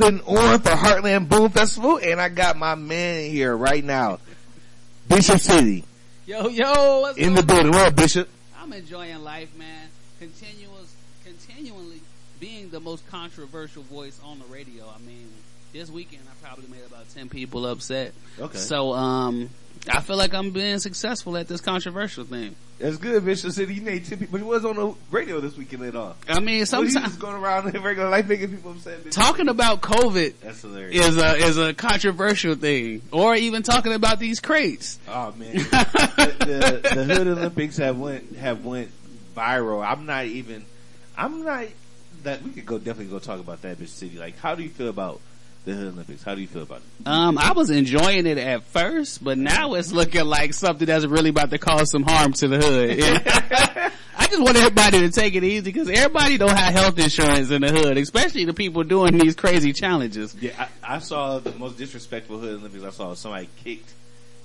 putting on for Heartland Boom Festival, and I got my man here right now, Bishop City. Yo, yo, what's in the building. What Bishop? I'm enjoying life, man. Continuous, continually being the most controversial voice on the radio. I mean, this weekend I probably made about 10 people upset. Okay. So, um, I feel like I'm being successful at this controversial thing. That's good, Bishop City. You made 10 people, but you was on the radio this weekend at all. I mean, sometimes. just going around in regular life making people upset. Bishop. Talking about COVID That's hilarious. is a, is a controversial thing. Or even talking about these crates. Oh man, the, the, the Hood Olympics have went have went viral. I'm not even. I'm not. That we could go definitely go talk about that, Bishop City. Like, how do you feel about the Hood Olympics? How do you feel about it? Um, I was enjoying it at first, but now it's looking like something that's really about to cause some harm to the hood. I just want everybody to take it easy because everybody don't have health insurance in the hood, especially the people doing these crazy challenges. Yeah, I, I saw the most disrespectful Hood Olympics I saw. Somebody kicked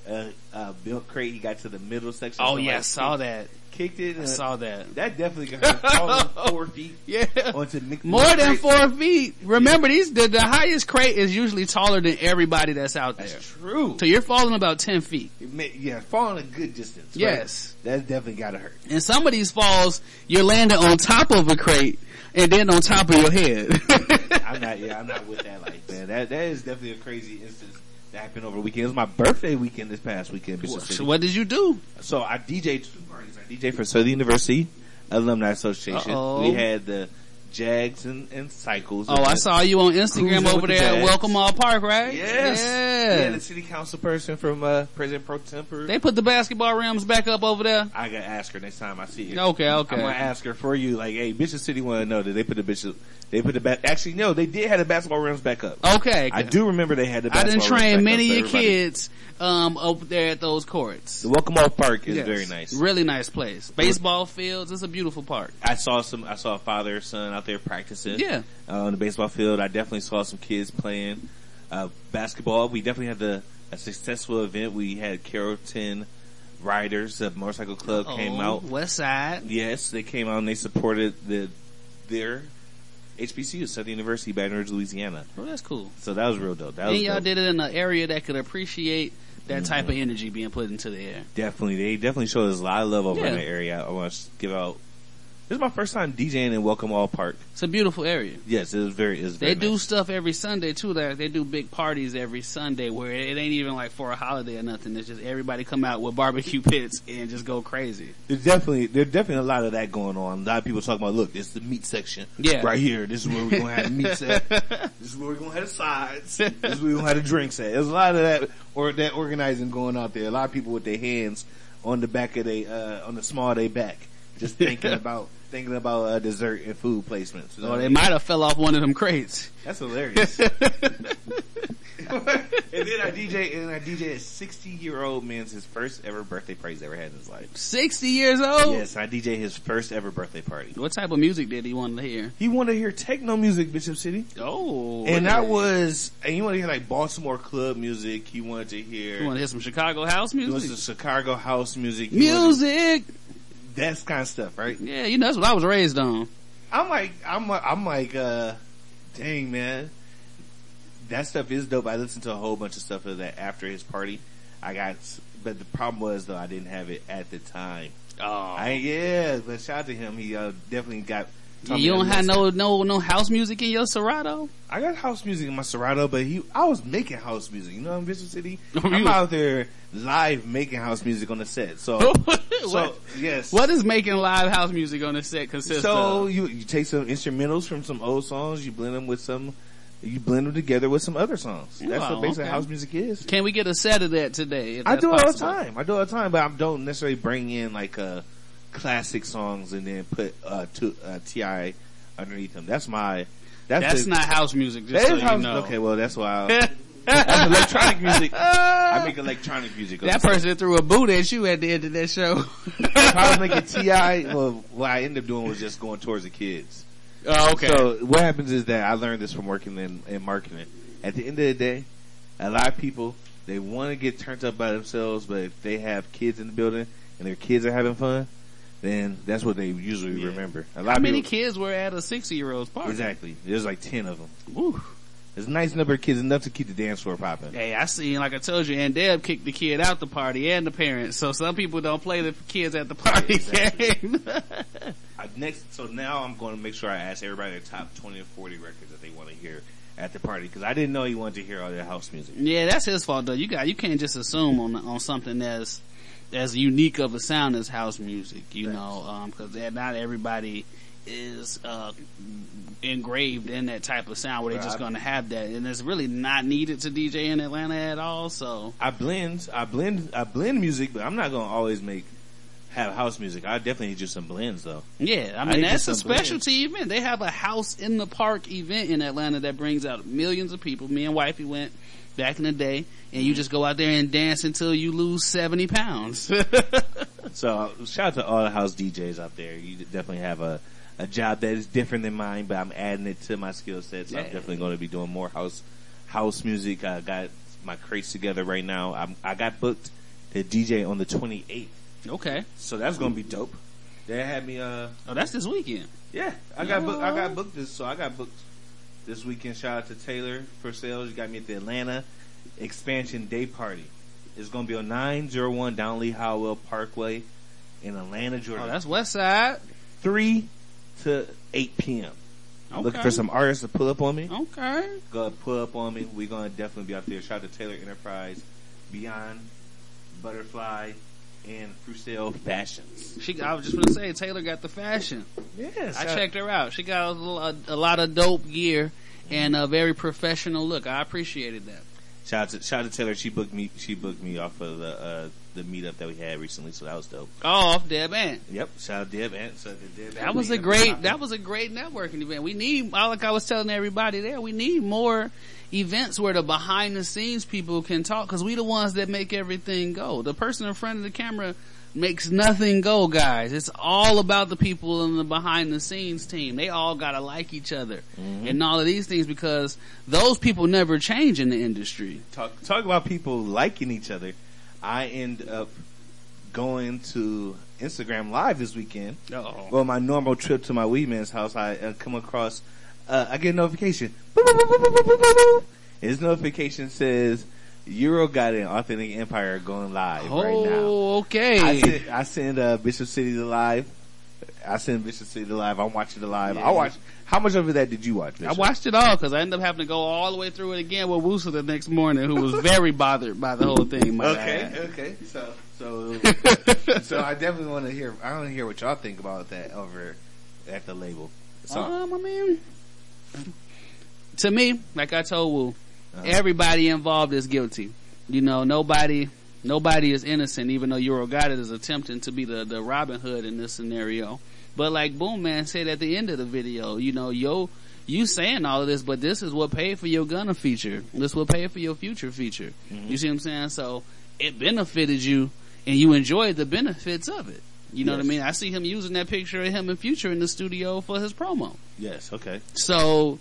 uh, uh, milk crate. He got to the middle section. Oh yeah, I saw that. Kicked it. I and saw that. That definitely got four feet Yeah. onto Mick More than crate. four feet. Remember these, the, the highest crate is usually taller than everybody that's out there. That's true. So you're falling about 10 feet. May- Yeah, falling a good distance. right? Yes. That's definitely gotta hurt. And some of these falls, you're landing on top of a crate and then on top of your head. I'm not. Yeah, I'm not with that Like, man. That that is definitely a crazy instance that happened over the weekend. It was my birthday weekend this past weekend, so what did you do? So I DJ'd two parties. I DJ for Southern University Alumni Association. Uh-oh. We had the Jags and, and Cycles. Oh, I saw you on Instagram over with the there at Welcome All Park, right? Yes. Yeah. Yeah, the city council person from uh, President Pro Temper. They put the basketball rims back up over there. I gotta ask her next time I see her. Okay, okay. I'm gonna ask her for you. Like, hey, Bishop City want to know that they put the Bishop. They put the back. Actually, no, they did have the basketball rims back up. Okay. I do remember they had the. I didn't train many of your kids um over there at those courts. The Welcome All Park is Yes. very nice. Really nice place. Baseball fields. It's a beautiful park. I saw some. I saw a father son out there practicing. Yeah. uh, on the baseball field. I definitely saw some kids playing uh, basketball. We definitely had the a successful event. We had Carrollton Riders, the motorcycle club, came Oh, out. West Side. Yes, they came out and they supported the their HBCU, Southern University, Baton Rouge, Louisiana. Oh, that's cool. So that was real dope. That And was y'all dope. did it in an area that could appreciate that Mm-hmm. type of energy being put into the air. Definitely, they definitely show us a lot of love over Yeah. in the area. I want to give out. This is my first time DJing in Welcome All Park. It's a beautiful area. Yes, it is very. It was very They do nice. stuff every Sunday too. Like they do big parties every Sunday where it ain't even like for a holiday or nothing. It's just everybody come out with barbecue pits and just go crazy. There's definitely there's definitely a lot of that going on. A lot of people talking about look, this is the meat section. Yeah. Right here. This is where we're gonna have the meat set. This is where we're gonna have the sides. This is where we're gonna have the drinks at. There's a lot of that or that organizing going out there. A lot of people with their hands on the back of they uh on the small of their back. Just thinking about thinking about uh, dessert and food placements. You know Or what I they might have fell off one of them crates. That's hilarious. and then I DJ and I DJ a sixty year old man's his first ever birthday party he's ever had in his life. Sixty years old. Yes, I DJ his first ever birthday party. What type of music did he want to hear? He wanted to hear techno music, Bishop City. Oh, And that was, and he wanted to hear like Baltimore club music. He wanted to hear, You want to hear some Chicago house it was music? the Chicago house music. He wanted- Music. That's kind of stuff, right? Yeah, you know that's what I was raised on. I'm like, I'm, I'm like, uh, dang man, that stuff is dope. I listened to a whole bunch of stuff of that after his party. I got, but the problem was though I didn't have it at the time. Oh, I yeah, but shout out to him. He uh, definitely got. Me you don't have no no no house music in your Serato? I got house music in my Serato, but he, I was making house music. You know, I'm Bishop City, I'm out there live making house music on the set. So, so yes. what is making live house music on the set consist So of? you you take some instrumentals from some old songs, you blend them with some, you blend them together with some other songs. That's what basically okay. house music is. Can we get a set of that today? if I do it all the time. I do it all the time, but I don't necessarily bring in like uh classic songs and then put uh, to, uh Ti underneath them. That's my. That's, That's the- not house music, just so is you house. know. Okay, well that's why. I, that's electronic music. I make electronic music. That person threw a boot at you at the end of that show. If I was making Ti, well, what I ended up doing was just going towards the kids. oh, okay. So what happens is that I learned this from working in, in marketing. At the end of the day, a lot of people they want to get turned up by themselves, but if they have kids in the building and their kids are having fun, then that's what they usually Yeah. remember. A lot How of many people, kids were at a 60 year old's party? exactly. There's like ten of them. Woo. There's a nice number of kids, enough to keep the dance floor popping. Hey, I seen, like I told you, and Deb kicked the kid out the party and the parents. So some people don't play the kids at the party game. I, uh, next, so now I'm going to make sure I ask everybody their top 20 or 40 records that they want to hear at the party because I didn't know he wanted to hear all their house music. yeah, that's his fault though. You got, you can't just assume on, on something that's, as unique of a sound as house music, you Thanks. know, um, cause not everybody is, uh, engraved in that type of sound where they're just gonna have that. And it's really not needed to DJ in Atlanta at all, so. I blend, I blend, I blend music, but I'm not going to always make have house music. I definitely need you some blends though. Yeah, I I mean need that's a some blends. specialty event. They have a house in the park event in Atlanta that brings out millions of people. Me and wifey went back in the day, and you just go out there and dance until you lose seventy pounds. So shout out to all the house DJs out there. You definitely have a a job that is different than mine, but I'm adding it to my skill set. So I'm definitely going to be doing more house house music. I got my crates together right now. I'm, I got booked to DJ on the 28th, okay, so that's going to be dope. They had me. Uh, oh that's this weekend. yeah, I got booked. I got booked this. So I got booked this weekend. Shout out to Taylor for sales. You got me at the Atlanta Expansion Day Party. It's going to be on 901 Donald Lee Hollowell Parkway in Atlanta, Georgia. Oh, that's West Side. three to eight p.m. I'm looking for some artists to pull up on me. Okay, Go pull up on me. We're gonna definitely be out there. Shout out to Taylor Enterprise, Beyond, Butterfly, and Frucell Fashions. she. I was just gonna say Taylor got the fashion. Yes, I checked her out. She got a, little- a, a lot of dope gear and a very professional look. I appreciated that. Shout out to shout out to Taylor. She booked me. She booked me off of the uh, the meetup that we had recently. So that was dope. Oh, off Deb Ant. Yep. Shout out Deb and so the Deb. That was a great. That was a great networking event. We need, like I was telling everybody there, we need more events where the behind the scenes people can talk because we the ones that make everything go. The person in front of the camera makes nothing go, guys. It's all about the people in the behind the scenes team. They all gotta like each other and all of these things because those people never change in the industry. talk talk about people liking each other. I end up going to Instagram Live this weekend. Oh, Well, my normal trip to my wee man's house, I uh, come across, uh, I get a notification. His notification says, Euro got an Authentic Empire going live right now. oh, I okay. send, I send uh, Bishop City to live. I send Bishop City to live. I'm watching the live. I watch. How much of that did you watch? I watched it all because I ended up having to go all the way through it again with Woosa the next morning, who was very bothered by the whole thing. Okay, add. okay. So, so, so I definitely want to hear. I want to hear what y'all think about that over at the label. So, Um, I mean, to me, like I told Wu, Uh-huh. everybody involved is guilty. You know, nobody, nobody is innocent, even though Euro got it is attempting to be the, the Robin Hood in this scenario. But like Boom Man said at the end of the video, you know, yo, you saying all of this, but this is what paid for your Gunna feature. This will pay for your future feature. You see what I'm saying? So it benefited you and you enjoyed the benefits of it. You know what I mean? I see him using that picture of him in future in the studio for his promo. yes, okay. So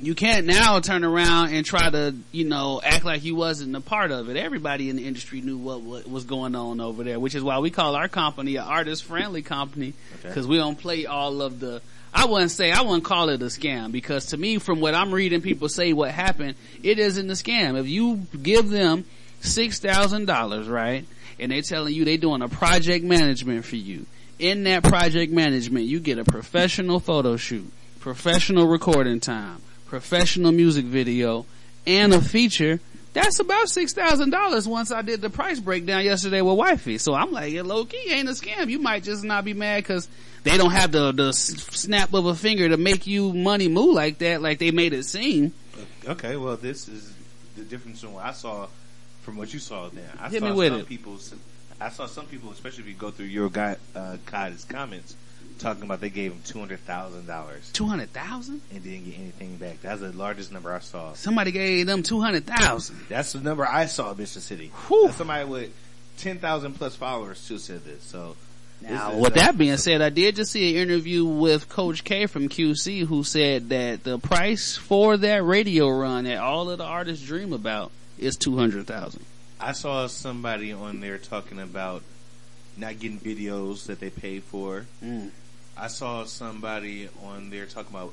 you can't now turn around and try to, you know, act like you wasn't a part of it. Everybody in the industry knew what, what was going on over there, which is why we call our company an artist friendly company Okay. because we don't play all of the. I wouldn't say I wouldn't call it a scam because to me, from what I'm reading, people say what happened. It isn't a scam. If you give them six thousand dollars, right, and they're telling you they're doing a project management for you. In that project management, you get a professional photo shoot, professional recording time, professional music video, and a feature. That's about six thousand dollars. Once I did the price breakdown yesterday with wifey, so I'm like, yeah, low key ain't a scam. You might just not be mad because they don't have the the snap of a finger to make you money move like that, like they made it seem. Okay, well, this is the difference from what I saw from what you saw then. I Hit saw me with some it. people, I saw some people, especially if you go through your guy, uh, Kai's comments, talking about they gave him $200,000 Two hundred thousand. and didn't get anything back. That's the largest number I saw. Somebody gave them two hundred thousand. That's the number I saw, Mr. City. Somebody with 10,000 plus followers too said this. So, Now, with that being said, I did just see an interview with Coach K from QC who said that the price for that radio run that all of the artists dream about is two hundred thousand. I saw somebody on there talking about not getting videos that they paid for. Mm. I saw somebody on there talking about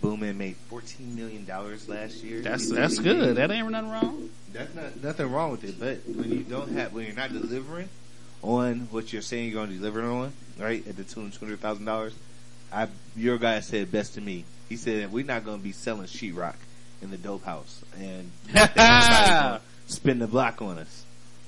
Boomin made fourteen million dollars last year. That's that's good. That ain't nothing wrong. That's not nothing wrong with it. But when you don't have, when you're not delivering on what you're saying you're going to deliver on, right, at the tune two hundred thousand dollars, I your guy said best to me. He said we're not going to be selling sheetrock in the dope house and spin the block on us.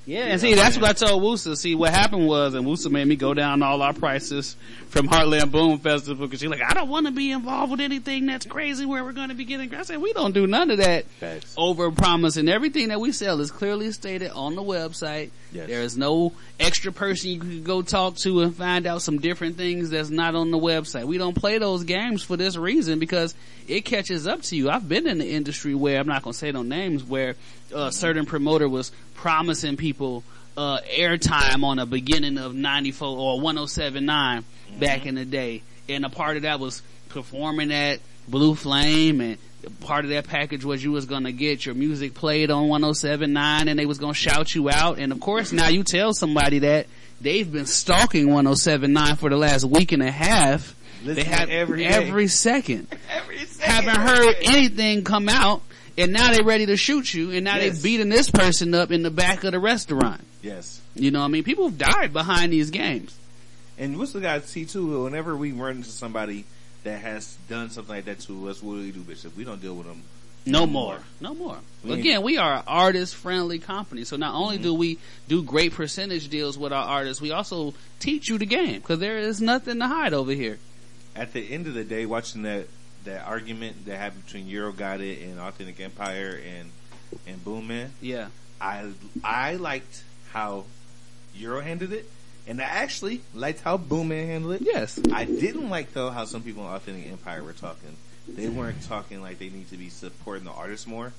Yeah, and see, that's what I told Woosa. See, what happened was, and Woosa made me go down all our prices from Heartland Boom Festival because she's like, I don't want to be involved with anything that's crazy where we're going to be getting. I said, we don't do none of that. Facts. Over promise and everything that we sell is clearly stated on the website. Yes. There is no extra person you can go talk to and find out some different things that's not on the website. We don't play those games for this reason because it catches up to you. I've been in the industry where I'm not going to say no names where a certain promoter was promising people uh, airtime on the beginning of 94 or 1079 mm-hmm. back in the day. And a part of that was performing at Blue Flame and part of that package was you was gonna get your music played on 1079 and they was gonna shout you out. And of course now you tell somebody that they've been stalking 1079 for the last week and a half. Listen they have every every second. Every second. Haven't heard anything come out and now they're ready to shoot you and now Yes. they beating this person up in the back of the restaurant. Yes. You know what I mean? People have died behind these games. And we what's the guy see too? Whenever we run into somebody that has done something like that to us, what do we do, Bishop? We don't deal with them. No more. No more. We Again, we are an artist friendly company. So not only Mm-hmm. do we do great percentage deals with our artists, we also teach you the game because there is nothing to hide over here. At the end of the day, watching that that argument that happened between Euro Got It and Authentic Empire and and Boom Man, Yeah. I I liked how Euro handled it, and I actually liked how Boom Man handled it. Yes. I didn't like though how some people in Authentic Empire were talking. They weren't talking like they need to be supporting the artists more.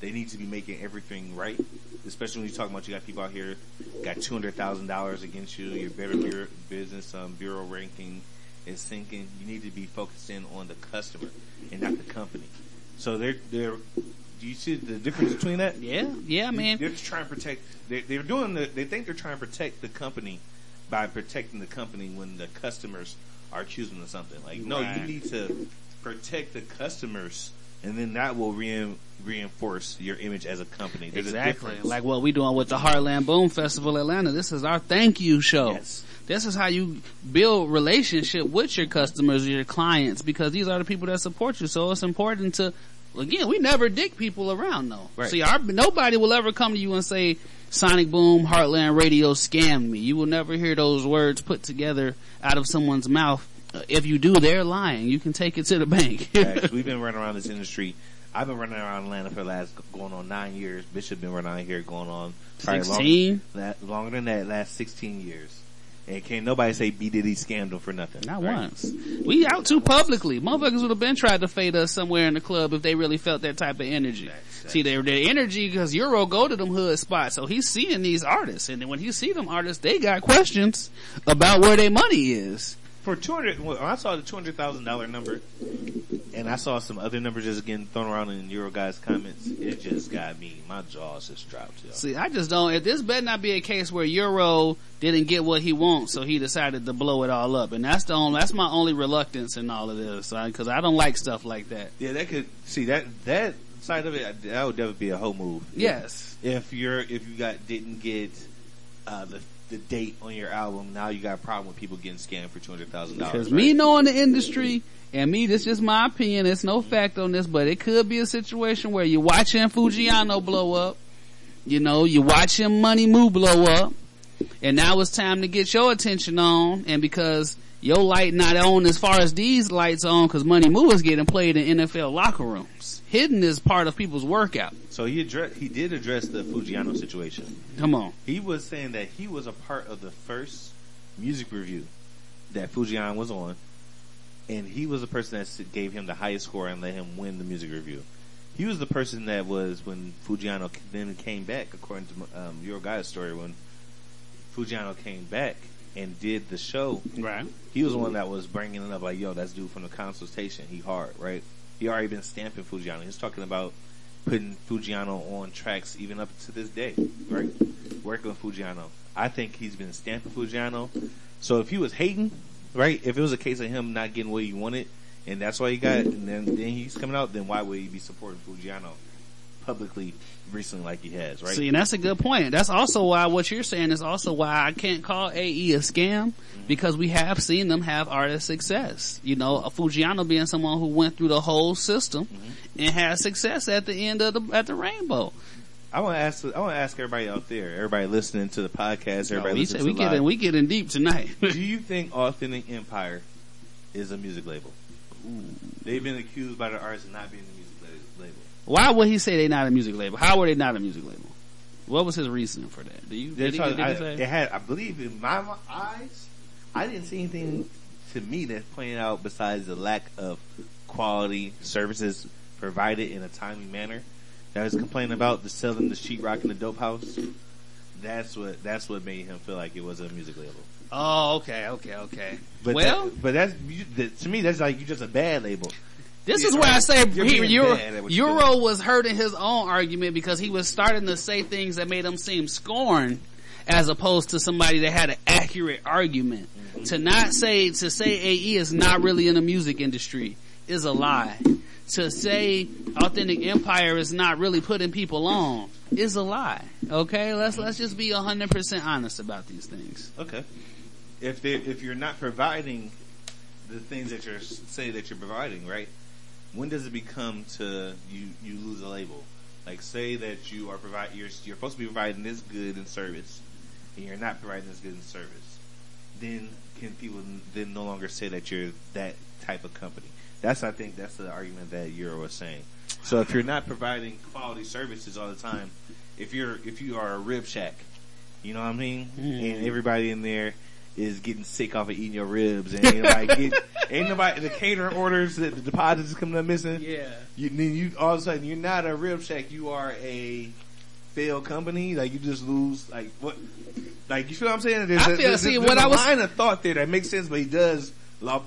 They need to be making everything right. Especially when you talk about you got people out here got two hundred thousand dollars against you. Your better bureau, business um, bureau ranking is sinking. You need to be focusing on the customer and not the company. So they're they're. Do you see the difference between that? Yeah. Yeah, man. They're just trying to protect. They're, they're doing. The, they think they're trying to protect the company by protecting the company when the customers are choosing something. Like, no, Right. you need to protect the customers, and then that will rein, reinforce your image as a company. There's Exactly. difference. Like what we doing with the Heartland Boom Festival Atlanta. This is our thank you show. Yes. This is how you build relationship with your customers, your clients, because these are the people that support you. So it's important to, again, we never dick people around though. Right. See, our, nobody will ever come to you and say, Sonic Boom, Heartland Radio scammed me. You will never hear those words put together out of someone's mouth. If you do, they're lying. You can take it to the bank. We've been running around this industry. I've been running around Atlanta for the last going on nine years. Bishop been running out here going on 16? that, longer than that, last sixteen years. And can't nobody say B Diddy him for nothing. Not right? once. We out too publicly. Motherfuckers would have been tried to fade us somewhere in the club if they really felt that type of energy. See, their their energy because Euro go to them hood spots, so he's seeing these artists, and then when he see them artists, they got questions about where their money is. For two hundred, I saw the two hundred thousand dollar number, and I saw some other numbers just getting thrown around in Euro guys' comments, it just got me. My jaws just dropped. Yo. See, I just don't. If this better not be a case where Euro didn't get what he wants, so he decided to blow it all up, and that's the only. That's my only reluctance in all of this, because I don't like stuff like that. Yeah, that could see that that side of it. That would definitely be a whole move. Yes. If you're if you got didn't get uh, the the date on your album, now you got a problem with people getting scammed for two hundred thousand dollars. Because me knowing the industry, and me, this is just my opinion, it's no fact on this, but it could be a situation where you're watching Fujiano blow up, you know, you're watching Money Moo blow up, and now it's time to get your attention on, and because your light not on as far as these lights on, because Money Moo is getting played in NFL locker rooms. Hidden is part of people's workout. So he address, he did address the Fujiano situation. Come on. He was saying that he was a part of the first music review that Fujian was on, and he was the person that gave him the highest score and let him win the music review. He was the person that was when Fujiano then came back, according to um, your guy's story, when Fujiano came back and did the show. Right. He was the one that was bringing it up, like, "Yo, that's dude from the consultation. He hard, right?" He already been stamping Fujiano. He's talking about putting Fujiano on tracks even up to this day, right? Working with Fujiano. I think he's been stamping Fujiano. So if he was hating, right? If it was a case of him not getting what he wanted, and that's why he got. And then then he's coming out. Then why would he be supporting Fujiano publicly recently like he has? Right. See, and that's a good point. That's also why what you're saying is also why I can't call AE a scam mm-hmm. because we have seen them have artist success. You know, a Fujiano being someone who went through the whole system mm-hmm. and had success at the end of the at the rainbow. I want to ask. I want to ask everybody out there, everybody listening to the podcast, everybody we, listening say, we to getting live. we getting deep tonight. Do you think Authentic Empire is a music label? They've been accused by the artists of not being a music la- label. Why would he say they're not a music label? How were they not a music label? What was his reasoning for that? Do you? They're Did he, talking- did he I, say? it had, I believe, in my mi- eyes, I didn't see anything to me that's pointed out besides the lack of quality services provided in a timely manner. That was complaining about the selling the sheetrock in the dope house. That's what that's what made him feel like it was a music label. Oh, okay, okay, okay. But well, that, but that's you, that, to me that's like you just a bad label. This yeah, is where I say he, Euro, bad at what you're Euro was hurting his own argument because he was starting to say things that made him seem scorned as opposed to somebody that had an accurate argument. Mm-hmm. To not say, to say AE is not really in the music industry is a lie. To say Authentic Empire is not really putting people on is a lie. Okay? Let's, let's just be hundred percent honest about these things. Okay. If they if you're not providing the things that you're say that you're providing, right? When does it become to you you lose a label? Like say that you are provide you're you're supposed to be providing this good in service, and you're not providing this good in service. Then can people then no longer say that you're that type of company? That's I think that's the argument that Euro was saying. So if you're not providing quality services all the time, if you're if you are a rib shack, you know what I mean, mm-hmm. and everybody in there is getting sick off of eating your ribs, and ain't nobody get, ain't nobody the catering orders that the deposits is coming up missing. Yeah. You then you all of a sudden you're not a rib shack, you are a failed company. Like you just lose like what like you feel what I'm saying? There's I a, feel- there's, see, there's what a I was- line of thought there that makes sense, but he does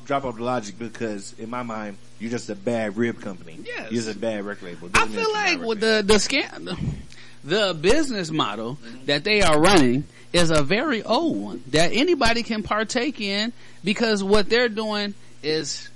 drop off the logic because in my mind you're just a bad rib company. Yes. You're just a bad record label. I Doesn't mean feel like with the the scam, the business model that they are running is a very old one that anybody can partake in because what they're doing is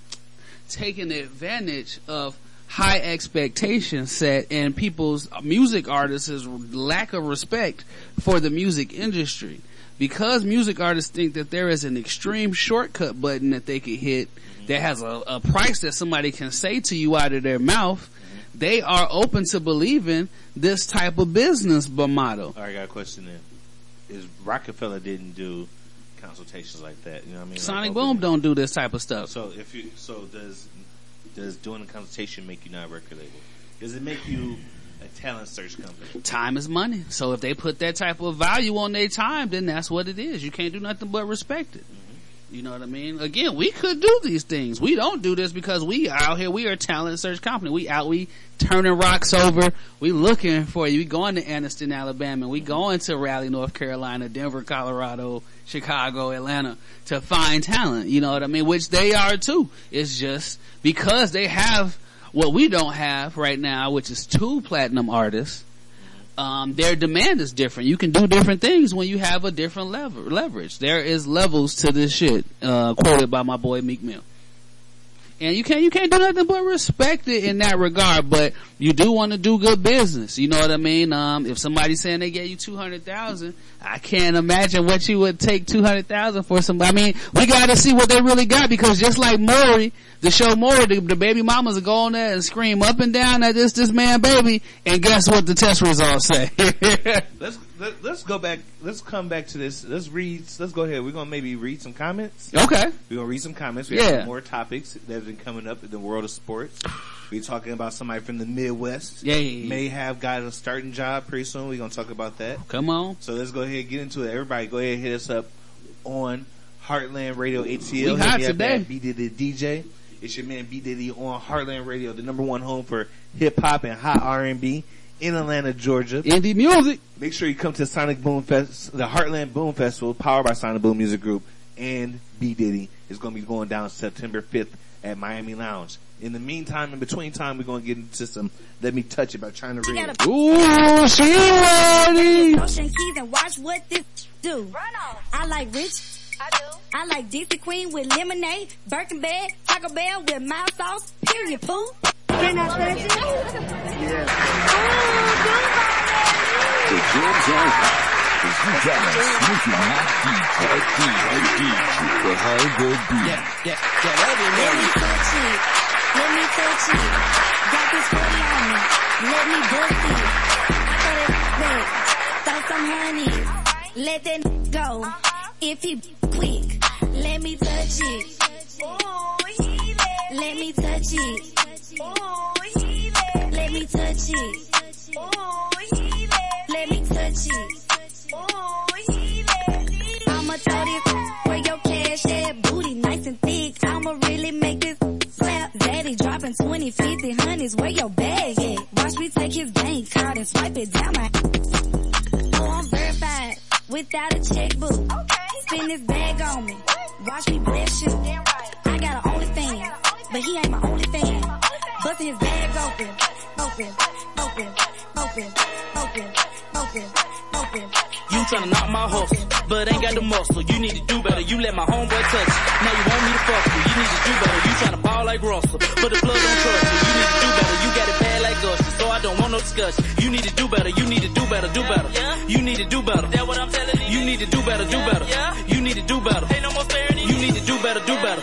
taking advantage of high expectations set and people's music artists' lack of respect for the music industry. Because music artists think that there is an extreme shortcut button that they can hit that has a, a price that somebody can say to you out of their mouth, they are open to believing this type of business model. All right, I got a question then. Is Rockefeller didn't do consultations like that? You know what I mean? Like Sonic open- Boom don't do this type of stuff. So if you so does does doing a consultation make you not a record label? Does it make you a talent search company? Time is money. So if they put that type of value on their time, then that's what it is. You can't do nothing but respect it. You know what I mean? Again, we could do these things. We don't do this because we out here. We are a talent search company. We out. We turning rocks over. We looking for you. We going to Anniston, Alabama. We going to Raleigh, North Carolina, Denver, Colorado, Chicago, Atlanta to find talent. You know what I mean? Which they are too. It's just because they have what we don't have right now, which is two platinum artists um, their demand is different. You can do different things when you have a different lever- leverage. There is levels to this shit, uh, quoted by my boy Meek Mill. And you can't, you can't do nothing but respect it in that regard, but you do want to do good business. You know what I mean? Um, if somebody's saying they gave you 200,000, I can't imagine what you would take 200,000 for somebody. I mean, we gotta see what they really got because just like Maury, the show Maury, the, the baby mamas go on there and scream up and down at this, this man baby, and guess what the test results say? Let's let, let's go back. Let's come back to this. Let's read. Let's go ahead. We're gonna maybe read some comments. okay. We're gonna read some comments. We Yeah. have some more topics that have been coming up in the world of sports. We're talking about somebody from the Midwest. Yay. May have got a starting job pretty soon. We're gonna talk about that. Come on. So let's go ahead and get into it. Everybody go ahead and hit us up on Heartland Radio ATL. We hot today. B Diddy DJ. It's your man B Diddy on Heartland Radio, the number one home for hip hop and hot R and B in Atlanta, Georgia. Indie music. Make sure you come to Sonic Boom Fest, the Heartland Boom Festival, powered by Sonic Boom Music Group and B Diddy. is going to be going down September 5th at Miami Lounge. In the meantime, in between time, we're going to get into some Let Me Touch It by China I Red. Ooh, she ready. Ocean keys and watch what this do. Run off. I like rich. I like Dixie Queen with lemonade, Birkin bag, Taco Bell with mild sauce, period, poo. Can I touch oh, it? Yeah. The jams are. Cause you got a sneaky hot DJ, DJ, DJ, behind the beat. Yeah, yeah, yeah. Let me, Let let me me. touch it. Let me touch it. Got this booty on me. Let me bust it. Throw that back. Throw some honey. Let that go. If he quick, let me touch it. Let me touch it. Let me touch it. Let me touch it. I'ma throw this where your cash at, booty nice and thick. I'ma really make this slap. Daddy dropping 20, 50, hundreds, where your bag at? Watch me take his bank card and swipe it down my. I'm verified without a checkbook. Spin this bag on me. Watch me bless you. I got an OnlyFans, but he ain't my only fan. Busting his bag open, open, open, open, open, open, open. You tryna knock my hustle, but ain't got the muscle. You need to do better. You let my homeboy touch you. Now you want me to fuck you. You need to do better. You tryna ball like Russell, but the blood don't trust you. You need to do better. You got it don't want no discussion. You need to do better. You need to do better. Do better. You need to do better. That what I'm telling you. You need to do better. Do better. You need to do better. Ain't no more sparing You need to do better. Do better.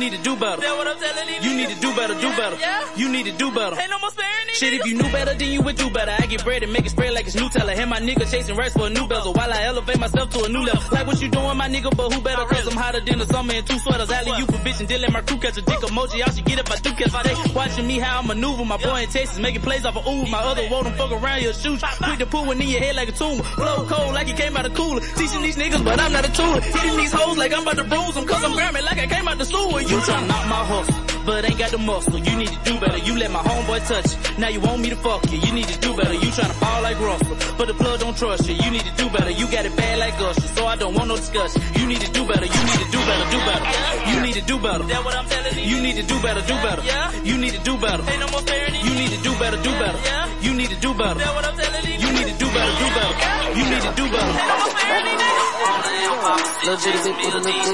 You need to do better. That what I'm telling you. You need to do better. Do better. You need to do better. Ain't no more sparing Shit, if you knew better, then you would do better. I get bread and make it spread like it's Nutella. Hit my nigga chasing rice for a new bezel while I elevate myself to a new level. Like what you doing, my nigga, but who better? Cause I'm hotter than the summer in two sweaters. Alley you for bitch and deal let my crew catch a dick emoji. I should get if I do catch a day. Watching me how I maneuver. My boy in Texas making plays off of ooh. My other them fuck around your shoes. Quick to pull one in your head like a tumor. Blow cold like it came out of cooler. Teaching these niggas, but I'm not a tool. Hitting these hoes like I'm about to bruise them. Cause I'm grabbing like I came out the sewer. You tryna knock my hustle, but ain't got the muscle. You need to do better. You let my homeboy touch you. Now you want me to fuck you. You need to do better. You tryna ball like Russell, but the blood don't trust you. You need to do better. You got it bad like Usher, so I don't want no discussion. You need to do better. You need to do better. Do better. You need to do better. That what I'm telling you. You need to do better. Do better. You need to do better. Ain't no more sparing You need to do better. Do better. You need to do better. That what I'm telling you. You need to do better. Do better. You need to do better. Ain't no more sparing Little bitty bit, booty, little bitch.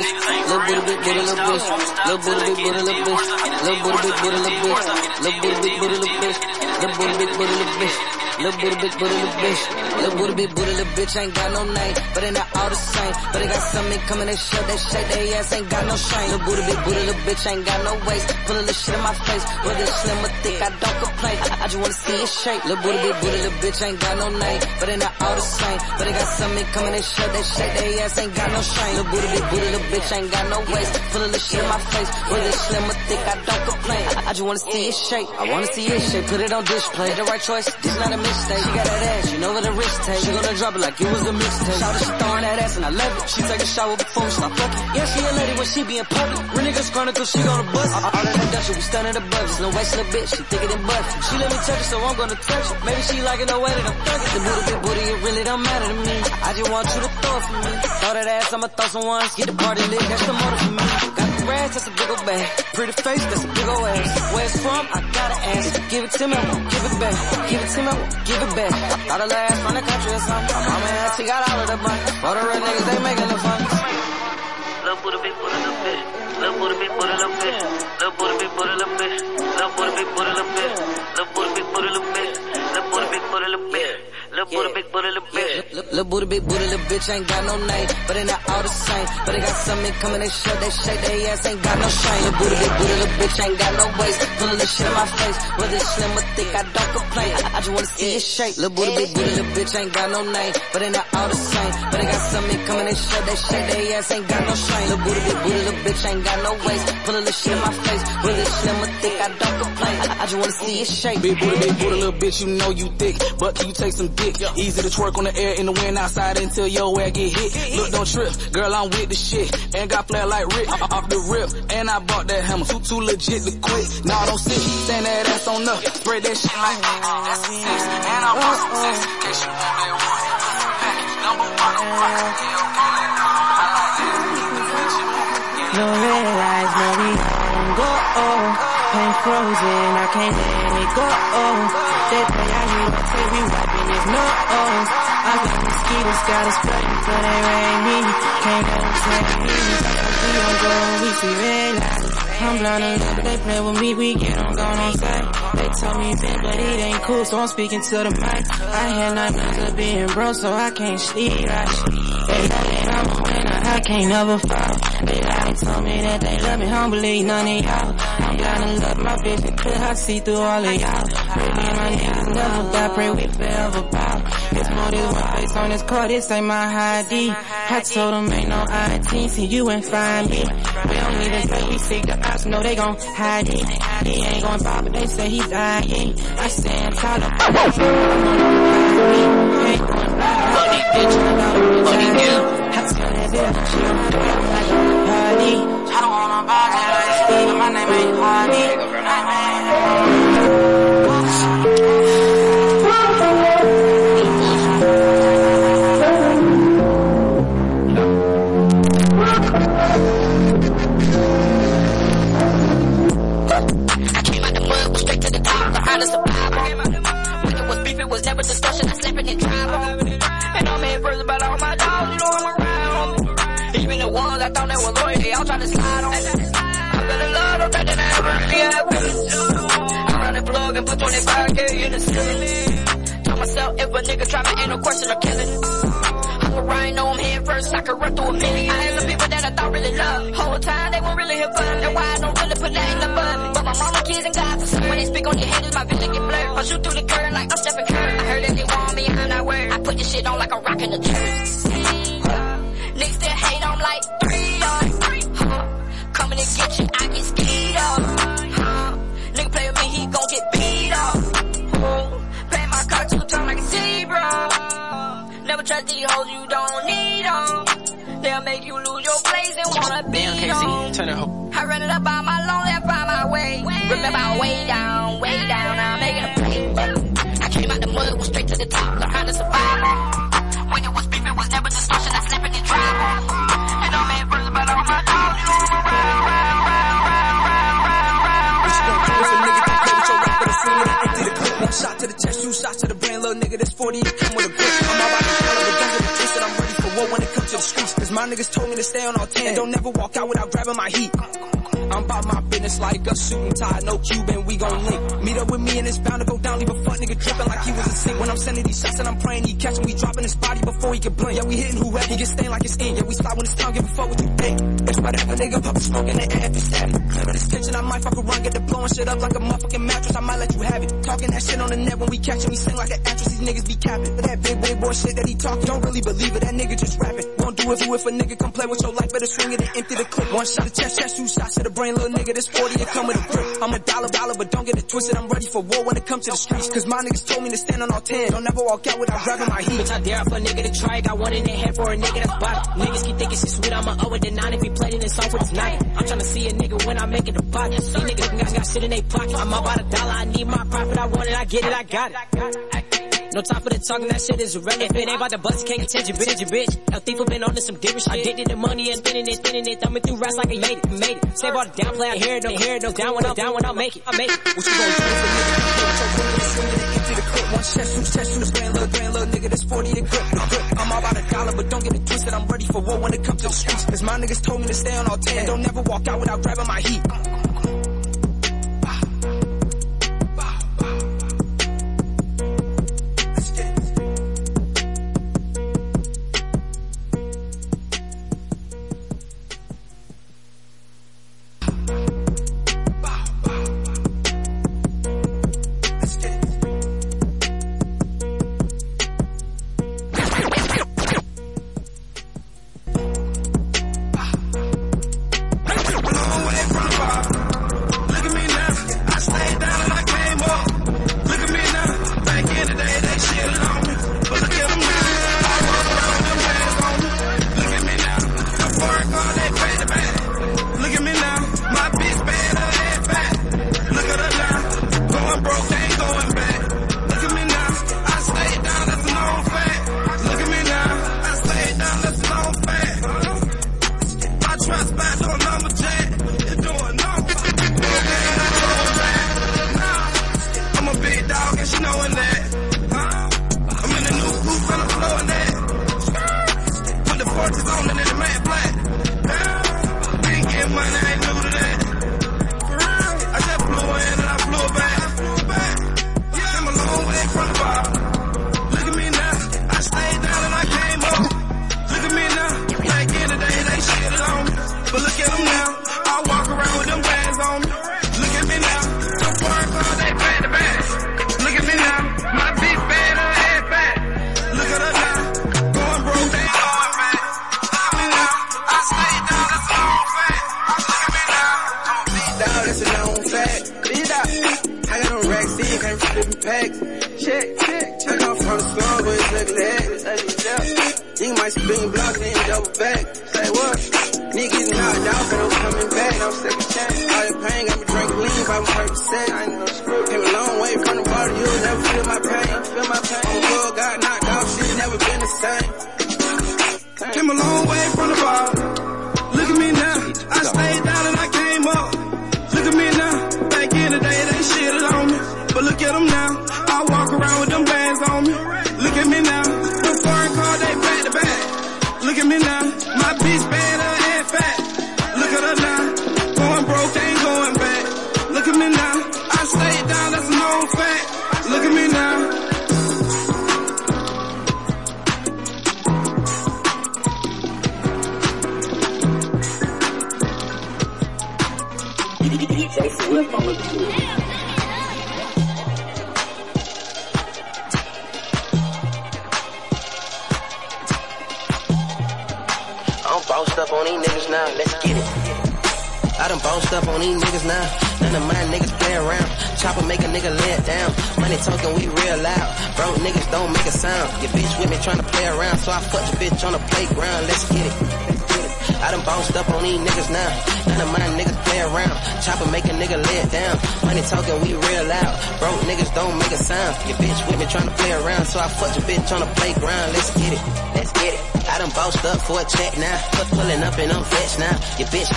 Little bitty bit, booty, little bitch. Little bitty bit, booty, little bitch. Little bitty bit, booty, little bitch. Little bitty bit, booty, little. Little bitty bit, booty, little bitch. Little booty bit, booty, little bitch. Little booty bit, booty, little bitch. Ain't got no name, but they not all the same. But they got something coming, they show, they shake, they ass ain't got no shame. Little booty bit, booty, little bitch. Ain't got no waist. Put a little shit in my face. Whether it's slim or thick, I don't complain. I, just wanna see it shake. Little booty bit, booty, little bitch. Ain't got no name, but they not all the same. But they got something coming, they show, they shake, they ass ain't got no shame. Little booty bit, booty, little bitch. Ain't got no waist. Put a little shit in my face. Whether it's slim or thick, I don't complain. I just wanna see it shake. I wanna see it shake. Put it on display. The right choice. This not a mistake. She got that ass, you know where the wrist take. She gonna drop it like it was a mixtape. Shout she throwing that ass and I love it. She take a shower before we start fucking. Yeah, she a lady when she be in public. Real niggas chronicle, she gonna bust. All of that Dutch, we stunning the budgets. No waste little bitch, she thicker than butter. She let me touch it, so I'm gonna touch it. Maybe she like it the way that I'm thugging. The booty, big booty, it really don't matter to me. I just want you to throw it for me. Throw that ass, I'ma throw some ones. Get the party lit, that's the motive for me. Got the rags, that's a big old bag. Pretty face, that's a big old ass. Where it's from, I gotta ask. Give it to me, give it back. Give it to me, give it back. Thought the last from the country or something. My mama and auntie got all of the money. All the real niggas, they making the fun. Little booty bit, booty little bit. Little booty bit, booty little bit. Little booty bit, booty little bit. Little booty bit, booty little bit. Little booty bit, booty little bit. Little booty bit, booty little bit. Little booty bit, booty little bit. Little booty, big booty, little bitch ain't got no name, but they not all the same. But they got something coming, they show, they shake, they ass ain't got no shame. Little booty, big booty, little bitch ain't got no waist. Put a little shit in my face, whether it's slim or thick, I don't complain. I, just wanna see it shake. Little booty, big booty, little bitch ain't got no name, but they not all the same. But they got something coming, they show, they shake, they ass ain't got no shame. Little booty, big booty, little bitch ain't got no waist. Put a little shit in my face, whether it's slim or thick, I don't complain. I, just wanna see it shake. Big booty, big booty, little bitch, you know you thick. But you take some dick? Easy to twerk on the air in the wind outside until your ass get hit. Look, don't trip. Girl, I'm with the shit. And got flat like Rick uh, off the rip. And I bought that hammer. Too, too legit to quit. Nah, don't sit. Stand that ass on up. Spread that shit like that's six. And I want some sex. In case you want that one. I. No red lights, no we gon' go. Oh. Pain frozen, I can't let it go. They play out here, but they be wiping his nose. I got mosquitoes, got us flooding for they rain me. Can't let them. We don't go, we see red lights. I'm blind a little, they play with me, we get on gone on site. They told me Ben, but it ain't cool, so I'm speaking to the mic. I had nightmares of being broke, so I can't sleep right. They know that I'm a winner, I can't never fall. They lied, told me that they love me, believe none of y'all. I'm blind to love my vision clear, I see through all of y'all. Really, my niggas never die, pray we forever bow. More than one face on this card, this ain't my ID. I told them ain't no IT, see you and find me. We don't need to say we seek the ops, know they gon' hide it. He ain't gon' bother, but they say he dying. I stand tall up, I'm Ain't going Money, bitch, I. I that don't. I wanna like Steve, but my name ain't Hardy. Ones I thought they all trying to slide on. I fell in love, don't think that I ever really have I run the plug and put 25k in the ceiling. Tell myself if a nigga try me, ain't no question of killing. I'm a rhino, I'm head first, I can run through a million. I had some people that I thought really loved. Whole time they weren't really here for me. That's why I don't really put that in the bud. But my mama, kids, and God, so when they speak on your head, my vision get blurred. I shoot through the curtain like I'm Stephen Curry. I heard that they want me, I'm not worried. I put this shit on like a rock in the church. Niggas still hate, I'm like zebra. Never these hoes, you don't need them. They'll make you lose your place and wanna be on. turn it up. I run it up on my loan, left by my way. Remember I way down, way down, I'm making a play. I came out the mud, was straight to the top, learned how to survive. When it was beef, it was never discussion, I slept in the drive. And I'm in prison, but all my dogs, you know I'm around, round, round, round, round, round, round, round, round, One shot to the chest, two shots to the brain, little nigga. This 40 come with a grip. To the streets. Cause my niggas told me to stay on all 10. And don't never walk out without grabbing my heat. I'm about my business like a suit and tie, no Cuban, we gon' link. Meet up with me and it's bound to go down, leave a fuck nigga dripping like he was a sink. When I'm sending these shots and I'm praying he catch him, we dropping his body before he can blink. Yeah, we hitting whoever, he get stained like it's in. Yeah, we slide when it's time, give a fuck what you think. It's whatever, nigga, pop a smoke in the air if it's heavy. Clear this kitchen, I might fuck around, get the blowing shit up like a motherfucking mattress, I might let you have it. Talking that shit on the net when we catch him, he sing like an actress, these niggas be capping. But that big, big boy shit that he talking, don't really believe it, that nigga just rapping. Won't do it for if a nigga come play with your life, better swing it and empty the clip. One shot to chest, chest, two shots to the brain, little nigga, this 40 and come with a grip. I'm a dollar, dollar, but don't get it twisted, I'm ready for war when it comes to the streets. Cause my niggas told me to stand on all 10. Don't never walk out without grabbing my heat. Bitch, I dare for a nigga to try. Got one in their head for a nigga that's bottom. Niggas keep thinking shit sweet. I'ma owe it to nine if he played in this song for this night. I'm tryna see a nigga when I make it a pot. These niggas got, got shit in their pocket. I'm about a dollar. I need my profit. I want it. I get it. I got it. No time for the talking, that shit is irrelevant. If it ain't about the bust, can't attention, bitch, you bitch. A thief been on to some different shit. Addicted to money and spending it, spending it, thumbing through rats like I made it, made it. Save all the downplay, I hear it, don't hear it, no down when I'm down when I make it, I make it. What you gonna do if a nigga swing it and the clip? One chest, two chest, two grand, little grand, little nigga, that's 40 a grip, the grip. I'm all about a dollar, but don't get it twisted. I'm ready for war when it comes to the streets. Cause my niggas told me to stay on all 10. And don't never walk out without grabbing my heat.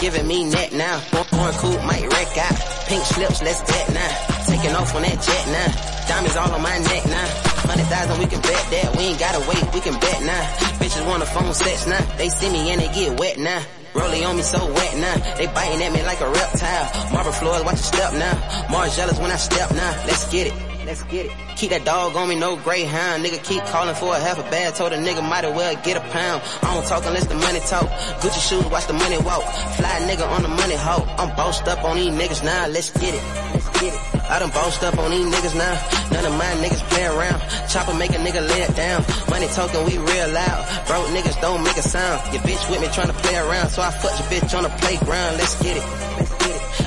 Giving me neck now. One coupe might wreck out. Pink slips, let's bet now. Taking off on that jet now. Diamonds all on my neck now. Hundred thousand, we can bet that. We ain't gotta wait, we can bet now. Bitches want a phone sex now. They see me and they get wet now. Rolling on me so wet now. They biting at me like a reptile. Marble floors, watch your step now. Margielas when I step now. Let's get it. Let's get it. Keep that dog on me, no greyhound. Nigga keep calling for a half a bag. Told a nigga might as well get a pound. I don't talk unless the money talk. Gucci shoes, watch the money walk. Fly nigga on the money hoe. I'm bossed up on these niggas now. Let's get it. Let's get it. I done bossed up on these niggas now. None of my niggas play around. Chopper make a nigga lay it down. Money talking, we real loud. Broke niggas don't make a sound. Your bitch with me trying to play around, so I fuck your bitch on the playground. Let's get it.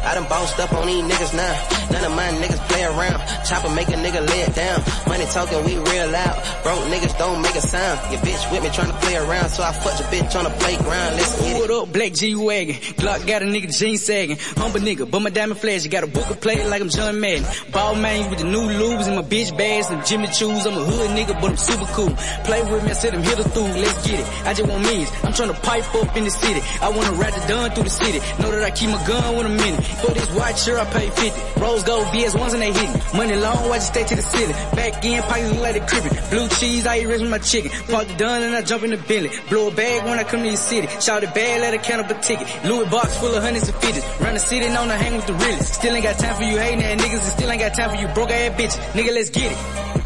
I done bossed up on these niggas now. None of my niggas play around. Chopper make a nigga lay it down. Money talking, we real loud. Broke niggas don't make a sound. Your bitch with me trying to play around, so I fuck your bitch on the playground. Let's get it. What up, Black G Wagon? Glock got a nigga jean sagging. Humble nigga, but my diamond flash. You got a book of play like I'm John Madden. Ball man with the new Loubs and my bitch bags and Jimmy Choos. I'm a hood nigga, but I'm super cool. Play with me, I said I'm here to through. Let's get it. I just want means. I'm trying to pipe up in the city. I wanna ride the dun through the city. Know that I keep my gun when I'm in it. For this white shirt, I pay 50. Rose gold BS ones and they hitting. Money long, watch it stay to the ceiling. Back in, pockets like the cribbing. Blue cheese, I eat rest with my chicken. Park the dun and I jump in the Bentley. Blow a bag when I come to the city. Shout it bad, let a count up a ticket. Louis box full of hundreds and fifties. Run the city, known to hang with the realest. Still ain't got time for you hating ass niggas and still ain't got time for you broke ass bitch. Nigga, let's get it.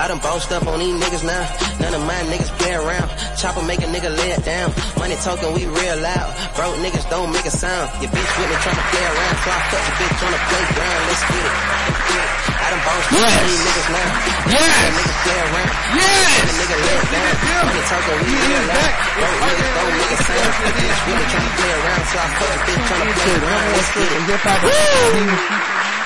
I done bossed up on these niggas now. None of my niggas play around. Chopper make a nigga lay it down. Money talking, we real loud. Broke niggas don't make a sound. Your bitch with me trying to play around, so I fuck your bitch on the playground. Let's get it. Let's get it. I done bossed up on these niggas now. Yes. Niggas play around. Yes. Nigga lay it down. Money talking, we real loud. Broke niggas don't make a sound. Your bitch with me trying to play around, so I fuck your bitch on the playground. Let's get it.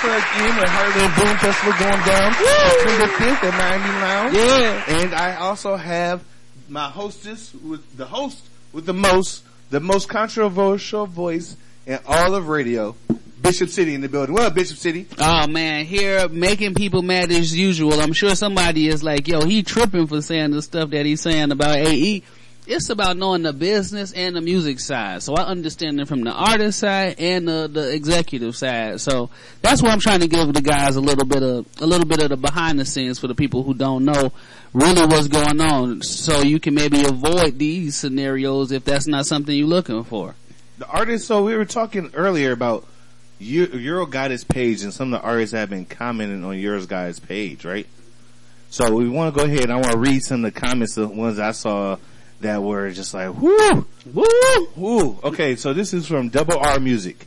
Plug in with Heartland Boom Festival going down September 5th at 90 Lounge. Yeah. And I also have my hostess with the host with the most, the most controversial voice in all of radio, Bishop City in the building. Well, Bishop City. Oh man, here making people mad as usual. I'm sure somebody is like, yo, he tripping for saying the stuff that he's saying about AE. It's about knowing the business and the music side. So I understand it from the artist side and the, the executive side. So that's why I'm trying to give the guys a little bit of, a little bit of the behind the scenes for the people who don't know really what's going on. So you can maybe avoid these scenarios if that's not something you're looking for. The artists, so we were talking earlier about Euro Gotit page and some of the artists have been commenting on Euro Gotit page, right? So we want to go ahead and I want to read some of the comments, the ones I saw that were just like, whoo, woo, woo. Okay, so this is from Double R Music.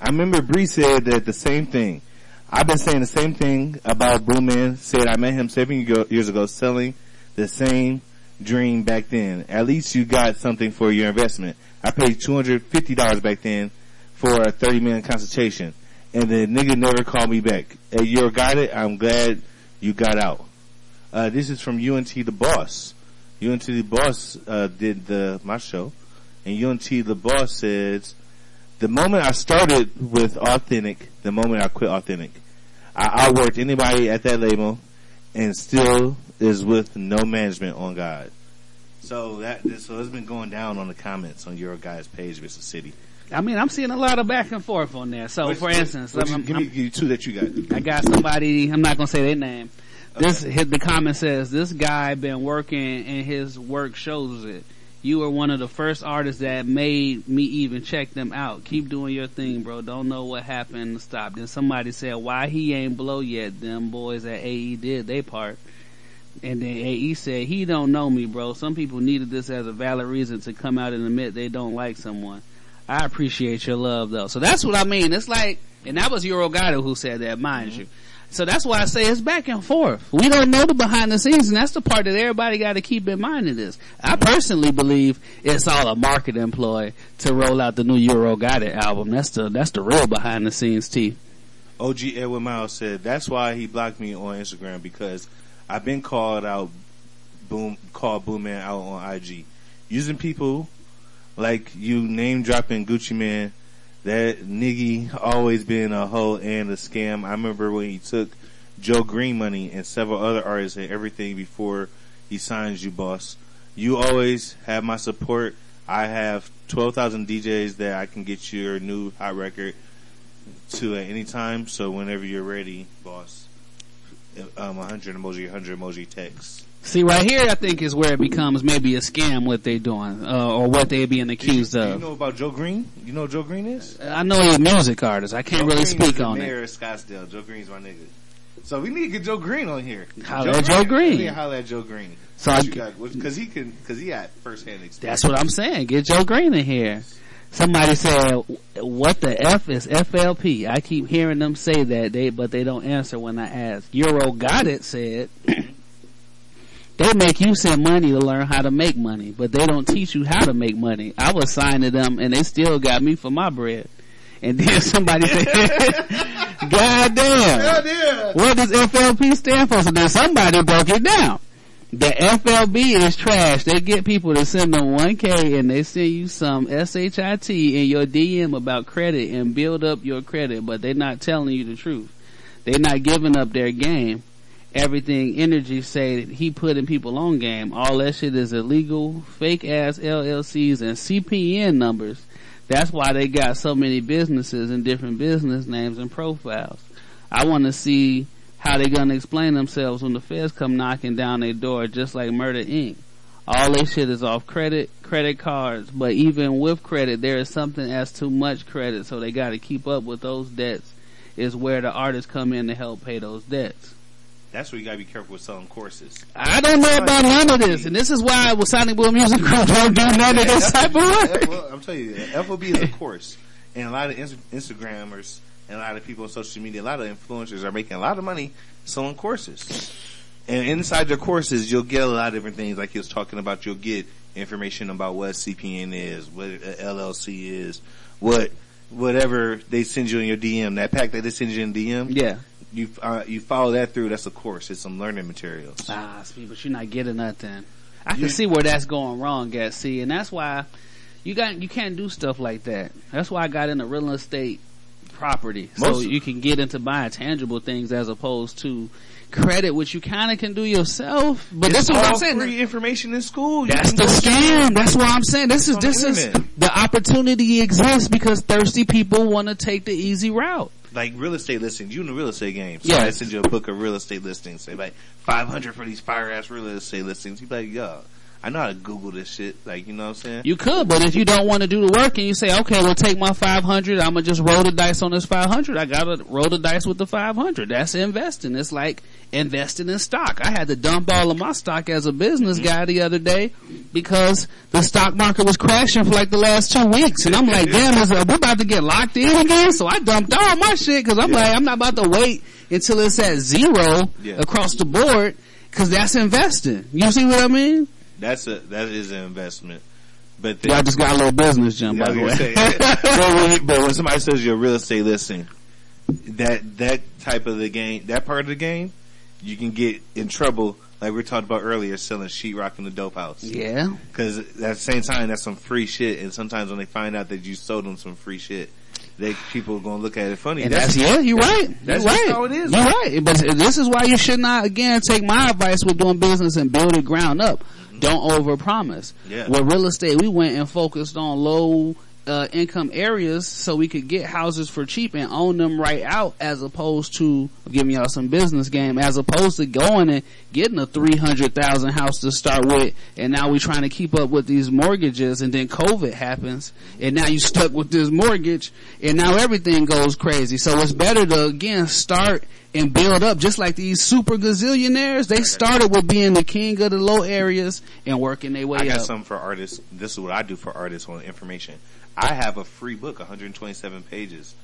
I remember Bree said that the same thing. I've been saying the same thing about Boomman. Said I met him seven years ago selling the same dream back then. At least you got something for your investment. I paid $250 back then for a 30 minute consultation. And the nigga never called me back. Hey, you're got it. I'm glad you got out. Uh, this is from UNT the boss. UNT the boss, uh, did the, my show. And UNT the boss says, the moment I started with authentic, the moment I quit authentic, I outworked anybody at that label and still is with no management on God. So that so it's been going down on the comments on your guys' page, Mr. City. I mean, I'm seeing a lot of back and forth on there. So, What- for instance, you- I'm- give me I'm- two that you got. I got somebody. I'm not gonna say their name. This hit the comment says this guy been working and his work shows it. You were one of the first artists that made me even check them out. Keep doing your thing, bro. Don't know what happened to stop. Then somebody said why he ain't blow yet. Them boys at AE did they part. And then AE said he don't know me, bro. Some people needed this as a valid reason to come out and admit they don't like someone. I appreciate your love though. So that's what I mean. It's like, and that was Euro Gotit who said that, mind mm-hmm. you. So that's why I say it's back and forth. We don't know the behind the scenes, and that's the part that everybody got to keep in mind in this. I personally believe it's all a marketing ploy to roll out the new Euro Gotit album. That's the that's the real behind the scenes tea. OG Edwin Miles said that's why he blocked me on Instagram because I've been called out, boom, called Boom Man out on IG, using people like you name dropping Gucci Mane. That nigga always been a hoe and a scam. I remember when he took Joe Green money and several other artists and everything before he signs you, boss. You always have my support. I have 12,000 DJs that I can get your new hot record to at any time. So whenever you're ready, boss. Um, 100 emoji, 100 emoji text. See, right here, I think is where it becomes maybe a scam what they're doing uh, or what they're being accused Do you of. know about Joe Green? You know who Joe Green is? I know he's a music artist. I can't Joe really Green speak the on mayor it. of Scottsdale. Joe Green's my nigga. So we need to get Joe Green on here. Holla at Joe Green. We need to holla at Joe Green. So What I- you got? Because he can, because he had first hand experience. That's what I'm saying. Get Joe Green in here. Somebody said, "What the f is FLP?" I keep hearing them say that, they but they don't answer when I ask. Euro Gotit said. They make you send money to learn how to make money, but they don't teach you how to make money. I was signed to them and they still got me for my bread. And then somebody said, God damn. What does FLP stand for? So then somebody broke it down. The FLB is trash. They get people to send them 1K and they send you some SHIT in your DM about credit and build up your credit, but they're not telling you the truth. They're not giving up their game. Everything energy say that he putting people on game. All that shit is illegal, fake ass LLCs and CPN numbers. That's why they got so many businesses and different business names and profiles. I want to see how they gonna explain themselves when the feds come knocking down their door, just like Murder Inc. All they shit is off credit, credit cards, but even with credit, there is something as too much credit, so they gotta keep up with those debts. Is where the artists come in to help pay those debts. That's where you gotta be careful with selling courses. I don't know about none of this, and this is why with Sonic Boom Music Group don't do none of this type of work. Well, I'm telling you, FOB is a course, and a lot of Inst- Instagrammers and a lot of people on social media, a lot of influencers are making a lot of money selling courses. And inside your courses, you'll get a lot of different things. Like he was talking about, you'll get information about what CPN is, what LLC is, what whatever they send you in your DM. That pack that they send you in DM, Yeah. You uh, you follow that through. That's a course. It's some learning materials. Ah, see, but you're not getting nothing. I can You- see where that's going wrong, at see, and that's why you got you can't do stuff like that. That's why I got into real estate property, so you can get into buying tangible things as opposed to credit, which you kind of can do yourself. But It's this is what I'm saying. free information in school. You That's the scam. That's what I'm saying. This is this is the opportunity exists because thirsty people want to take the easy route. Like real estate listings. You in the real estate game. So Yeah. I send you a book of real estate listings. Say like five hundred for these fire ass real estate listings. You be like, yo, I know how to Google this shit. Like, you know what I'm saying? You could, but if you don't want to do the work and you say, okay, we'll take my 500, I'm gonna just roll the dice on this 500, I gotta roll the dice with the 500. That's investing. It's like investing in stock. I had to dump all of my stock as a business guy the other day because the stock market was crashing for like the last two weeks. And I'm like, damn, is uh, we about to get locked in again? So I dumped all my shit because I'm like, I'm not about to wait until it's at zero Yeah. across the board because that's investing. You see what I mean? That's a that is an investment. But Yeah, I just got a little business jump, Yeah, by the way. say, but, when, but when somebody says you're a real estate listing, that that type of the game, that part of the game, you can get in trouble. Like we talked about earlier, selling sheetrock in the dope house. Yeah. Because at the same time, that's some free shit. And sometimes when they find out that you sold them some free shit, they people are gonna look at it funny. And that's, yeah, you're right. That's you're just right. how it is. You're right. But this is why you should not again take my advice with doing business and build it ground up. Don't overpromise. Yeah. With real estate, we went and focused on low uh, income areas so we could get houses for cheap and own them right out as opposed to giving y'all some business game as opposed to going and getting a 300,000 house to start with and now we're trying to keep up with these mortgages and then COVID happens and now you stuck with this mortgage and now everything goes crazy. So it's better to again start and build up just like these super gazillionaires. They started with being the king of the low areas and working their way up. I got up. something for artists. This is what I do for artists on information. I have a free book, 127 pages,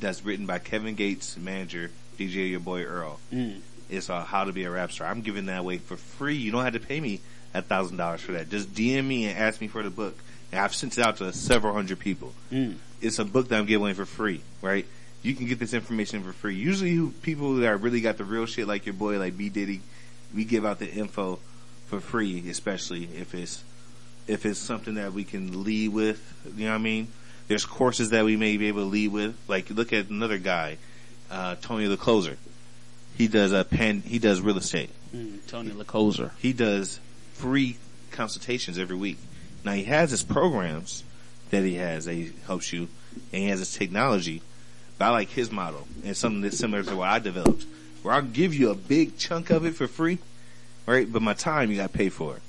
that's written by Kevin Gates, manager, DJ Your Boy Earl. Mm. It's uh, how to be a rap star. I'm giving that away for free. You don't have to pay me a thousand dollars for that. Just DM me and ask me for the book. And I've sent it out to several hundred people. Mm. It's a book that I'm giving away for free, right? You can get this information for free. Usually people that really got the real shit like your boy, like B Diddy, we give out the info for free, especially if it's if it's something that we can lead with. You know what I mean? There's courses that we may be able to lead with. Like look at another guy, uh, Tony the Closer. He does a pen. He does real estate. Mm, Tony the Closer. He does free consultations every week. Now he has his programs that he has that he helps you, and he has his technology. But I like his model and something that's similar to what I developed, where I'll give you a big chunk of it for free, right? But my time you got to pay for it.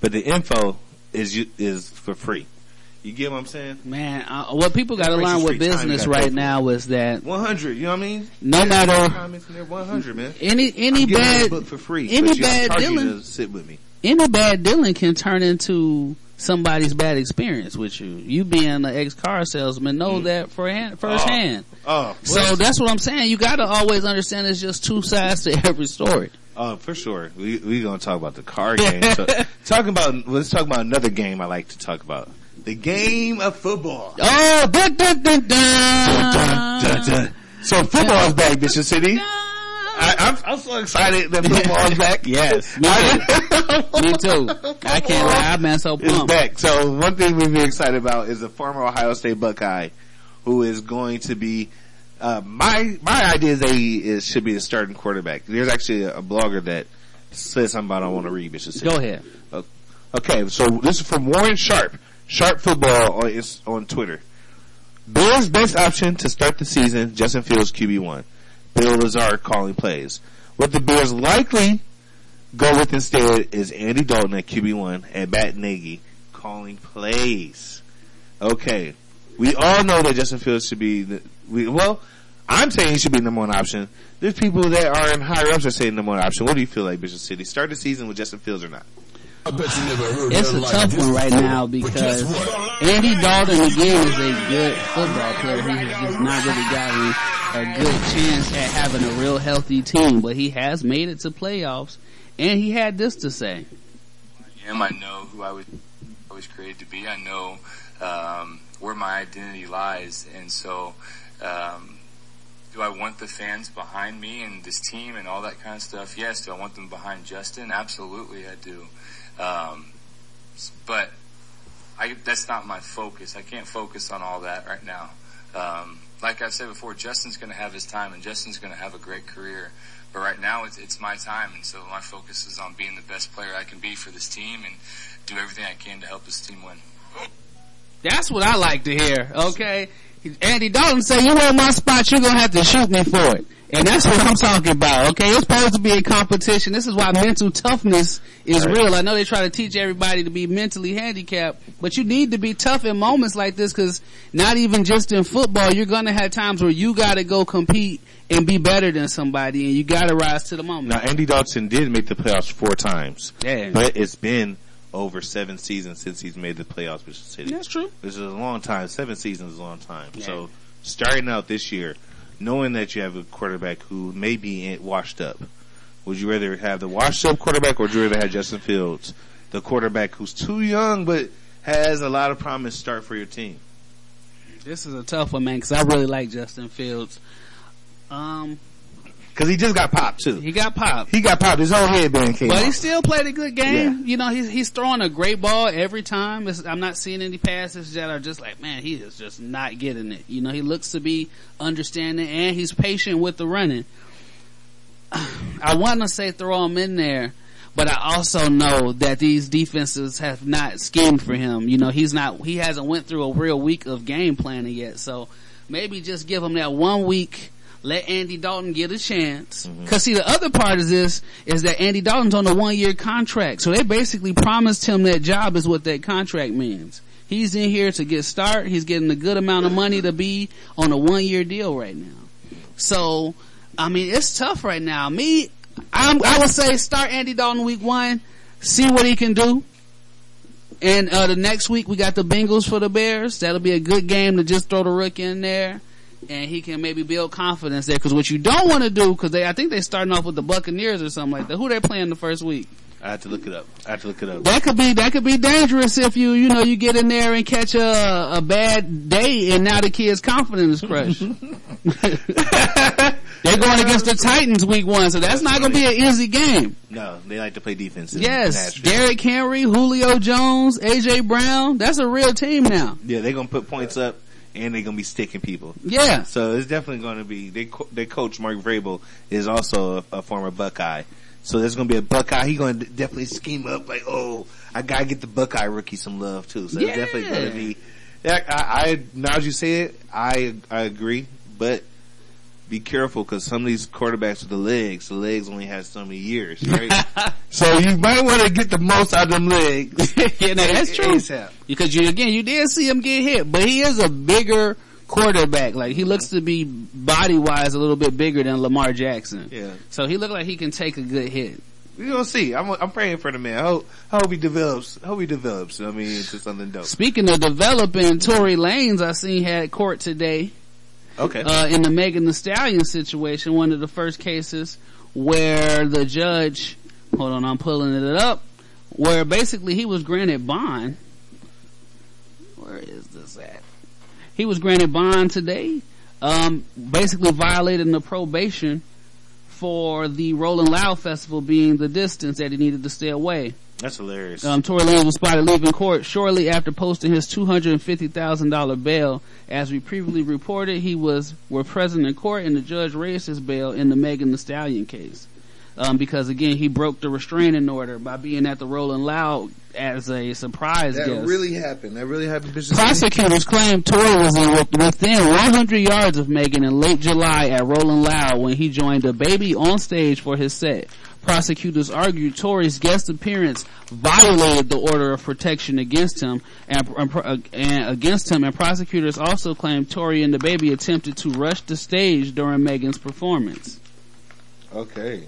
But the info is you, is for free. You get what I'm saying? Man, uh, what people got to learn with business you gotta pay right now is that 100. You know what I mean? No There's matter- in there 100, man. any any bad book for free. any but you- I'm bad dealing sit with me. any bad dealing can turn into somebody's bad experience with you. You being an ex car salesman know that for hand, firsthand. Oh, So that's what I'm saying. You got to always understand there's just two sides to every story. Oh, for sure. We we gonna talk about the card game. so, talking about let's talk about another game I like to talk about. The game of football. Oh, dun, dun, dun. So football's back, Bishop City. I, I'm, I'm so excited that football's back. Yes, me too. me too. I can't lie. I've been so pumped. It's back. So one thing we've been excited about is a former Ohio State Buckeye who is going to be uh, my my idea is that he is should be the starting quarterback. There's actually a, a blogger that says something about I want to read City. Go ahead. Okay, so this is from Warren Sharp. Sharp Football on, is on Twitter. Bills' best option to start the season, Justin Fields QB1. Bill Lazor calling plays. What the Bears likely go with instead is Andy Dalton at QB1 and Matt Nagy calling plays. Okay. We all know that Justin Fields should be the, we, well, I'm saying he should be number one option. There's people that are in higher ups that say number one option. What do you feel like, Bishop City? Start the season with Justin Fields or not? I bet you never heard It's a like tough one right now But guess because what? Andy Dalton again is a good football player. He has just not really gotten a good chance at having a real healthy team, but he has made it to playoffs, and he had this to say. I am. I know who I was, I was created to be. I know um, where my identity lies, and so um, do I want the fans behind me and this team and all that kind of stuff? Yes. Do I want them behind Justin? Absolutely, I do. Um, but I, that's not my focus. I can't focus on all that right now. Um, like I've said before, Justin's going to have his time, and Justin's going to have a great career. But right now, it's, it's my time, and so my focus is on being the best player I can be for this team and do everything I can to help this team win. That's what I like to hear. Okay, Andy Dalton said, "You want my spot? You're gonna have to shoot me for it." And that's what I'm talking about. Okay, it's supposed to be a competition. This is why mental toughness is Right. real. I know they try to teach everybody to be mentally handicapped, but you need to be tough in moments like this because not even just in football, you're gonna have times where you gotta go compete and be better than somebody, and you gotta rise to the moment. Now, Andy Dalton did make the playoffs four times. Yeah. But it's been over seven seasons since he's made the playoffs with the city. That's true. This is a long time. Seven seasons is a long time. Yeah. So, starting out this year, knowing that you have a quarterback who may be washed up, would you rather have the washed up quarterback or would you rather have Justin Fields, the quarterback who's too young but has a lot of promise start for your team? This is a tough one, man, because I really like Justin Fields. Um, Cause he just got popped too. He got popped. He got popped. His whole headband came But he still played a good game. You know, he's he's throwing a great ball every time. It's, I'm not seeing any passes that are just like, man, he is just not getting it. You know, he looks to be understanding and he's patient with the running. I want to say throw him in there, but I also know that these defenses have not schemed for him. You know, he's not, he hasn't went through a real week of game planning yet. So maybe just give him that one week. Let Andy Dalton get a chance. Cause see, the other part is this is that Andy Dalton's on a one year contract. So they basically promised him that job is what that contract means. He's in here to get start. He's getting a good amount of money to be on a one year deal right now. So, I mean, it's tough right now. Me, I'm, I would say start Andy Dalton week one, see what he can do. And, uh, the next week we got the Bengals for the Bears. That'll be a good game to just throw the rook in there. And he can maybe build confidence there. Cause what you don't want to do, cause they, I think they're starting off with the Buccaneers or something like that. Who they playing the first week? I had to look it up. I had to look it up. That could be that could be dangerous if you you know you get in there and catch a a bad day and now the kid's confidence is crushed. They're going against the Titans week one, so that's not going to be an easy game. No, they like to play defense. Yes. Derrick Henry, Julio Jones, AJ Brown. That's a real team now. Yeah, they're gonna put points up, and they're gonna be sticking people. Yeah. So it's definitely gonna be. They co- their coach Mark Vrabel is also a, a former Buckeye. So there's gonna be a Buckeye. He's gonna definitely scheme up like, oh, I gotta get the Buckeye rookie some love too. So it's definitely gonna be. Yeah, I, I now as you say it, I I agree, but be careful because some of these quarterbacks with the legs, the legs only have so many years, right? so you might want to get the most out of them legs. yeah, no, that's true. ASAP. Because you again, you did see him get hit, but he is a bigger quarterback. Like he looks to be body wise a little bit bigger than Lamar Jackson. Yeah. So he looked like he can take a good hit. We gonna see. I'm I'm praying for the man. I hope, I hope he develops. I hope he develops. I mean, into something dope. Speaking of developing, Tory Lanez I seen had court today. Okay. Uh, in the Megan Thee Stallion situation, one of the first cases where the judge, hold on, I'm pulling it up, where basically he was granted bond. Where is this at? He was granted bond today, um, basically violating the probation for the Rolling Loud Festival being the distance that he needed to stay away. That's hilarious. Um, Tory Lanez was spotted leaving court shortly after posting his $250,000 bail. As we previously reported, he was were present in court and the judge raised his bail in the Megan Thee Stallion case. Um, because again, he broke the restraining order by being at the Rolling Loud as a surprise that guest. really happened. That really happened. Prosecutors claim Tory was in within 100 yards of Megan in late July at Rolling Loud when he joined DaBaby on stage for his set. Prosecutors argued Tory's guest appearance violated the order of protection against him and, and against him, and prosecutors also claimed Tory and DaBaby attempted to rush the stage during Megan's performance. Okay.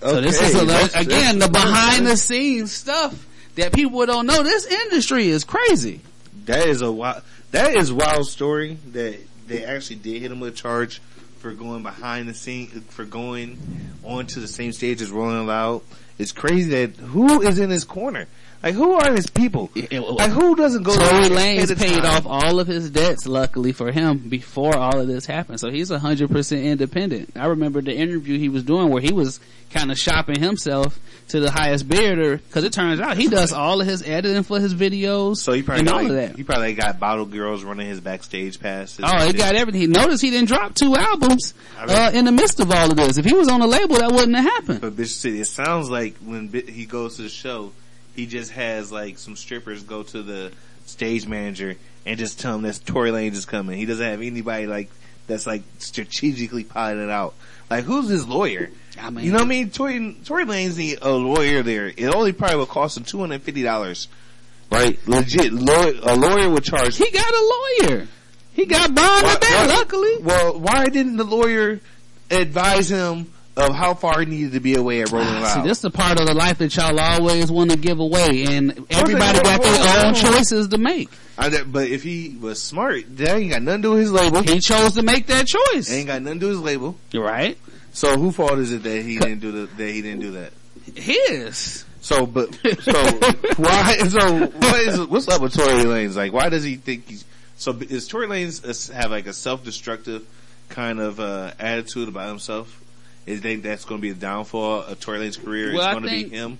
So this is a, again the behind the scenes stuff that people don't know. This industry is crazy. That is a wild. That is wild story that they actually did hit him with a charge for going behind the scene for going onto the same stage as Rolling Loud. It's crazy that who is in his corner. Like who are his people? Like who doesn't go? Tory there Lanez at paid time? off all of his debts, luckily for him, before all of this happened. So he's hundred percent independent. I remember the interview he was doing where he was kind of shopping himself to the highest bidder because it turns out he does all of his editing for his videos. So he probably and got, all of that. he probably got bottle girls running his backstage passes. Oh, he got everything. He noticed he didn't drop two albums I mean- uh, in the midst of all of this. If he was on a label, that wouldn't have happened. But Bishop City, it sounds like when Bi- he goes to the show, he just has like some strippers go to the stage manager and just tell him that Tory Lanez is coming. He doesn't have anybody like that's like strategically plotting it out. Like who's his lawyer? I mean, You know what I mean? Tory Tory Lanez need a lawyer there. It only probably would cost him two hundred and fifty dollars. Right? Legit. Lawyer, a lawyer would charge. He got a lawyer. He got bond Why- with that, why- luckily. Well, why didn't the lawyer advise him of how far he needed to be away at Rolling Loud? See, this is the part of the life that y'all always want to give away, and everybody got their own choices to make. I, but if he was smart, that ain't got nothing to do with his label. He chose to make that choice. Ain't got nothing to do with his label. You're right. So who fault is it that he didn't do the, that he didn't do that? His. So, but so why? So what is what's up with Tory Lanez? Like, why does he think he's so? Is Tory Lanez have like a self destructive kind of uh attitude about himself? Is think that's going to be the downfall of Tory Lanez career? Well, it's going to be him.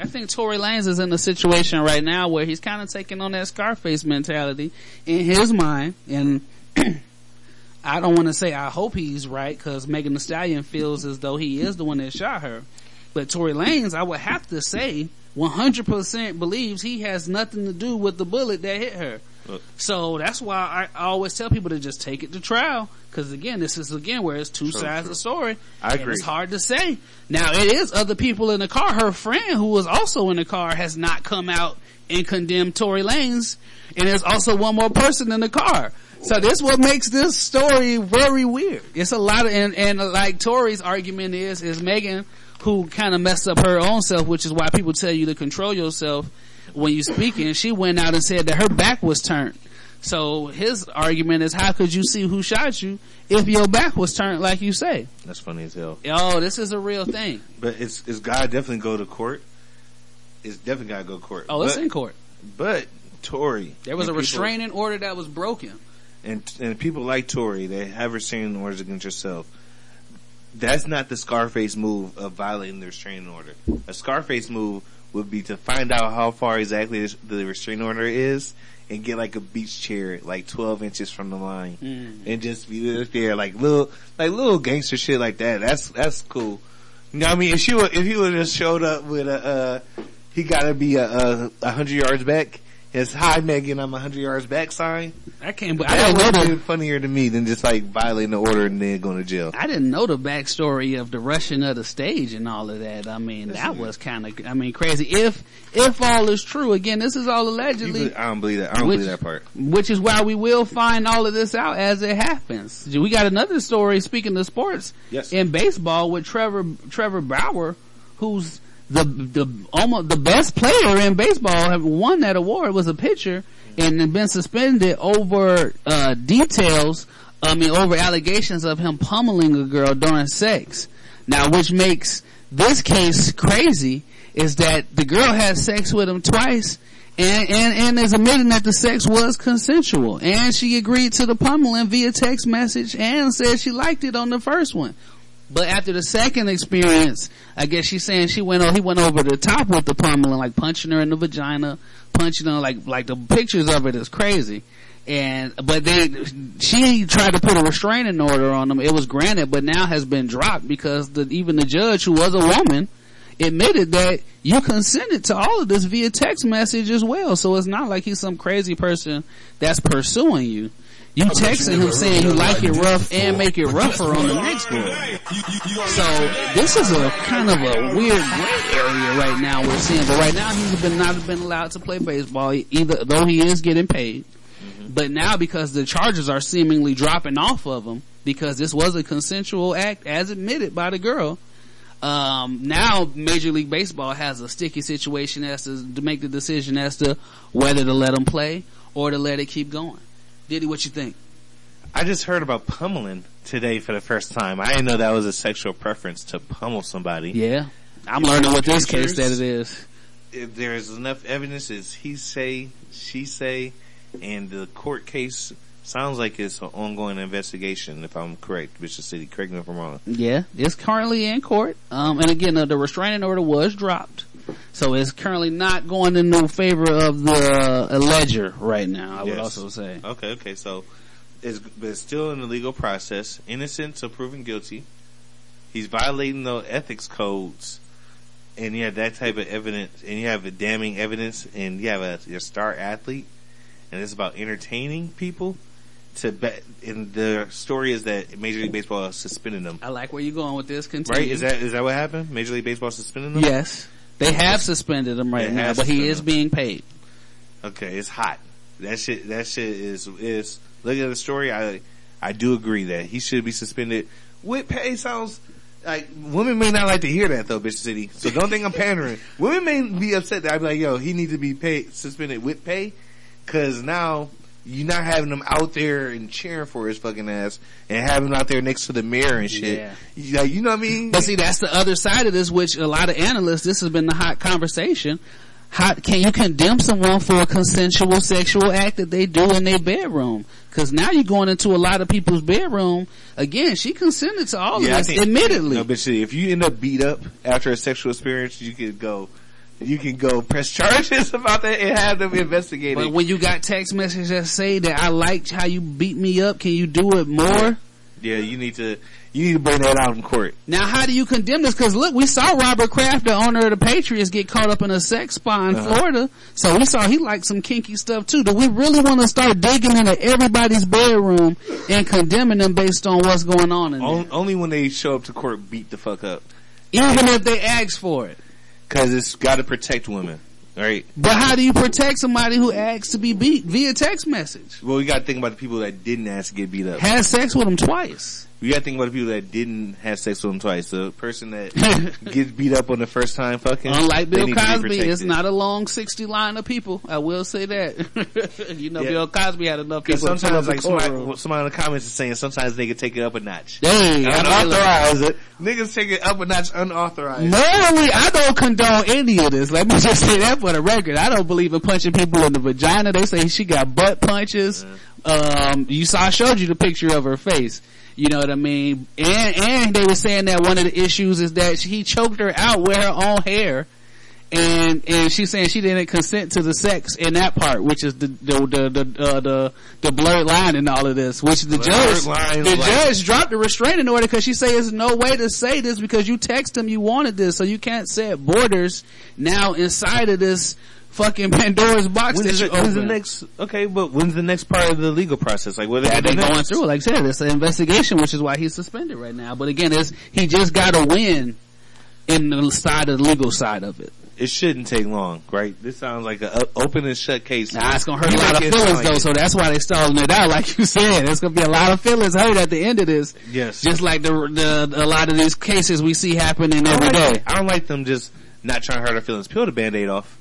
I think Tory Lanez is in a situation right now where he's kind of taking on that Scarface mentality in his mind, and I don't want to say I hope he's right because Megan Thee Stallion feels as though he is the one that shot her, but Tory Lanez, I would have to say, 100% believes he has nothing to do with the bullet that hit her. Look. So that's why I always tell people to just take it to trial. Cause again, this is again where it's two sides of the story. I And agree. it's hard to say. Now it is other people in the car. Her friend who was also in the car has not come out and condemned Tory Lanez. And there's also one more person in the car. So this what makes this story very weird. It's a lot of, and, and like Tory's argument is, is Megan who kind of messed up her own self, which is why people tell you to control yourself when you're speaking. She went out and said that her back was turned. So his argument is, how could you see who shot you if your back was turned like you say? That's funny as hell. Oh, this is a real thing. But it's it's got to definitely go to court. It's definitely got to go to court. Oh, it's but, in court. But Tory, There was a people- restraining order that was broken. and and people like Tory, they have restraining orders against yourself. That's not the Scarface move of violating the restraining order. A Scarface move would be to find out how far exactly this- the restraining order is and get like a beach chair like 12 inches from the line Mm. and just be there like little, like little gangster shit like that. That's, that's cool. You know what I mean? If she would, if he would have just showed up with a, uh, he gotta be a, a, a hundred yards back. His hi Megan, I'm hundred yards back sign. I can't. I That didn't would know have the. been funnier to me than just like violating the order and then going to jail. I didn't know the backstory of the rushing of the stage and all of that. I mean, that Listen. was kind of, I mean, crazy. If, if all is true, again, this is all allegedly, believe- I don't believe that. I don't Which- believe that part. which is why we will find all of this out as it happens. We got another story, speaking of sports, Yes. in baseball with Trevor, Trevor Bauer, who's the, the, almost the best player in baseball, have won that award, was a pitcher, and been suspended over, uh, details, I mean, over allegations of him pummeling a girl during sex. Now, which makes this case crazy is that the girl had sex with him twice and, and, and is admitting that the sex was consensual. And she agreed to the pummeling via text message and said she liked it on the first one. But after the second experience, I guess she's saying she went, oh, he went over the top with the pummeling, like punching her in the vagina, punching her, like, like the pictures of it is crazy. And, but they, she tried to put a restraining order on him. It was granted, but now has been dropped because the, even the judge who was a woman admitted that you consented to all of this via text message as well. So it's not like he's some crazy person that's pursuing you. You texting him saying you like it rough and make it rougher on the next girl. So this is a kind of a weird gray area right now we're seeing. But right now he's been not been allowed to play baseball either, though he is getting paid. But now because the charges are seemingly dropping off of him because this was a consensual act as admitted by the girl. Um, now Major League Baseball has a sticky situation as to, to make the decision as to whether to let him play or to let it keep going. Diddy, what you think? I just heard about pummeling today for the first time. I didn't know that was a sexual preference to pummel somebody. Yeah. I'm learning with this case that it is. If there's enough evidence, is he say, she say, and the court case sounds like it's an ongoing investigation. If I'm correct, Bishop City, correct me if I'm wrong. Yeah, it's currently in court. Um, and again, uh, the restraining order was dropped. So it's currently not going in no favor of the uh, alleger right now, I would also say. Okay, okay, so it's, it's still in the legal process. Innocent to proven guilty. He's violating the ethics codes, and you have that type of evidence, and you have a damning evidence, and you have a, your star athlete, and it's about entertaining people. To bet, and the story is that Major League Baseball suspended them. I like where you're going with this. Continue. Right? Is that is that what happened? Major League Baseball suspended them? Yes. They have suspended him right now, but he is being paid. Okay, it's hot. That shit. That shit is is. Looking at the story, I I do agree that he should be suspended. With pay sounds like women may not like to hear that though, bitch city. So don't think I'm pandering. women may be upset that I'd be like, yo, he needs to be paid suspended with pay, because now you're not having him out there and cheering for his fucking ass and having him out there next to the mirror and shit. Yeah. You, like, you know what I mean? But see, that's the other side of this, which a lot of analysts, this has been the hot conversation. how can you condemn someone for a consensual sexual act that they do in their bedroom? Because now you're going into a lot of people's bedroom. Again, she consented to all Yeah, I of this, admittedly. No, but see, if you end up beat up after a sexual experience, you could go, you can go press charges about that and have them investigated. But when you got text messages that say that I liked how you beat me up, can you do it more? yeah, you need to, you need to bring that out in court. Now, how do you condemn this? Because look, we saw Robert Kraft, the owner of the Patriots, get caught up in a sex spa in Uh-huh. Florida. So we saw he liked some kinky stuff too. Do we really want to start digging into everybody's bedroom and condemning them based on what's going on in there? On, only when they show up to court, beat the fuck up. Even if they ask for it. Cause it's gotta protect women, right? But how do you protect somebody who asks to be beat via text message? Well, we gotta think about the people that didn't ask to get beat up. Had sex with them twice. We gotta think about the people that didn't have sex with him twice. The person that gets beat up on the first time fucking. Unlike Bill need to be Cosby, it's not a long 60 line of people. I will say that. you know, Yeah. Bill Cosby had enough people. to fill up sometimes, like somebody, somebody in the comments is saying, sometimes they can take it up a notch. Dang, unauthorized it. Niggas take it up a notch unauthorized. Morally, I don't condone any of this. Let me just say that for the record. I don't believe in punching people in the vagina. They say she got butt punches. Um, you saw, I showed you the picture of her face. You know what I mean? And, and they were saying that one of the issues is that he choked her out with her own hair. And, and she's saying she didn't consent to the sex in that part, which is the, the, the, the, uh, the, the blurred line in all of this, which the Blurred judge, line, the like- judge dropped the restraining order because she say there's no way to say this because you text him you wanted this, so you can't set borders now inside of this fucking Pandora's box When's, that the, you when's the next? Okay, but when's the next part of the legal process? Like, what are they they gonna do going through, like I said, it's an investigation, which is why he's suspended right now. But again, it's, he just got to win in the side of the legal side of it. It shouldn't take long, right? This sounds like an open and shut case. Nah, it's gonna hurt You a lot of make it sound feelings like though, it. so that's why they stalling it out. Like you said, It's gonna be a lot of feelings hurt at the end of this. Yes. Just like the, the, a lot of these cases we see happening I every don't day. I don't like them just not trying to hurt our feelings. Peel the band-aid off.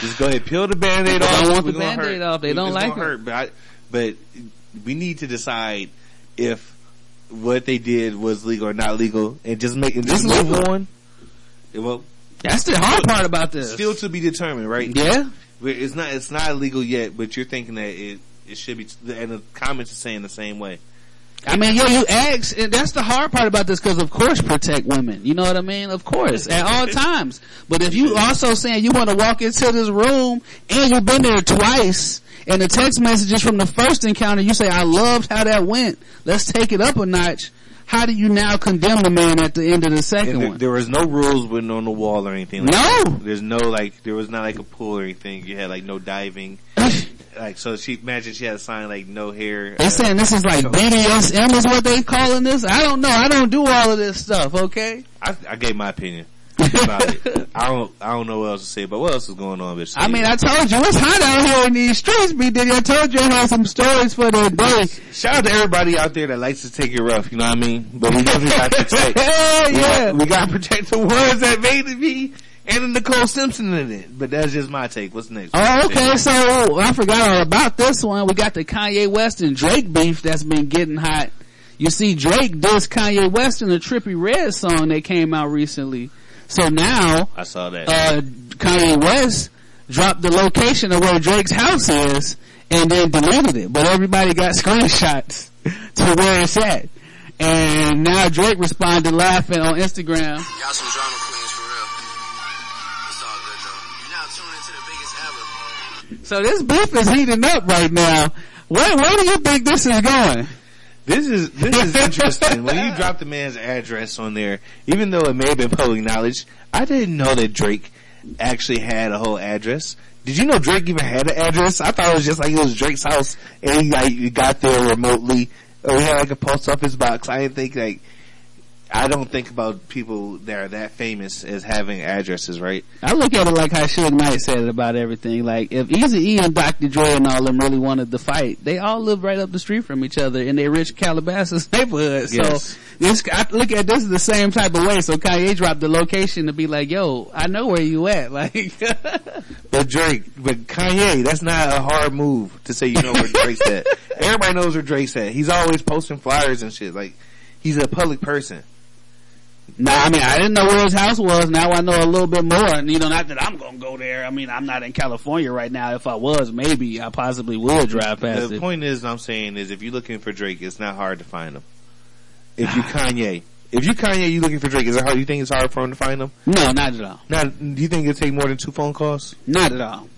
Just go ahead, peel the band-aid off. don't want the Band-Aid off. They don't like it. hurt, but I, but we need to decide if what they did was legal or not legal, and just make and just move legal. on. Well, That's the hard part about this. still to be determined, right? Yeah. It's not. It's not illegal yet, but you're thinking that it it should be. And the comments are saying the same way. I mean, yo, you ask, and that's the hard part about this because of course protect women. You know what I mean? Of course, at all times. But if you also saying you want to walk into this room and you've been there twice and the text messages from the first encounter, you say, I loved how that went. Let's take it up a notch. How do you now condemn the man at the end of the second there, one? there was no rules written on the wall or anything. Like No. that. there's no like. There was not like a pool or anything. You had like no diving. like so, she imagine she had a sign like no hair. Uh, they saying this is like BDSM is what they calling this? I don't know. I don't do all of this stuff, okay? I, I gave my opinion about it. I don't. I don't know what else to say. But what else is going on? Bitch? I mean, I told you it's hot out here in these streets, B Diddy. I told you I had some stories for the day. Shout out to everybody out there that likes to take it rough. You know what I mean? But we definitely got to protect. Hell we, yeah. got, we got to protect the ones that made it be and the Nicole Simpson in it. But that's just my take. What's next? Oh, okay. So I forgot all about this one. We got the Kanye West and Drake beef that's been getting hot. You see, Drake dissed Kanye West in the Trippie Redd song that came out recently. So now, I saw that. uh, Kanye West dropped the location of where Drake's house is and then deleted it. But everybody got screenshots to where it's at. And now Drake responded laughing on Instagram. So this beef is heating up right now. Where, where do you think this is going? This is this is interesting. when you drop the man's address on there, even though it may have been public knowledge, I didn't know that Drake actually had a whole address. Did you know Drake even had an address? I thought it was just like it was Drake's house, and he like got there remotely, or he had like a post office box. I didn't think like. I don't think about people that are that famous as having addresses, right? I look at it like how Suge Knight said it about everything. Like if Easy E and Dr. Dre and all them really wanted to fight, they all live right up the street from each other in their rich Calabasas neighborhood. Yes. So this, I look at this the same type of way. So Kanye dropped the location to be like, "Yo, I know where you at." Like, But Drake, but Kanye, that's not a hard move to say you know where Drake's at. Everybody knows where Drake's at. He's always posting flyers and shit. Like, he's a public person. Nah, I mean, I didn't know where his house was. Now I know a little bit more. And, you know, not that I'm gonna go there. I mean, I'm not in California right now. If I was, maybe I possibly would drive past it. The it. point is, I'm saying is, if you're looking for Drake, it's not hard to find him. If you Kanye, if you Kanye, you looking for Drake, is it hard? You think it's hard for him to find him? No, not at all. Now, do you think it'll take more than two phone calls? Not at all.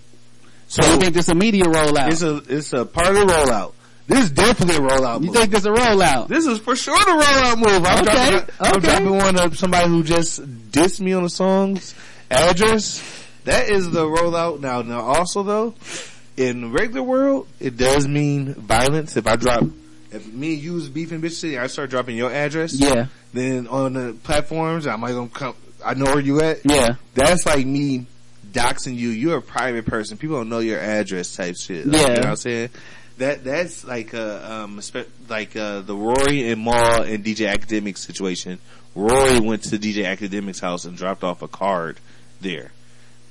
So you think this a media rollout? It's a it's a part of the rollout. This is definitely a rollout. You move. think this is a rollout? This is for sure the rollout move. I'm, Okay, dropping, I'm okay. dropping one of somebody who just dissed me on the song's address. That is the rollout. Now, now also though, in the regular world, it does mean violence. If I drop, if me and you was beefing bitch city, I start dropping your address. Yeah. Then on the platforms, I'm like, gonna come, I know where you at. Yeah. That's like me doxing you. You're a private person. People don't know your address type shit. Like, Yeah. You know what I'm saying? That, that's like, uh, um, like, uh, the Rory and Mal and DJ Akademiks situation. Rory went to DJ Akademiks' house and dropped off a card there.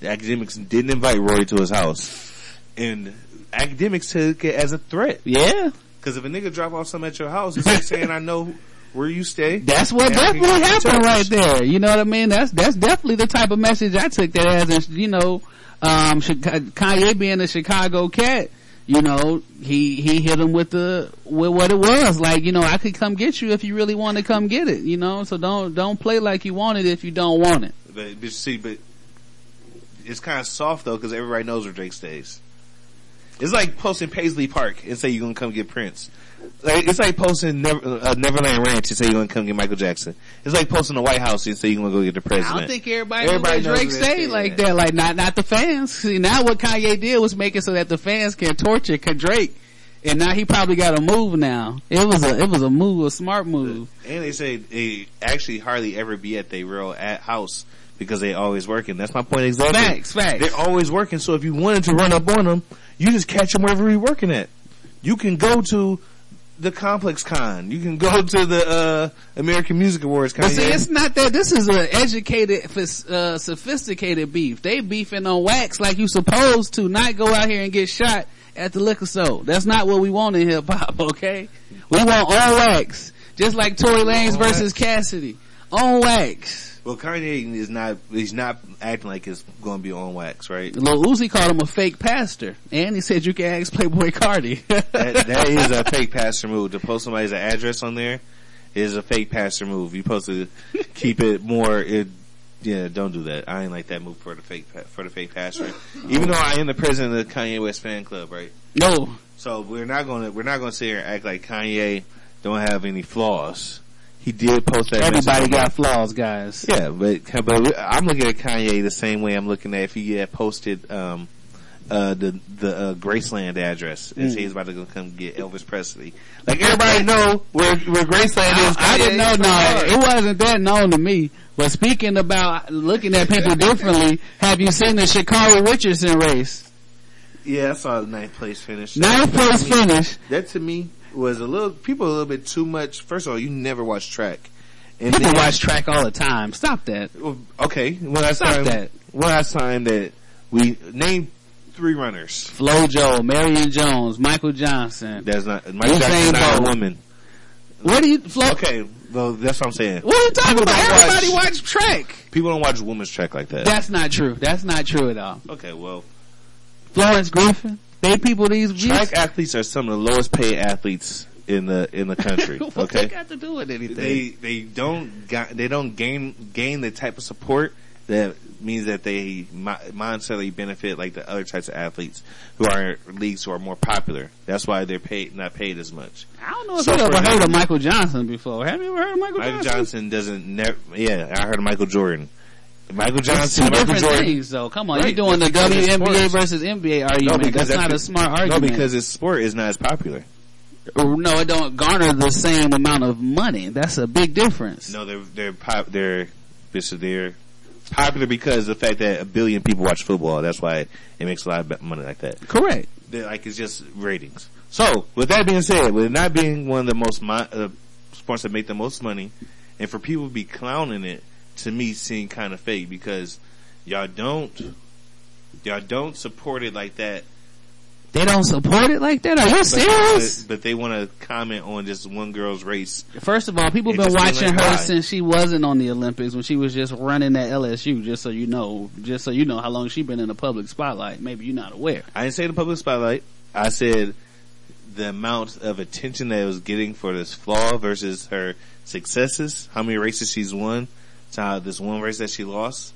The Akademiks didn't invite Rory to his house. And Akademiks took it as a threat. Yeah. Cause if a nigga drop off something at your house, it's like saying, I know where you stay. That's what And I can definitely happened right there. You know what I mean? That's that's definitely the type of message I took that as, you know, um, Kanye being a Chicago cat. You know, he he hit him with the with what it was. Like, you know, I could come get you if you really want to come get it. You know, so don't don't play like you want it if you don't want it. But, but see, but it's kind of soft though because everybody knows where Drake stays. It's like posting Paisley Park and say you're gonna come get Prince. Like, it's like posting Never, uh, Neverland Ranch and say you're gonna come get Michael Jackson. It's like posting the White House and say you're gonna go get the president. I don't think everybody, Everybody knows Drake stay like that. Like not not the fans. See now what Kanye did was make it so that the fans can torture Drake, and now he probably got a move now. It was a it was a move, a smart move. And they say they actually hardly ever be at their real at house because they always working. That's my point exactly. Facts, facts. They're always working. So if you wanted to run up on them, you just catch them wherever you're working at. You can go to the Complex Con. You can go to the uh, American Music Awards. But see, it's not that. This is an educated, uh, sophisticated beef. They beefing on wax like you supposed to, not go out here and get shot at the liquor store. That's not what we want in hip hop. Okay, we want on wax, just like Tory Lanez versus Cassidy, on wax. Well, Kanye is not. He's not acting like it's going to be on wax, right? Lil Uzi called him a fake pastor, and he said you can ask Playboi Carti. that, that is a fake pastor move. To post somebody's address on there is a fake pastor move. You're supposed to keep it more. It, yeah, don't do that. I ain't like that move for the fake for the fake pastor. Even though I am the president of the Kanye West fan club, right? No. So we're not gonna we're not gonna sit here and act like Kanye don't have any flaws. He did post that. Everybody got flaws, guys. yeah, but but I'm looking at Kanye the same way I'm looking at if he had posted um uh the the uh, Graceland address and Mm. he's about to go come get Elvis Presley. Like everybody know where where Graceland is. I didn't know. No, it wasn't that known to me. But speaking about looking at people differently, have you seen the Sha'Carri Richardson race? Yeah, I saw the ninth place finish. Ninth place finish. That to me was a little people a little bit too much. First of all, you never watch track. And People then- watch track all the time. Stop that. Okay, when I Stop time that. when I time that we name three runners. Flo Flo-Jo, Marion Jones, Michael Johnson. That's not Michael Jackson's not a woman. What do you? Flo- Okay, well that's what I'm saying. What are you talking People about? Everybody watch track. People don't watch women's track like that. That's not true. That's not true at all. okay, well, Florence Griffin. They people these track athletes are some of the lowest paid athletes in the in the country. what okay, they got to do with anything? they they don't got, they don't gain gain the type of support that means that they monetarily benefit like the other types of athletes who are in leagues who are more popular. That's why they're paid not paid as much. I don't know if So you for ever heard them- of Michael Johnson before. Have you ever heard of Michael, Johnson? Michael Johnson? Johnson doesn't never. Yeah, I heard of Michael Jordan. Michael It's Johnson, two Michael different Jordan. things, though. Come on, Right, you're doing the because it's WNBA versus NBA argument. that's, not a smart argument. No, because his sport is not as popular. no, it don't garner the same amount of money. That's a big difference. No, they're they're pop, they're they're popular because of the fact that a billion people watch football. That's why it makes a lot of money like that. Correct. They're, like it's just ratings. So with that being said, with it not being one of the most mo- uh, sports that make the most money, and for people to be clowning it, to me seem kind of fake because y'all don't y'all don't support it like that They don't support it like that. Are you serious? But, but they want to comment on just one girl's race. First of all, people been watching her since she wasn't on the Olympics when she was just running at LSU. Just so you know, just so you know how long she been in the public spotlight. Maybe you're not aware. I didn't say the public spotlight. I said the amount of attention that it was getting for this flaw versus her successes. How many races she's won. How this one race that she lost.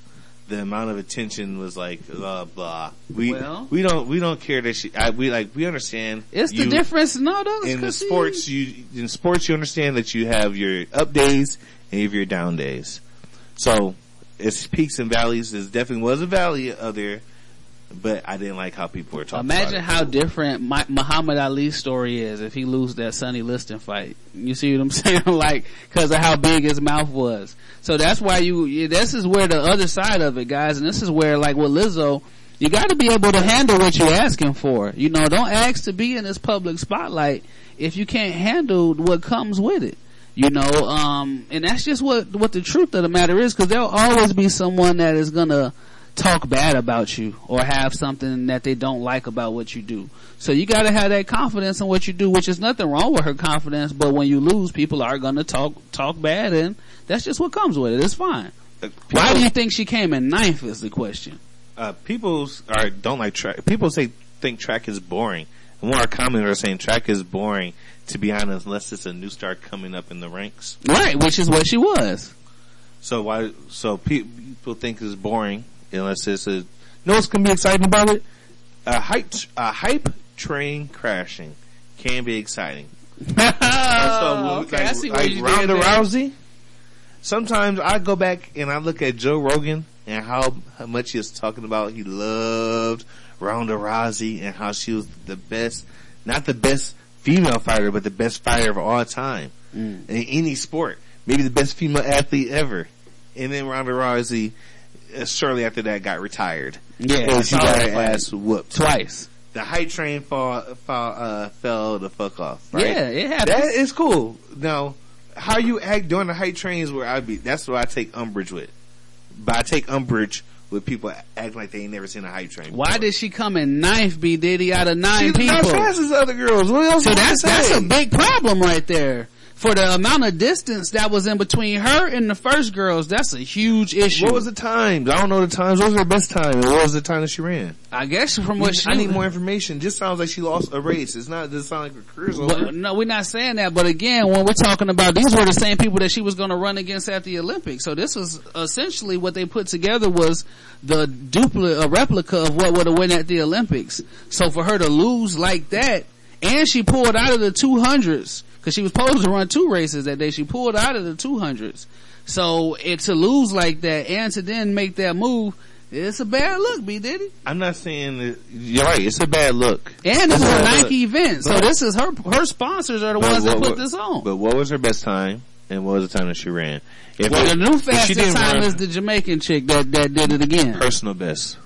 The amount of attention was like blah blah. We Well- we don't we don't care that she. I, we like we understand. It's the difference. No, those in the sports. You in sports you understand that you have your up days and you have your down days. So it's peaks and valleys. There definitely was a valley out there, but I didn't like how people were talking. Imagine how different my, Muhammad Ali's story is if he lose that Sonny Liston fight. You see what I'm saying? like, cause of how big his mouth was. So that's why you, this is where the other side of it, guys, and this is where, like with Lizzo, you gotta be able to handle what you're asking for. You know, don't ask to be in this public spotlight if you can't handle what comes with it. You know, um, and that's just what, what the truth of the matter is, cause there'll always be someone that is gonna, talk bad about you or have something that they don't like about what you do. So you gotta have that confidence in what you do, which is nothing wrong with her confidence, but when you lose, people are gonna talk, talk bad and that's just what comes with it. It's fine. Why do you think she came in ninth is the question. uh, people are don't like track. People say think track is boring. And one of our commenters are saying track is boring. To be honest, unless it's a new star coming up in the ranks. Right, which is what she was. So why? So pe- people think it's boring unless it's a. You know what's gonna be exciting about it? A hype, a hype train crashing can be exciting. Oh, okay, I see what like you Ronda. Rousey. Sometimes I go back and I look at Joe Rogan and how, how much he was talking about. He loved Ronda Rousey and how she was the best, not the best female fighter, but the best fighter of all time Mm. in any sport. Maybe the best female athlete ever. And then Ronda Rousey, shortly after that, got retired. Yeah, she got ass whooped Twice. the hype train fall, fall uh, fell the fuck off. Right? Yeah, it happens. That is cool. Now, how you act during the hype trains where I be. That's what I take umbrage with. But I take umbrage with people acting like they ain't never seen a hype train. Why did she come in ninth, B Diddy, out of nine She's people? not as fast as other girls. So that's that's a big problem right there. For the amount of distance that was in between her and the first girls, that's a huge issue. What was the times? I don't know the times. What was her best time? And what was the time that she ran? I guess from what she I need more information. Just sounds like she lost a race. It's not. It doesn't sound like her career's over. No, we're not saying that. But again, when we're talking about these were the same people that she was going to run against at the Olympics. So this was essentially what they put together was the duplicate, a replica of what would have won at the Olympics. So for her to lose like that, and she pulled out of the 200s because she was supposed to run two races that day. She pulled out of the 200s. So it to lose like that and to then make that move, it's a bad look, B Diddy. I'm not saying that, you're right. It's a bad look. And this It's is a Nike look. event, so But- this is her. Her sponsors are the ones that put what- this on. But what was her best time, and what was the time that she ran? If well, it- the new fastest time run is the Jamaican chick that that did it again. personal best.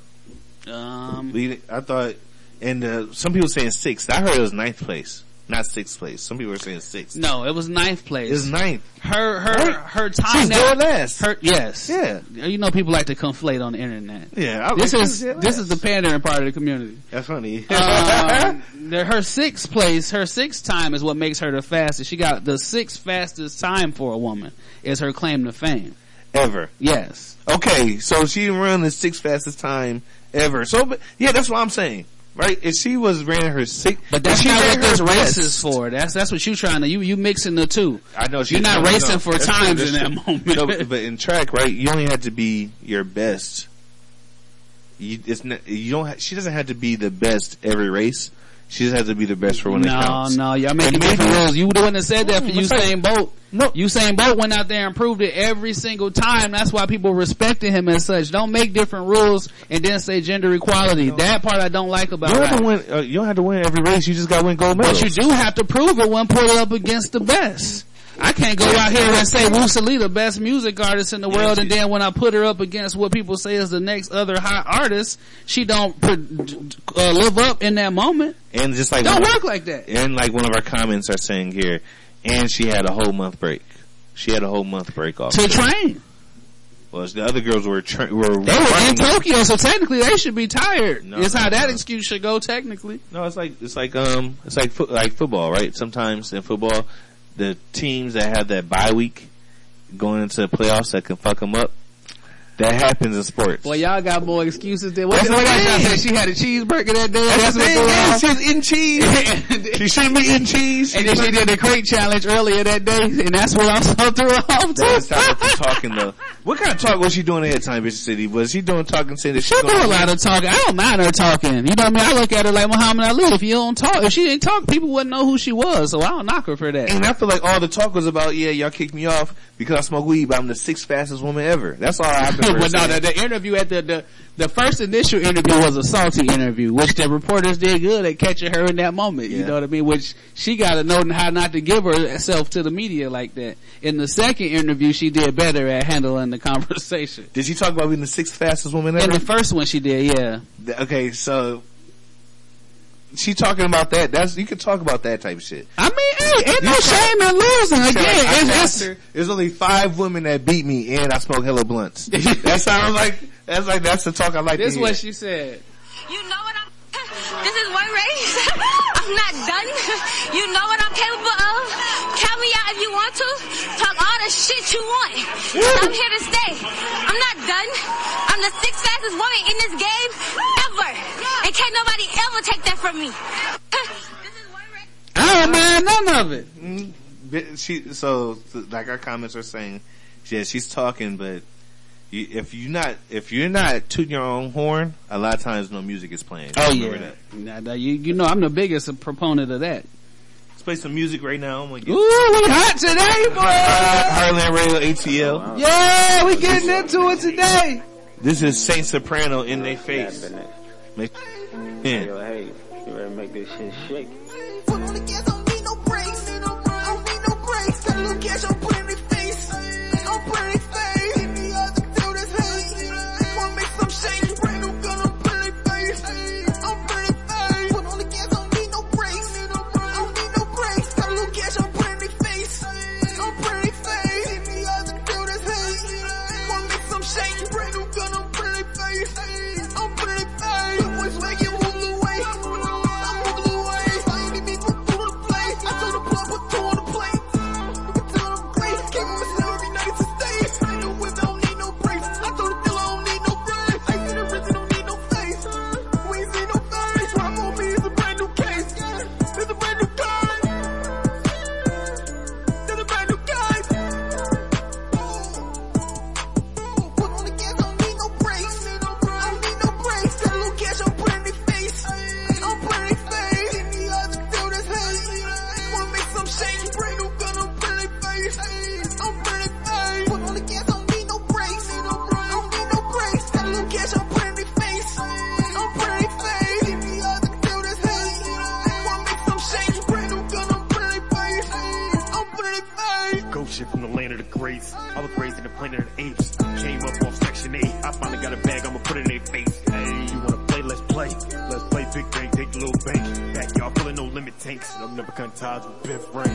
Um, I thought, and uh, some people saying sixth. I heard it was ninth place, not sixth place. Some people were saying sixth. no, it was ninth place. It was ninth. Her her Right. her time. She's dead last. Her yes. Yeah. You know people like to conflate on the internet. Yeah, I This is this is the pandering part of the community. That's funny. um, her sixth place, her sixth time is what makes her the fastest. She got the sixth fastest time for a woman is her claim to fame. ever. Yes. Okay, so she ran the sixth fastest time ever. So, but, yeah, that's what I'm saying. Right? If she was ran her six, But that's she not what this race is for. That's that's what you trying to you you mixing the two. I know you're not no, no, racing for That's times in that moment. No, but, in track, right? You only have to be your best. You, it's not, you don't. Ha- she doesn't have to be the best every race. She just has to be the best for when it no, counts. no, no, y'all making And maybe- different rules. You the one that said that for what's that? Usain Bolt. No. Usain Bolt went out there and proved it every single time. That's why people respected him as such. Don't make different rules and then say gender equality. That part I don't like about You don't have to win. Uh, you don't have to win every race. You just got to win gold medals. But you do have to prove it when put up against the best. I can't go out here and say Wu the best music artist in the world, and then when I put her up against what people say is the next other hot artist, she don't uh, live up in that moment. And just like Don't work like that. And like one of our comments are saying here, and she had a whole month break. She had a whole month break off. To train. Well, the other girls were tra- were They were in. Tokyo, so technically they should be tired. No, it's no, how that excuse should go technically. No, it's like it's like um it's like fo- like football, right? Sometimes in football, the teams that have that bye week going into the playoffs that can fuck them up. That happens in sports. Well, y'all got more excuses than what That's the I thing. said. She had a cheeseburger that day. That's the what thing, yeah, she was eating cheese. she shouldn't be eating cheese. And then she did the crate challenge earlier that day, and that's what also threw her off too. stop talking though. What kind of talk was she doing ahead of time, Bishop City? Was she doing talking saying that she She do a lot of talking. I don't mind her talking. You know what I mean? I look at her like Muhammad Ali. If you don't talk, if she didn't talk, people wouldn't know who she was. So I don't knock her for that. And I feel like all the talk was about, yeah, y'all kicked me off because I smoke weed, but I'm the sixth fastest woman ever. That's all I have to but no, the, the interview at the, the the first initial interview was a salty interview, which the reporters did good at catching her in that moment. You know what I mean? Which she got to know how not to give herself to the media like that. In the second interview, she did better at handling the conversation. Did she talk about being the sixth fastest woman ever? In the first one, she did, yeah. Okay, so she talking about that. That's you can talk about that type of shit. I mean, hey, ain't no shame in losing. Again, like, I it's, passed it's. There's only five women that beat me, and I smoke hella blunts. that sounds like that's like that's the talk I like this to is what she said. You know what I'm. This is one race. I'm not done. You know what I'm capable of. Count me out if you want to. Talk all the shit you want. 'Cause I'm here to stay. I'm not done. I'm the sixth fastest woman in this game ever. And can't nobody ever take that from me. I don't mind none of it. Mm, Bi- She so like our comments are saying, yeah, she's talking, but if you're not if you're not tooting your own horn, a lot of times no music is playing. Oh Remember yeah, that. Now, now, you you know I'm the biggest proponent of that. Let's play some music right now. I'm gonna get Ooh, we hot today, boy. Heartland Radio ATL. Oh, yeah, we getting into it today. This is Saint Soprano in their face. Make, yeah. Hey, you ready to make this shit shake? Ties with Ben Frank,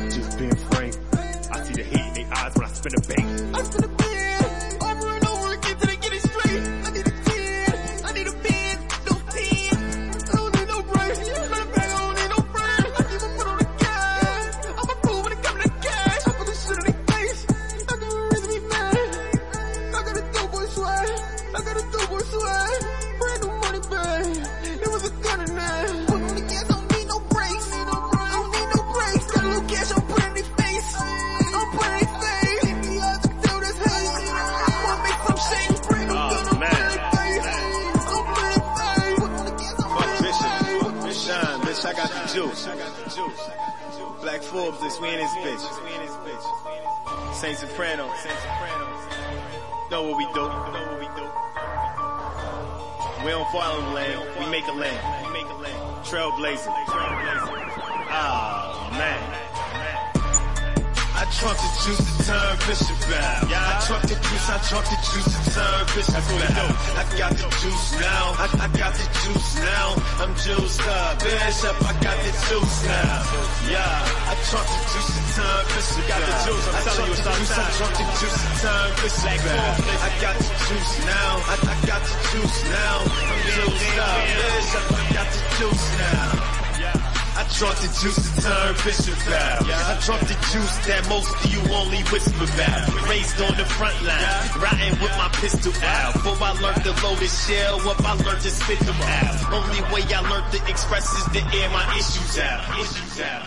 that most of you only whisper about. Raised on the front line, riding with my pistol out. Before I learned to load a shell up, I learned to spit them out. Only way I learned to express is to air my issues out. Issues out.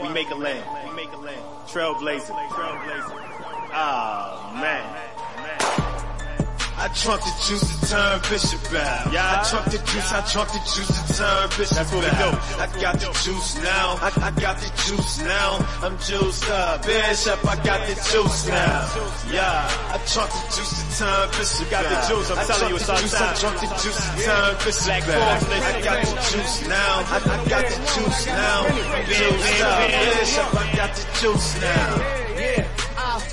We make a land. We make a land. Trailblazer. Trailblazer. Ah, trunk the juice to turn Bishop out. Yeah, I trunk the juice, I trunk the juice to turn Bishop That's what we do. I got the juice now, I, I got the juice now. I'm juiced up, Bishop, I got the juice now. Yeah, I trunk the juice to turn Bishop got the juice, I'm telling you, it's juice, I trunk the juice to turn Bishop out. I got the juice now, I, I got the juice now. I'm juiced up, Bishop, I got the juice now.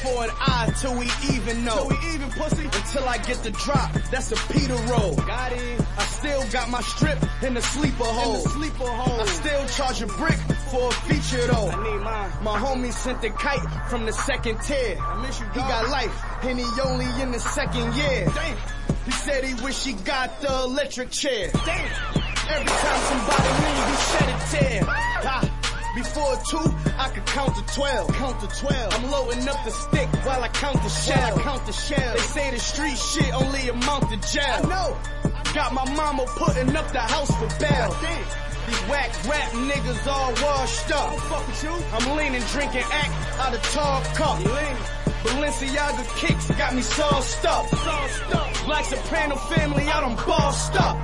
For an eye till we even know. Till we even pussy until I get the drop. That's a Peter roll. Got it. I still got my strip in the sleeper hole. sleeper hole. I still charge a brick for a feature though. I need mine. My homie sent the kite from the second tier. I miss you. He got life and he only in the second year. Damn. He said he wish he got the electric chair. Damn. Every time somebody leave, he shed a tear. Ah. Before two, I could count to twelve. Count to twelve. I'm loading up the stick while I count the shell. count the shell. They say the street shit only amount to jail. I know. Got my mama putting up the house for bail. These whack rap niggas all washed up. fuck with you. I'm leaning, drinking act out of tall cup. Balenciaga kicks got me sauced up. Sauced up. Like Soprano family out on bossed up.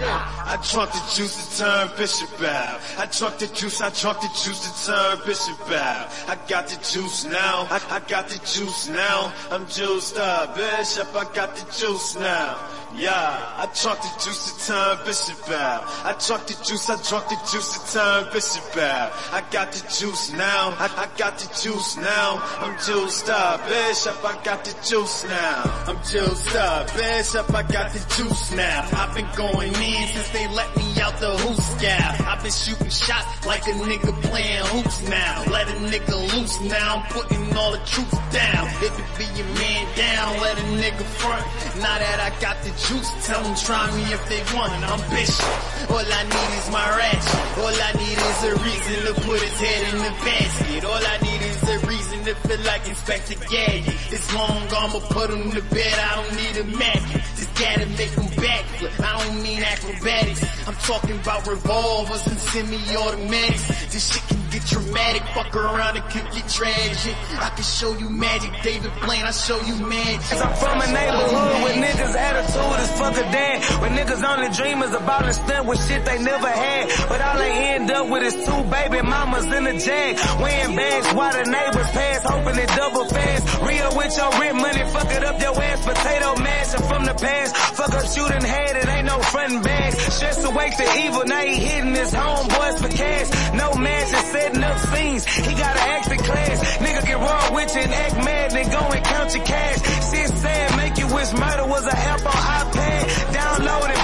I drunk the juice to turn Bishop out. I drunk the juice, I drunk the juice to turn Bishop out. I got the juice now, I, I got the juice now. I'm juiced up, Bishop, I got the juice now. Yeah, I drunk the juice to turn Bishop out. I drunk the juice, I drunk the juice to turn Bishop out. I got the juice now, I, I got the juice now. I'm juiced up, Bishop, I got the juice now. I'm juiced up, Bishop, I got the juice now. I've been going in since they let me out the hoop scout. I've been shooting shots like a nigga playing hoops now. Let a nigga loose now, I'm putting all the troops down. If it be your man down, let a nigga front. Now that I got the juice, tell them try me if they want. it. I'm bishop. All I need is my ratchet. All I need is a reason to put his head in the basket. All I need is a reason to feel like Inspector Gadget. It's long, I'ma put him to bed, I don't need a magnet. Just gotta make him backflip. I don't mean acrobatics. I'm talking about revolvers and semi-automatics. This shit can get dramatic, fuck around it could get tragic. I can show you magic, David Blaine, I show you magic. Cause I'm from a neighborhood where niggas attitude is fuck a dad. Where niggas only dream is about to stunt with shit they never had. But all they end up with is two baby mamas in a jag. Wearing bags while the neighbors pass, hoping it double fast. Real with your rent money, fuck it up your ass. Potato mash and from the past. Fuck up shooting head, it ain't no frontin' bag. Stress away the evil, now he hitting his homeboys for cash. No match and setting up scenes. He gotta act the class. Nigga get raw with you and act mad, then go and count your cash. Shit sad, make you wish murder was a app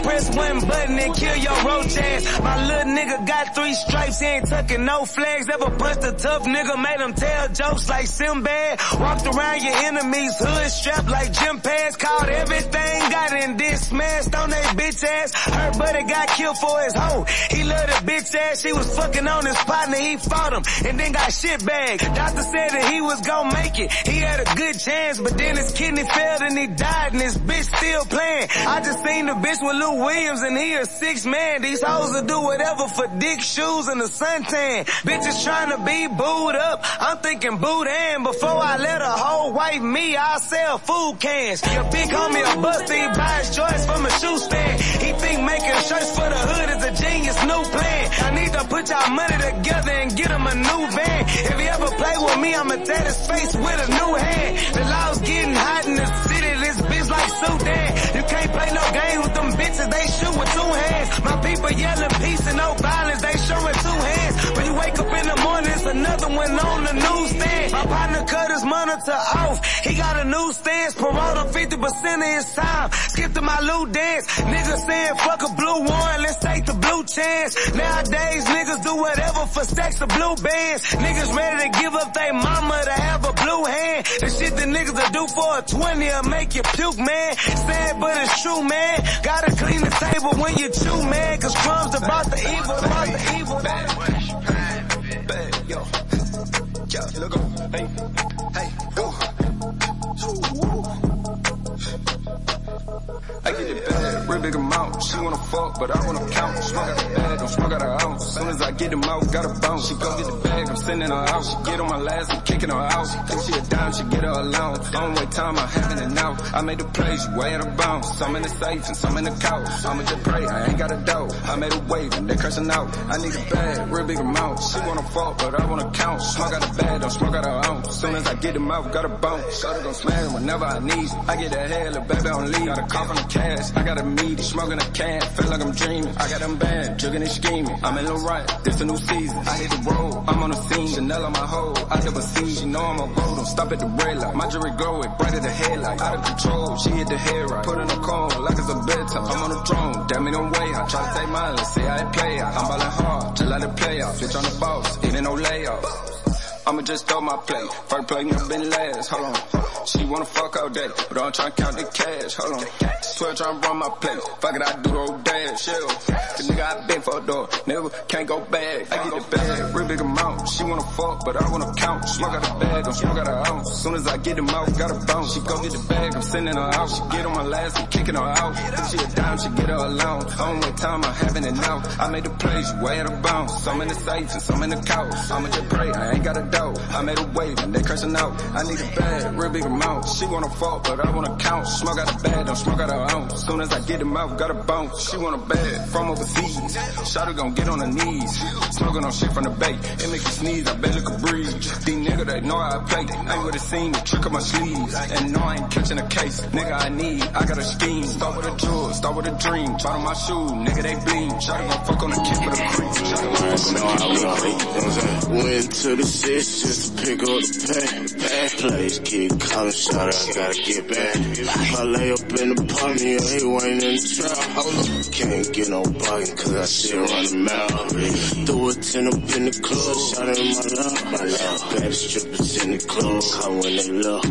press one button and kill your roach ass. My little nigga got three stripes, he ain't tucking no flags. Ever punched a tough nigga, made him tell jokes like Sinbad. Walked around your enemies, hood strapped like gym pads. Called everything, got in this smashed on they bitch ass. Her buddy got killed for his hoe. He loved the bitch ass, she was fucking on his partner, he fought him and then got shit bagged. Doctor said that he was gonna make it. He had a good chance, but then his kidney failed and he died and his bitch still playing. I just seen the bitch with Lou Williams and he a six man. These hoes will do whatever for dick shoes and a suntan. Bitches trying to be booed up. I'm thinking boudin. Before I let a whole wife me, I'll sell food cans. Your big homie a bust, he buys joints from a shoe stand. He think making shirts for the hood is a genius new plan. I need to put y'all money together and get him a new van. If he ever play with me, I'ma tat his face with a new hand. The law's getting hot in the city, this bitch like Sudan. Play no game with them bitches, they shoot with two hands. My people yelling peace and no violence, they showing two hands. When you wake up in the morning, it's another one on the newsstand. My partner cut his monitor off. He got a new stance, him 50% of his time. Skip to my loot dance. Niggas saying fuck a blue one, let's take the blue chance. Nowadays niggas do whatever for stacks of blue bands. Niggas ready to give up their mama to have a blue hand. The shit that niggas will do for a 20 will make you puke, man. Sad but it's true, man. Gotta clean the table when you chew, man. Cause crumbs about the evil, about the evil. Hey, hey, I get it bad, real big amount. She wanna fuck, but I wanna count. Smoke out the bag, don't smoke out her ounce. Soon as I get them out, gotta bounce. She go get the bag, I'm sending her out. She get on my last, I'm kicking her out. Think she a dime, she get her allowance. Don't wait time, I'm having it now. I made the plays, you way out of bounds. Some in the safe and some in the couch. I'ma just pray, I ain't got a doubt. I made a wave and they cursing out. I need a bag, real big amount. She wanna fuck, but I wanna count. Smoke out the bag, don't smoke out her ounce. Soon as I get them out, gotta bounce. Gotta go smash whenever I need. I get that head, little baby on leave. Got a call from the cash, I got a meaty, smoking a can, feel like I'm dreaming. I got them bad, jugging and scheming. I'm in the right, this a new season. I hit the road, I'm on the scene, Chanel on my hoe. I never seen, she know I'm a road, don't stop at the red light. My jewelry glow, it bright as the headlight. Out of control, she hit the head right. Put in a cone, like it's a bedtime. I'm on the throne, damn it, don't wait. I try to take mine, let's see how it play out. I'm ballin' hard, just like the playoff. Bitch on the boss, even no layoff. I'ma just throw my plate. First play, never been last. Hold on. She wanna fuck all day, but I'm tryna count the cash. Hold on. 12 tryna run my plate. Fuck it, I do the old dash. Yeah. The nigga I been for a door. Never can't go back. I get the bag, real big amount. She wanna fuck, but I wanna count. Smoke out the bag, don't smoke out her ounce. Soon as I get them out, gotta bounce. She go get the bag, I'm sending her out. She get on my last, I'm kicking her out. If she a dime, she get her alone. On what time, I'm having it now. I made the plays, you way out of bounds. Some in the safe and some in the couch. I'ma just pray, I ain't got a doubt. I made a wave and they cursing out. I need a bag, real big amount. She wanna fuck, but I wanna count. Smoke out the bag, don't smoke out her ounce. Soon as I get them out, gotta bounce. She want a bag from overseas. Shawty gon' get on her knees. Smoking on shit from the bay. It make you sneeze, I bet look a breeze. These niggas, they know I play. Ain't with a scene, the trick of my sleeves. And no, I ain't catching a case. Nigga, I need, I got a scheme. Start with a jewel, start with a dream. Try on my shoe, nigga, they bleed. Shawty gon' fuck on the kid for the creep. Shawty gon' fuck on the kid. Went to the six just to pick up the. Bad plays, keep calling, shot I gotta get back. I lay up in the pony, he ain't in the trap. Can't get no bugging cause I shit run the mouth. Threw a ten up in the club, shot in my love. My love, bad strippers in the club, come when they look.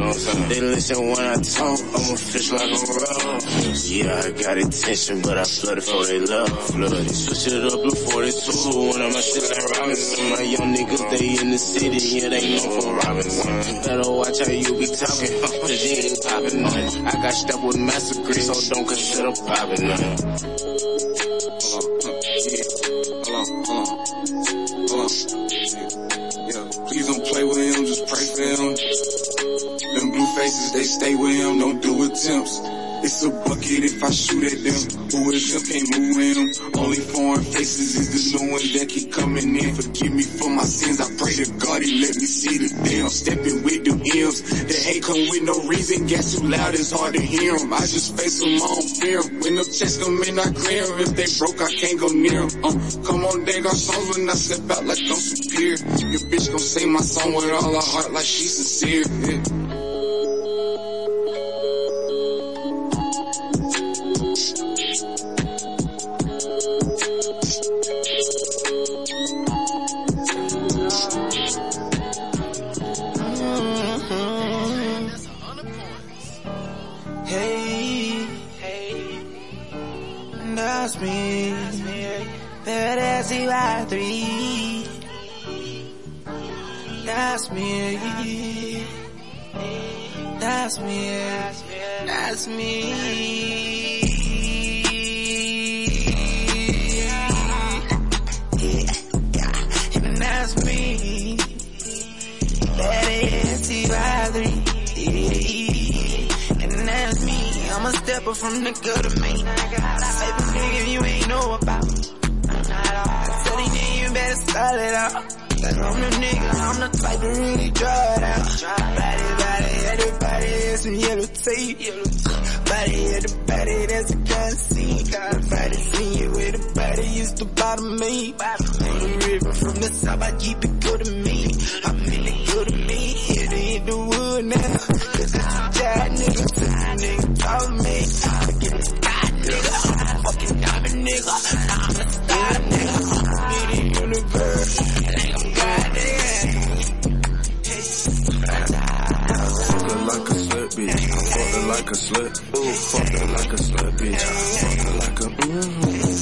They listen when I talk, I'm a fish like a roll. Yeah, I got attention, but I flooded for they love. Flooded, switch it up before they two. When I'm a shit like Robinson, my young niggas, they in the city, yeah, they know for Robinson. Better watch how you be talking, cause you ain't popping nothing. I got stuck with massacre, so don't consider popping on, please don't play with him, just pray for him. Them blue faces, they stay with him, don't do attempts. It's a bucket if I shoot at them. Who is him, can't move him. Only foreign faces is the new ones that keep coming in. Forgive me for my sins, I pray to God he let me see the I'm stepping with the M's. The hate come with no reason, gas too loud, it's hard to hear 'em. I just face them, I don't fear 'em. When them checks come in, I clear 'em. If they broke, I can't go near 'em. Uh, come on, they got songs when I step out like I'm superior. Your bitch gon' sing my song with all her heart like she's sincere. Yeah. That's CY3. That's me. That's me. That's me. That's me. That is CY3. And that's me. I'm a stepper from gutter, man. Type of nigga you ain't know about. Style it out. Cause I'm the nigga, I'm the type to really draw it out. Body, body, yeah, the body, that's some yellow tape. Body of the body, that's a gun scene. Nobody seen you with a body, used to bother me. The river from the south, I keep it good to me. I feel it good to me, it in the wood now. Cause it's a giant nigga, nigga, call me. I get a sky nigga, I'm a fucking diamond nigga. I'm a star nigga. Like a slut. Ooh, fuck her like a slut, bitch. Fuck her like a mmm.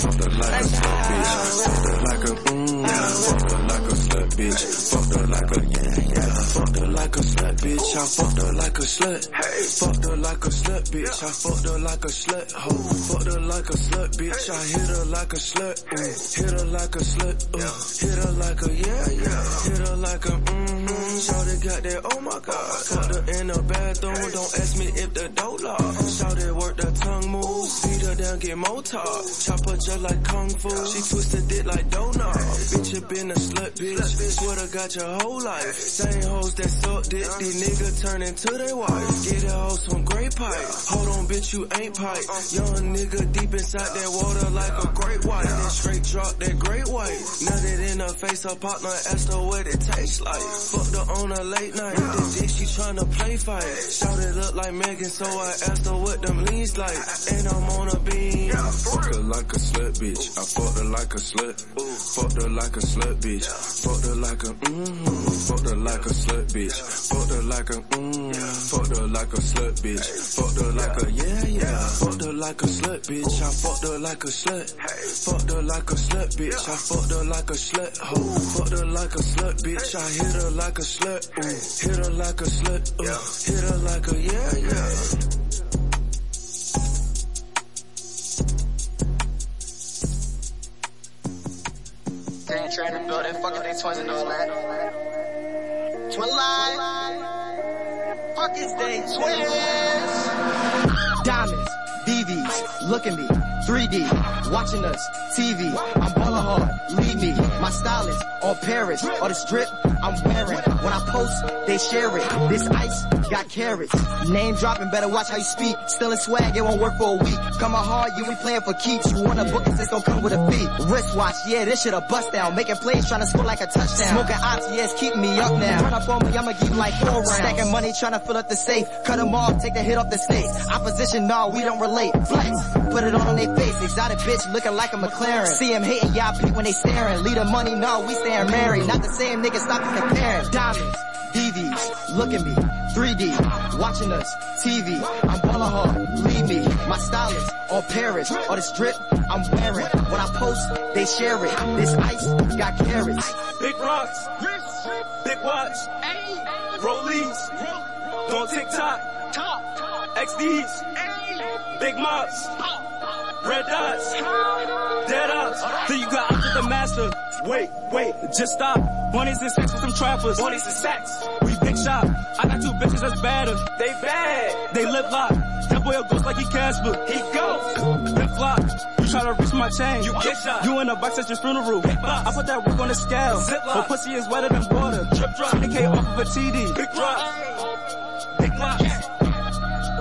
Fuck her like a slut, bitch. Fuck her like a mmm. Fuck her like a bitch. Fuck her like a yeah, yeah. Fuck her like a slut, bitch. I fucked her like a slut. Hey, fucked her like a slut, bitch. I fucked her like a slut. Ho, fucked her like a slut, bitch. I hit her like a slut. Ooh, hit her like a slut. Ooh, hit her like a yeah, yeah. Hit her like a mmm. Shawty got that, oh my god. Fucked her in the bathroom, don't ask me if the door locked. Shawty work the tongue move, beat her down, get more talk. Chop her just like kung fu, she twisted it like donut. Bitch, you been a slut, bitch. Swear to got your whole life. Same hoes that suck dick, these niggas turn into their wife. Get a hoe some great pipe. Hold on, bitch, you ain't pipe. Young nigga deep inside that water like a great white. Then straight drop that great white. Nutted in her face, her partner asked her what it tastes like. On a late night. The dick she tryna play fight. Shout it up like Megan, so I asked her what them leans like. And I'm on a beam. Fuck her like a slut, bitch. I fucked her like a slut. Fucked her like a slut, bitch. Fucked her like a mmm. Fucked her like a slut, bitch. Fucked her like a mmm. Fucked her like a slut, bitch. Fucked her like a yeah, yeah. Fucked her like a slut, bitch. I fucked her like a slut. Fucked her like a slut, bitch. I fucked her like a slut. Ho, fucked her like a slut, bitch. I hit her like a slut. Ooh, hit her like a slut. Ooh, hit her like a yeah, yeah. They ain't trying to build that fucking they twins and all that. Twin line. Fuck is they twins? Diamonds, DVs, look at me, 3D, watching us, TV, I'm ballin' hard, leave me, my stylist, on Paris, or the strip, I'm wearing, when I post, they share it, this ice, got carrots, name dropping, better watch how you speak, still in swag, it won't work for a week, coming hard, you ain't playing for keeps, you wanna book this don't come with a fee, wristwatch, yeah, this shit a bust down, making plays, trying to score like a touchdown, smoking ops, yeah, it's keeping me up now, run up on me, I'ma give you like four rounds, stacking money, trying to fill up the safe, cut them off, take the hit off the snakes, opposition, no, we don't relate, flex, put it on their face, exotic bitch looking like a McLaren, see him hating, y'all peep when they staring, lead the money, no, we staying married, not the same nigga, stop comparing, diamonds, DVs, look at me, 3D, watching us, TV, I'm ballin' hard, leave me, my stylist, on Paris, or the strip, I'm wearing, when I post, they share it, this ice, got carrots, Big rocks, big watch, rollies, on TikTok, XDs, big mops, red dots, dead ups. Then you got up to the master. Wait, wait, just stop. Bunnies and sex with some trappers. Bunnies and sex. We big shot. I got two bitches that's badder. They bad. They lip lock. That boy a ghost like he Casper. He ghost. Lip lock. You try to reach my chain. You get shot. You in a box at your funeral. I put that work on the scale. Zip Her pussy is wetter than water. Drip drop. 20k off of a TD. Big drop. Big knots.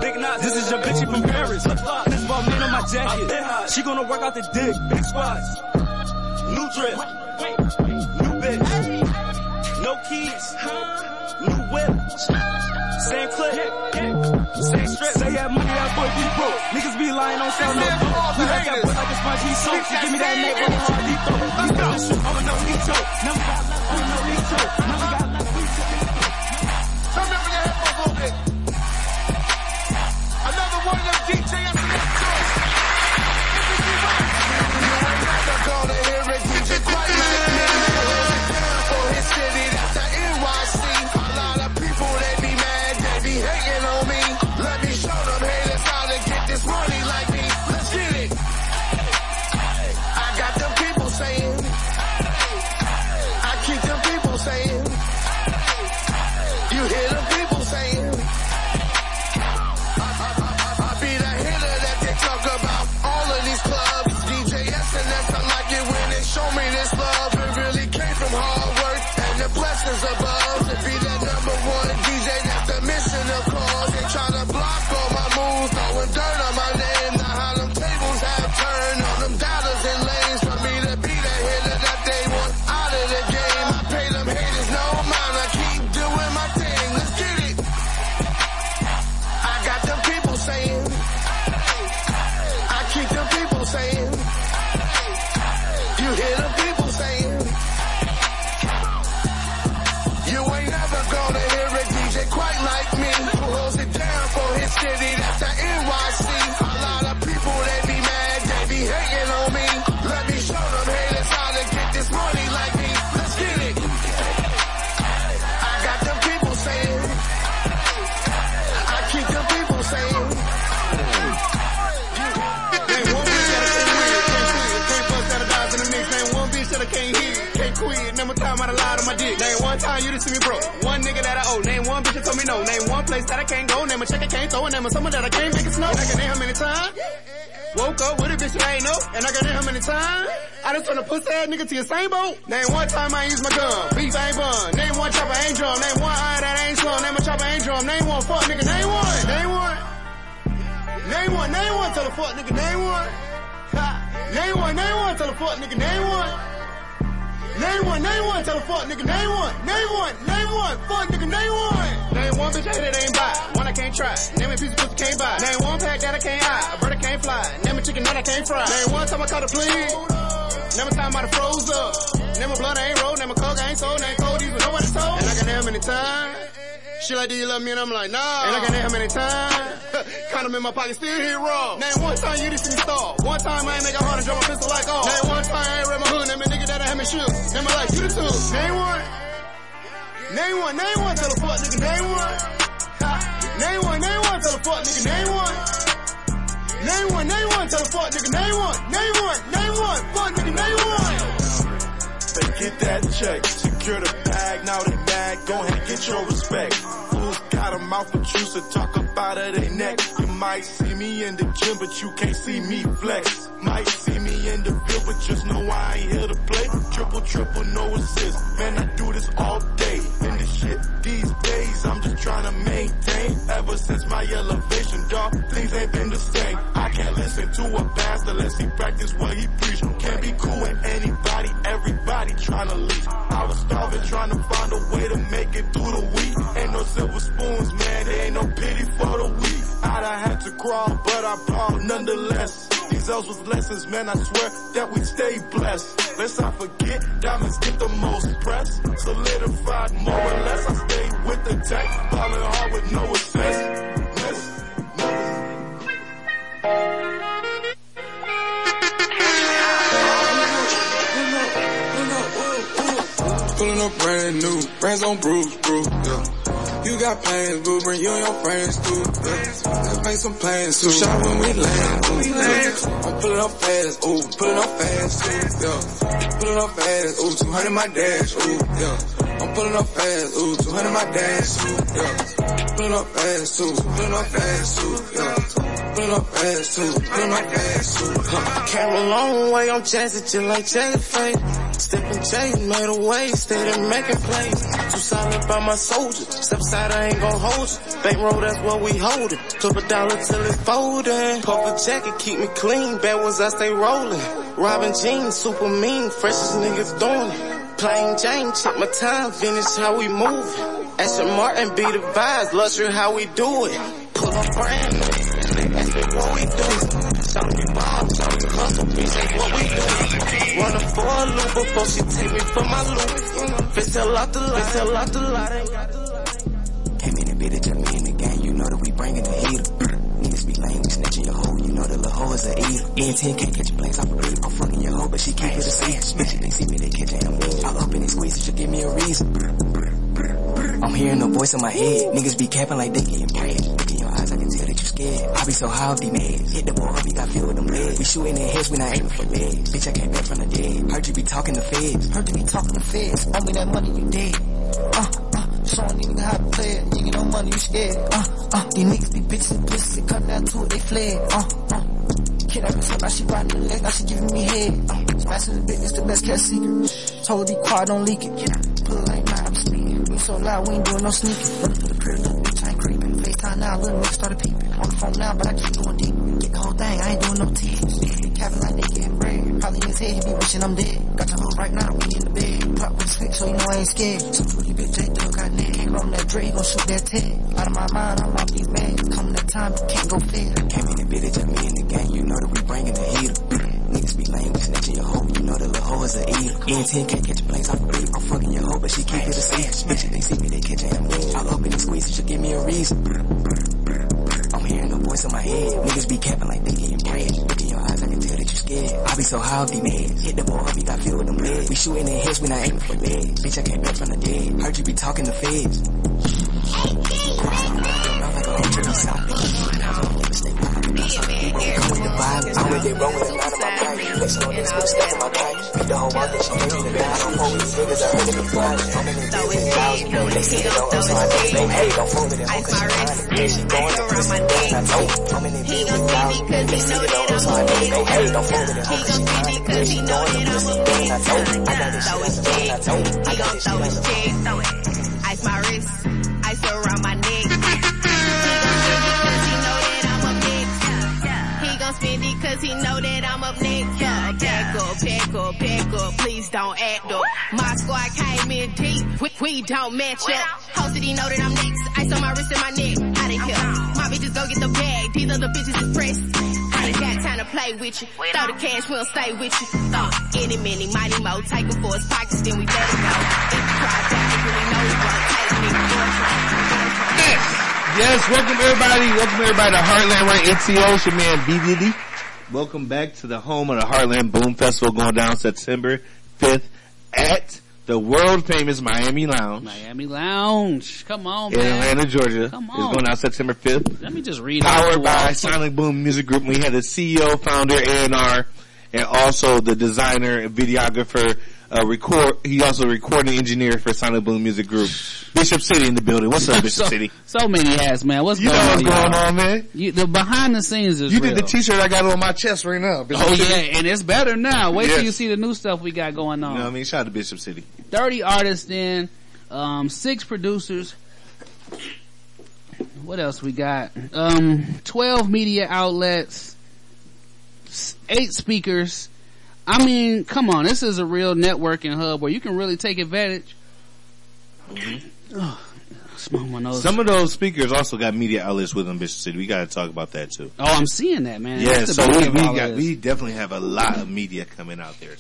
Big knots. This is your bitchy from Paris. This ball man on my jacket. She gonna work out the dick. Big squats. New drip. New bitch. No keys. New whip. Same clip. Same strip. Say yeah, money, that boy be broke. Niggas be lying on sell no dope. We like that boy like a sponge, he soap. She give me that neck, roll hard, he throw. He throw the shoot, oh no, he choke. Never got left, oh no, he choke. Never got place that I can't go. Name a check I can't throw. And name a that I can't make it snow. I can name how many times. Woke up with a bitch that ain't know. And I got name how many times. I done turned a pussy ass nigga to your same boat. Name one time I ain't use my gun. Beef ain't bun. Name one chopper ain't drum. Name one eye that ain't slum. Name a chopper ain't drum. Name one fuck nigga. Name one. Name one. Name one. Name one. Tell a fuck nigga. Name one. Ha. Name one. Name one. Tell a fuck nigga. Name one. Name one, name one, tell a fuck nigga, name one, name one, name one, fuck nigga, name one. Name one bitch I hit it ain't buy, one I can't try. Name a piece of pussy can't buy. Name one pack that I can't hide, a bird can't fly. Name a chicken that I can't fry. Name one time I caught a plea. Name a time I froze up. Name a blood I ain't roll, name a coke I ain't sold, name cold but nobody told. And I got name many times. She like, do you love me? And I'm like, nah. And I got name how many times. Condom in my pocket, still hit wrong. Name one time you didn't see me stall. One time I ain't make a hundred, drop my pistol like oh. Name one time I ain't read my hood, name a nigga that I had me shoot. Name my life, you the two. Name one. Name one, name one, tell a fuck nigga, name one. Name one, name one, tell a fuck nigga, name one. Name one, name one, tell a fuck nigga, name one. Name one, name one, fuck nigga, name one. They get that check, secure the bag, now they bag, go ahead get your respect. Fools got a mouth for juice to talk about of their neck. You might see me in the gym, but you can't see me flex. Might see me in the field, but just know I ain't here to play. Triple, triple, no assist. Man, I do this all day. In this shit, these days, I'm just trying to maintain. Ever since my elevation, dog, things ain't been the same. I can't listen to a pastor unless he practice what he preach. Can't be cool with anybody, everybody trying to leave. I was starving, trying to find a way to make it through the week. Ain't no silver spoons, man, there ain't no pity for the weak. I'd have had to crawl, but I brawled nonetheless. These L's was lessons, man, I swear that we stay blessed. Let's not forget, diamonds get the most press. Solidified more or less, I stay with the tech. Falling hard with no assess. Pulling up brand new, brands on Bruce, Bruce, yeah. You got plans, boo, bring you and your friends too. Let's make some plans, too. Shot when we land, yeah. I'm pulling up fast, ooh, pulling up fast, ooh, yeah. Pulling up fast, ooh, 200 my dash, ooh, yeah. I'm pulling up fast, ooh, 200 my dash, ooh, yeah. Pulling up fast, ooh, pulling up fast, ooh, yeah. Pulling up fast, ooh, pulling up fast, ooh, huh. Came a long way, I'm chasing just like Jellyface. Stepping chase, made a way, in making plays. Too solid by my soldier. Step aside, I ain't gon' hold you. Bankroll, that's what we holding. Flip a dollar till it's folding. Poker jacket, keep me clean. Bad ones, I stay rollin'. Robin jeans, super mean. Freshest niggas doin' it. Plain Jane, check my time, finish how we move. Aston Martin be the vibes, luxury how we do it. Pull up brand new. What we do? Something bomb, something hustle, bitch, ain't what we do. Running for a loop before she take me for my loop. Bitch, tell out the light, bitch, tell out the light, the in it, me in the game, you know that we bringing the heater. Niggas be lame, we snatching your hoe, you know the little hoe is a eater. E10 can't catch planes off a beat, I'm fucking your hoe, but she keep it a secret. Bitch, they see me, they catch it, I'll open and squeeze it, she give me a reason. I'm hearing no voice in my head, niggas be capping like they getting paid. Look in your eyes, I can tell that you scared. I be so high off these meds, hit the ball, we got filled with them legs. We shooting their heads, we not aiming for legs. Bitch, I came back from the dead, heard you be talking to feds. Heard you be talking to feds, me that money, you dead. Uh, uh, showing niggas how to play it, you no money, you scared. Uh, uh, these niggas be bitches and pussies, come down to it, they fled. Uh, uh. Kid every time now she riding the legs, now she giving me head. Uh, smashing the business, the best kept secret. Told her be quiet, don't leak it. Yeah, pull it like mine, I'm sneaking. We so loud, we ain't doing no sneaking. Run to the crib, little bitch, I ain't creeping. FaceTime now, little nigga started peeping. On the phone now, but I keep going deep. Get the whole thing, I ain't doing no tears. Cabin like they getting bread. Probably in his head, he be wishing I'm dead. Got the hoe right now, we in the bed. Pop with the stick, so you know I ain't scared. Some pretty bitch, they still got neck. Can't that Dre, gon' shoot that tag. Out of my mind, I'm off these mad. Come that time, can't go fair. Came in and bit it, just me in the game, you know that we bringing the heater. Niggas be lame, we snatching your hoe, you know the little hoe is a eater. E10 can't catch planes off a beat, I'm fucking your hoe, but she keep it a secret. Bitch, they see me, they catch it, I'll open and squeeze just give me a reason. I'm hearing no voice in my head, niggas be capping like they getting bread. Look in your eyes, I can tell that you scared. I be so high off these meds, hit the ball, we got filled with them legs. We shooting their heads, we not aiming for legs. Bitch, I came back from the dead, heard you be talking to feds. Come with the vibe, I'm with wrong with a lot of my pride. Flexing on this bitch, stuff in my bag. Beat the whole then she gave me the die. I'm with these niggas, I heard they be flying. I'm in the clouds, you know, they see it on us, so I know they hate. Don't fuck with them, cause she fine. Yeah, she going up, pussy, I know. I'm in the clouds, you know, they see it on us, so I know they hate. Don't fuck with them, cause she fine. Yeah, she going up, pussy, I know. I got this shit, I know. I got this shit, the thing. Ice my wrist, cause he know that I'm up next. Yeah, pack up, pack up, pack up, please don't act up. My squad came in deep, we, we don't match up. Hosted, he know that I'm next. Ice on my wrist and my neck, out of here. My bitches go get the bag, these other bitches is. I ain't got time to play with you. Throw the cash, we'll stay with you. Uh, any, many, mighty mo, take him for his pockets, then we let it go. If you cry down, you really know he won't take me. Yes, welcome everybody. Welcome everybody to Heartland Radio ATL. It's your man B Diddy. Welcome back to the home of the Heartland Boom Festival going down September 5th at the world famous Miami Lounge Miami Lounge. Come on, man. in man. Atlanta, Georgia. Come on. It's going down September 5th. Let me just read Powered by. Sonic Boom Music Group. We had the CEO, founder, A&R, and also the designer and videographer, uh, record, he also recording engineer for Sonic Boom Music Group. Bishop City in the building. What's up, Bishop so, City? So many hats, man. What's You going know on? what's going y'all? on, man. You, the behind the scenes is You real. did the t-shirt I got on my chest right now. Bishop Oh City. yeah, and it's better now. Wait till you see the new stuff we got going on. You know what I mean? Shout out to Bishop City. 30 artists in, um, six producers. What else we got? Um, 12 media outlets, eight speakers. I mean, come on, this is a real networking hub where you can really take advantage. My nose. Some of those speakers also got media outlets with them, Bishop City. We got to talk about that too. Oh, I'm seeing that, man. Yeah, so we, we got we definitely have a lot of media coming out there.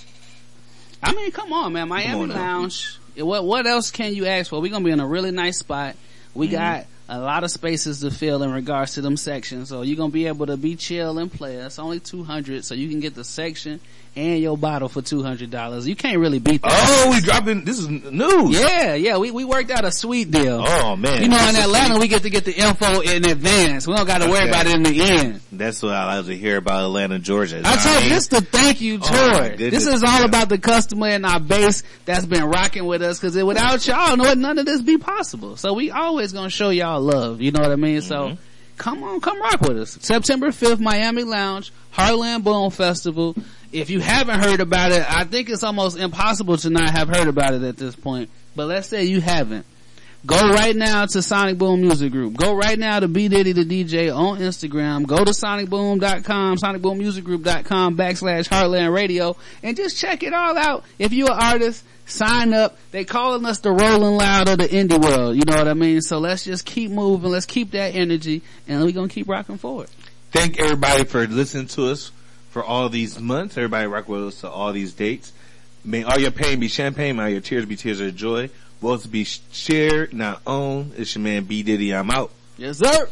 I mean, come on, man. Miami on. Lounge. What what else can you ask for? We're gonna be in a really nice spot. We Mm-hmm. got a lot of spaces to fill in regards to them sections, so you're gonna be able to be chill and play. It's only two hundred, so you can get the section and your bottle for two hundred dollars. You can't really beat that. Oh, we dropping this is news. Yeah, yeah, we, we worked out a sweet deal. Oh man, You know, in Atlanta, we get to get the info in advance. We don't got to worry Okay. about it in the end. That's what I like to hear about Atlanta, Georgia. I told you, this the thank you Oh, tour. goodness. this is all about the customer and our base that's been rocking with us cause without y'all, no, none of this be possible. So we always gonna show y'all love. You know what I mean? Mm-hmm. So come on, come rock with us. September 5th, Miami Lounge, Heartland Boom Festival. If you haven't heard about it, I think it's almost impossible to not have heard about it at this point. But let's say you haven't. Go right now to Sonic Boom Music Group. Go right now to B Diddy the DJ on Instagram. Go to sonicboom.com, sonicboommusicgroup.com backslash Heartland Radio and just check it all out. If you're an artist, sign up. They calling us the Rolling Loud of the indie world. You know what I mean? So let's just keep moving. Let's keep that energy and we're going to keep rocking forward. Thank everybody for listening to us for all these months. Everybody rock with us to all these dates. May all your pain be champagne, may all your tears be tears of joy. Wealth be shared, not owned. It's your man B Diddy. I'm out. Yes, sir.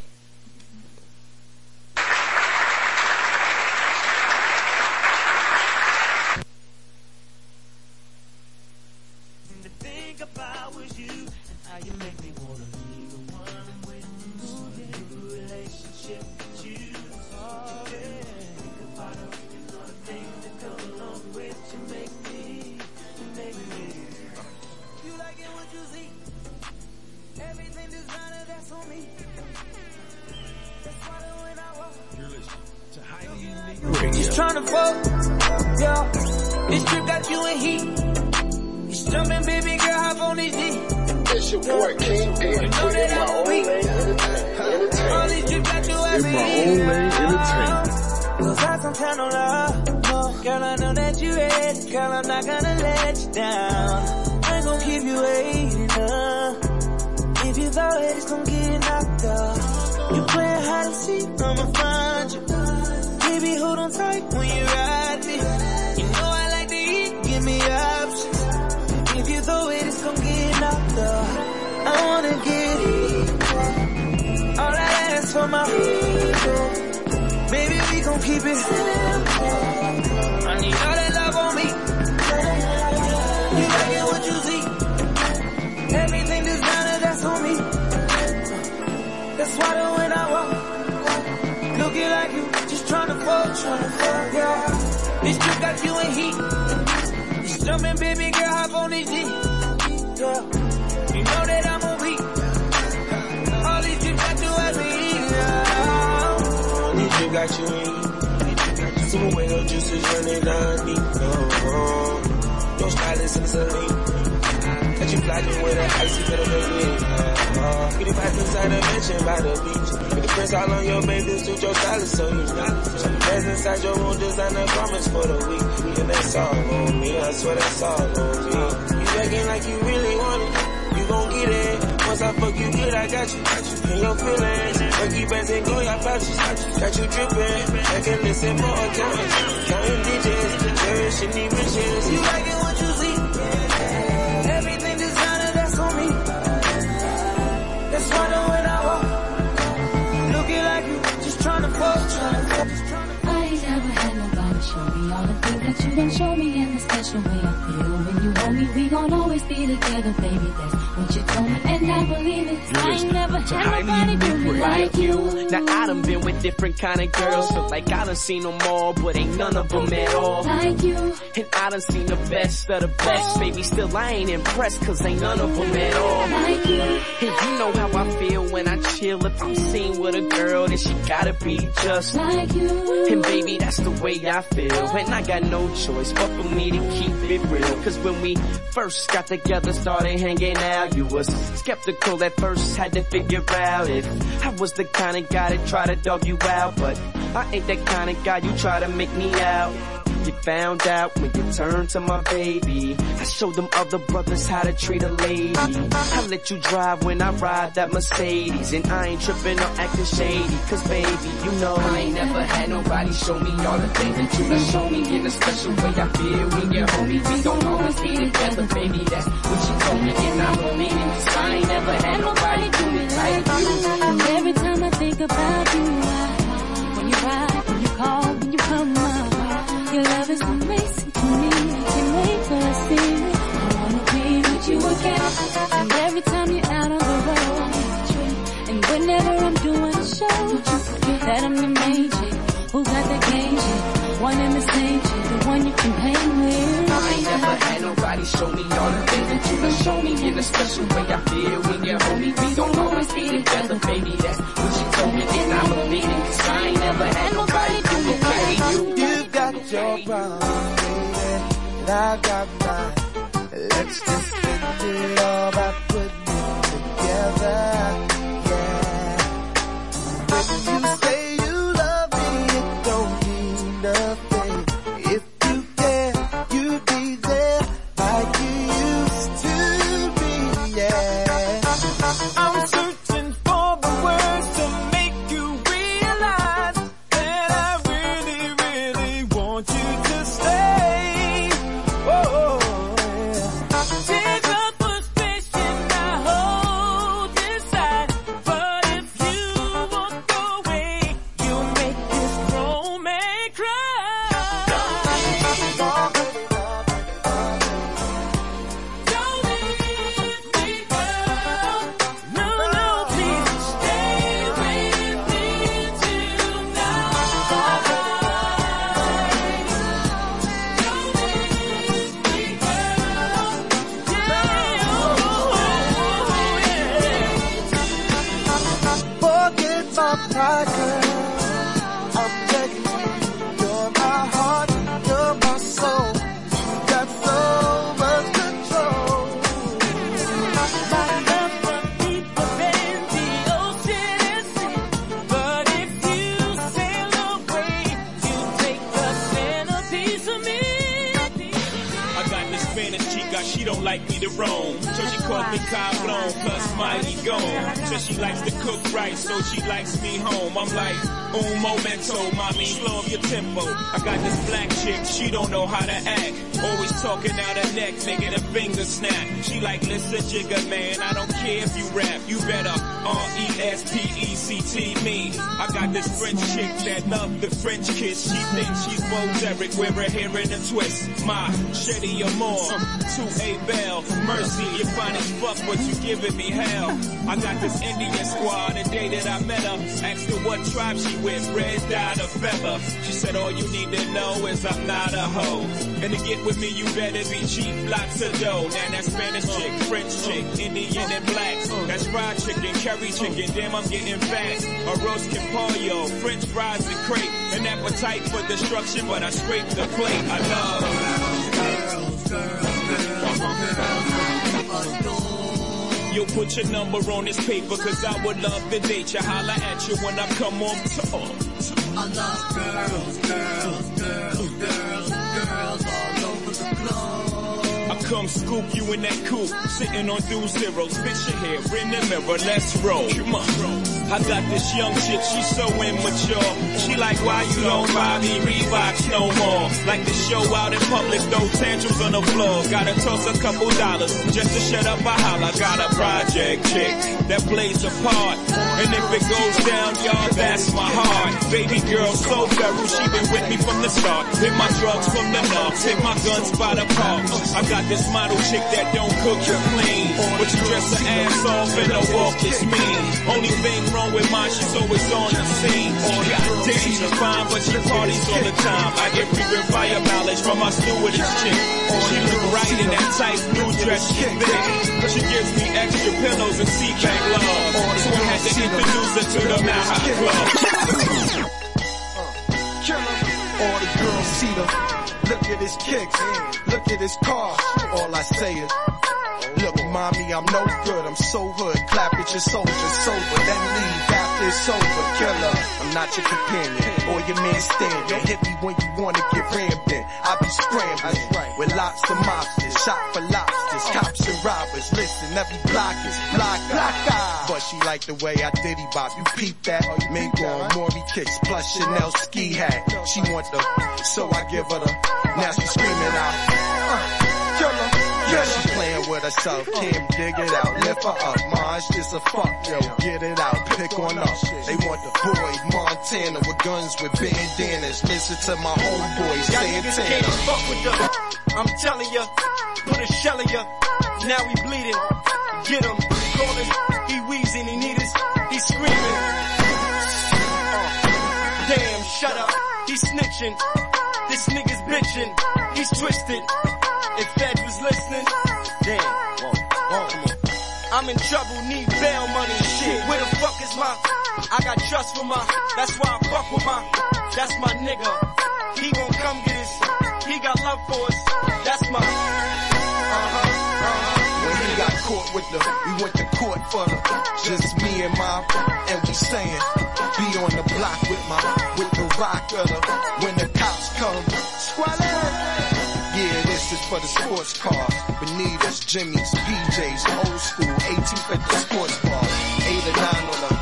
Fuck, yeah. This trip got you in heat. You stumping, baby girl, hop on this D. It's your boy King D. You know that I'm weak. All this drip got you In my own lane entertainment. Cause I some kind of love. No, girl, I know that you ready. Girl, I'm not gonna let you down. I ain't gonna keep you waiting, uh. If you thought it, it's gonna get knocked off. You playing hide and seek, I'ma find you. Baby, hold on tight when you ride me. You know I like to eat, give me options. If you throw it, it's gonna get knocked off. I wanna get it. All I ask for my ego. Baby, we gon' keep it. I need all that love on me. You like it what you see. Everything designer, that's on me. That's why when I walk, yeah. This trip got you in heat. Just jumping, baby girl, hop on this G. Girl, you know that I'm a weak. All these trips got you as me. Yeah. This trip got you in heat. Some window juices running down deep. Oh, your style is insane. Got you flying with an icy a wig. Uh, it back inside the mansion by the beach. Prints all on your baby, suit your style so unique. Some beds inside your room, designer garments for the week. And that's all on me, I swear that's all on me. You acting like you really want it. You gon' get it. Once I fuck you good, I got you. got you In your feelings. Turkey bands and go, your pouches. Got you drippin'. I can listen more accountants. Counting digits. Cherishing these riches. You like you show me in the special way I feel when you hold me. We gon' always be together, baby. That's what you told me, and I believe it. I ain't never had nobody do me like you. Now I done been with different kind of girls, feel like I done seen them all, but ain't none of them at all. Like you. And I done seen the best of the best, oh. baby. Still I ain't impressed, cause ain't none of them at all. Like you. And you know how I feel when I chill. If I'm seen with a girl, then she gotta be just like you. And baby, that's the way I feel. And I got no choice but for me to keep it real. Cause when we first got together, started hanging out, you was skeptical at first, had to figure out if I was the kind of guy that try to dog you out. But I ain't that kind of guy you try to make me out. You found out when you turned to my baby. I showed them other brothers how to treat a lady. I let you drive when I ride that Mercedes. And I ain't tripping or acting shady. Cause baby, you know I ain't never had nobody show me all the things that you done show me. In a special way I feel when you're home. We gon' always be together, baby. That's what you told me and I believe it. Cause I ain't never had nobody do me like you. And every time I think about you, is amazing to me. Till I see it. I wanna be with you again. And every time you're out on the road, and whenever I'm doing a show, you that I'm the chick. Who got the game? One and the same chick, the one you can hang with. I ain't never had nobody show me all the things that you done show me in a special way I feel when you're home. We don't always be together, baby. That's what she told me and I believe it. Cause I ain't never had nobody do me like you. Got your problems, baby, and I got mine. Let's just spend it all by putting together. Yeah. You say Me cabrón, plus mighty gone. Says she likes to cook right, so she likes me home. I'm like, un momento, mommy, slow your tempo. I got this black chick, she don't know how to act. Always talking out her neck, making her finger snap. She like, listen, Jigga man, I don't care if you rap. You better R-E-S-P-E-C-T me. I got this French chick that love the French kiss. She thinks she's Bo Derek, wear her hair in a twist. My Shetty Amore, too Hey Bell, mercy, you fine as fuck, but you giving me hell. I got this Indian squad the day that I met her. Asked her what tribe she with, red dye or feather. She said all you need to know is I'm not a hoe. And to get with me, you better be cheap, lots of dough. Now that Spanish chick, French chick, Indian and black. That's fried chicken, curry chicken, damn I'm getting fat. A roast can French fries and crepe. An appetite for destruction, but I scrape the plate. I love girls, girls, girls, girls. You'll put your number on this paper, cause I would love to date you. Holla at you when I come on tour. I love girls, girls, girls, girls, girls all over the globe. I come scoop you in that coupe, sitting on two zeros. Fix your hair in the mirror, let's roll. Come on. I got this young chick, she's so immature. She like, why you don't buy me Reeboks no more? Like to show out in public, throw tantrums on the floor. Gotta toss a couple dollars just to shut up a holler. Got a project chick that plays a part. And if it goes down, y'all, that's my heart. Baby girl, so feral, she been with me from the start. Hit my drugs from the north, hit my guns by the park. I got this model chick that don't cook your clean. But she dress her ass off and her walk is mean. Only thing wrong with mine, she's always on the scene. God damn, she's fine, but she parties all the time. I get free fire mileage from my stewardess chick. She look right in that tight blue dress she thick. She gives me extra pillows and seat back love. So I had to introduce her to the High Club. All the girls see them. Look at his kicks. Look at his car. All I say is, look, mommy, I'm no good. I'm so hood. Clap at your soldier sober. Then leave after it's over. Killer. I'm not your companion or your man stand. You hit me when you wanna get rammed in. I be scrambling with lots of mobsters. Shot for lobsters. Cops and robbers. Listen, every block is block. block But she like the way I diddy bop. You peep that? Oh, Mingo on Maury kicks plus Chanel ski hat. She want the, so I give her the. Now she screaming out. Uh, killer. Yeah, with herself. Can't dig it out. Lift her up. Maj is a fuck. Yo, get it out. Pick on up. They want the boy Montana with guns with bandanas. Listen to my homeboy Santana. Fuck with the, I'm telling ya, put a shell in ya. Now we bleeding. Get him. Call him. He wheezing. He need us. He screaming. Uh, damn, shut up. He snitching. This nigga's bitching. He's twisted. If Fed was listening, I'm in trouble, need bail money, shit. Where the fuck is my? I got trust for my. That's why I fuck with my. That's my nigga. He gon' come get his. He got love for us. That's my. Uh-huh, uh-huh. When he got caught with the, we went to court for the, just me and my, and we saying, be on the block with my, with the rock of the, when for the sports cars, Bonitas, Jimmy's, PJ's, old school, 18th at the sports bar, eight or nine on the,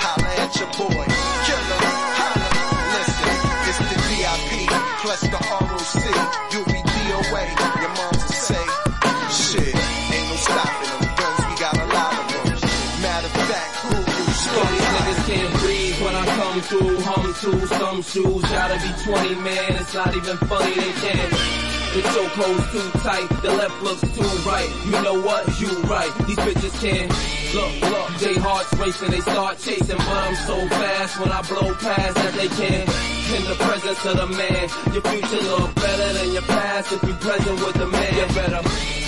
holla at your boy, killer, holla, listen, it's the VIP, plus the ROC, you'll be DOA, your mom's a say, shit, ain't no stopping them guns, we got a lot of them, matter of fact, Google, All these niggas can't breathe when I come through. Hum to some shoes, gotta be 20 man. It's not even funny, they can't. The chokehold's too tight, the left looks too right. You know what? You right. These bitches can't. Look, look, they hearts racing, they start chasing, but I'm so fast when I blow past that they can't. In the presence of the man, your future look better than your past if you present with the man. You better.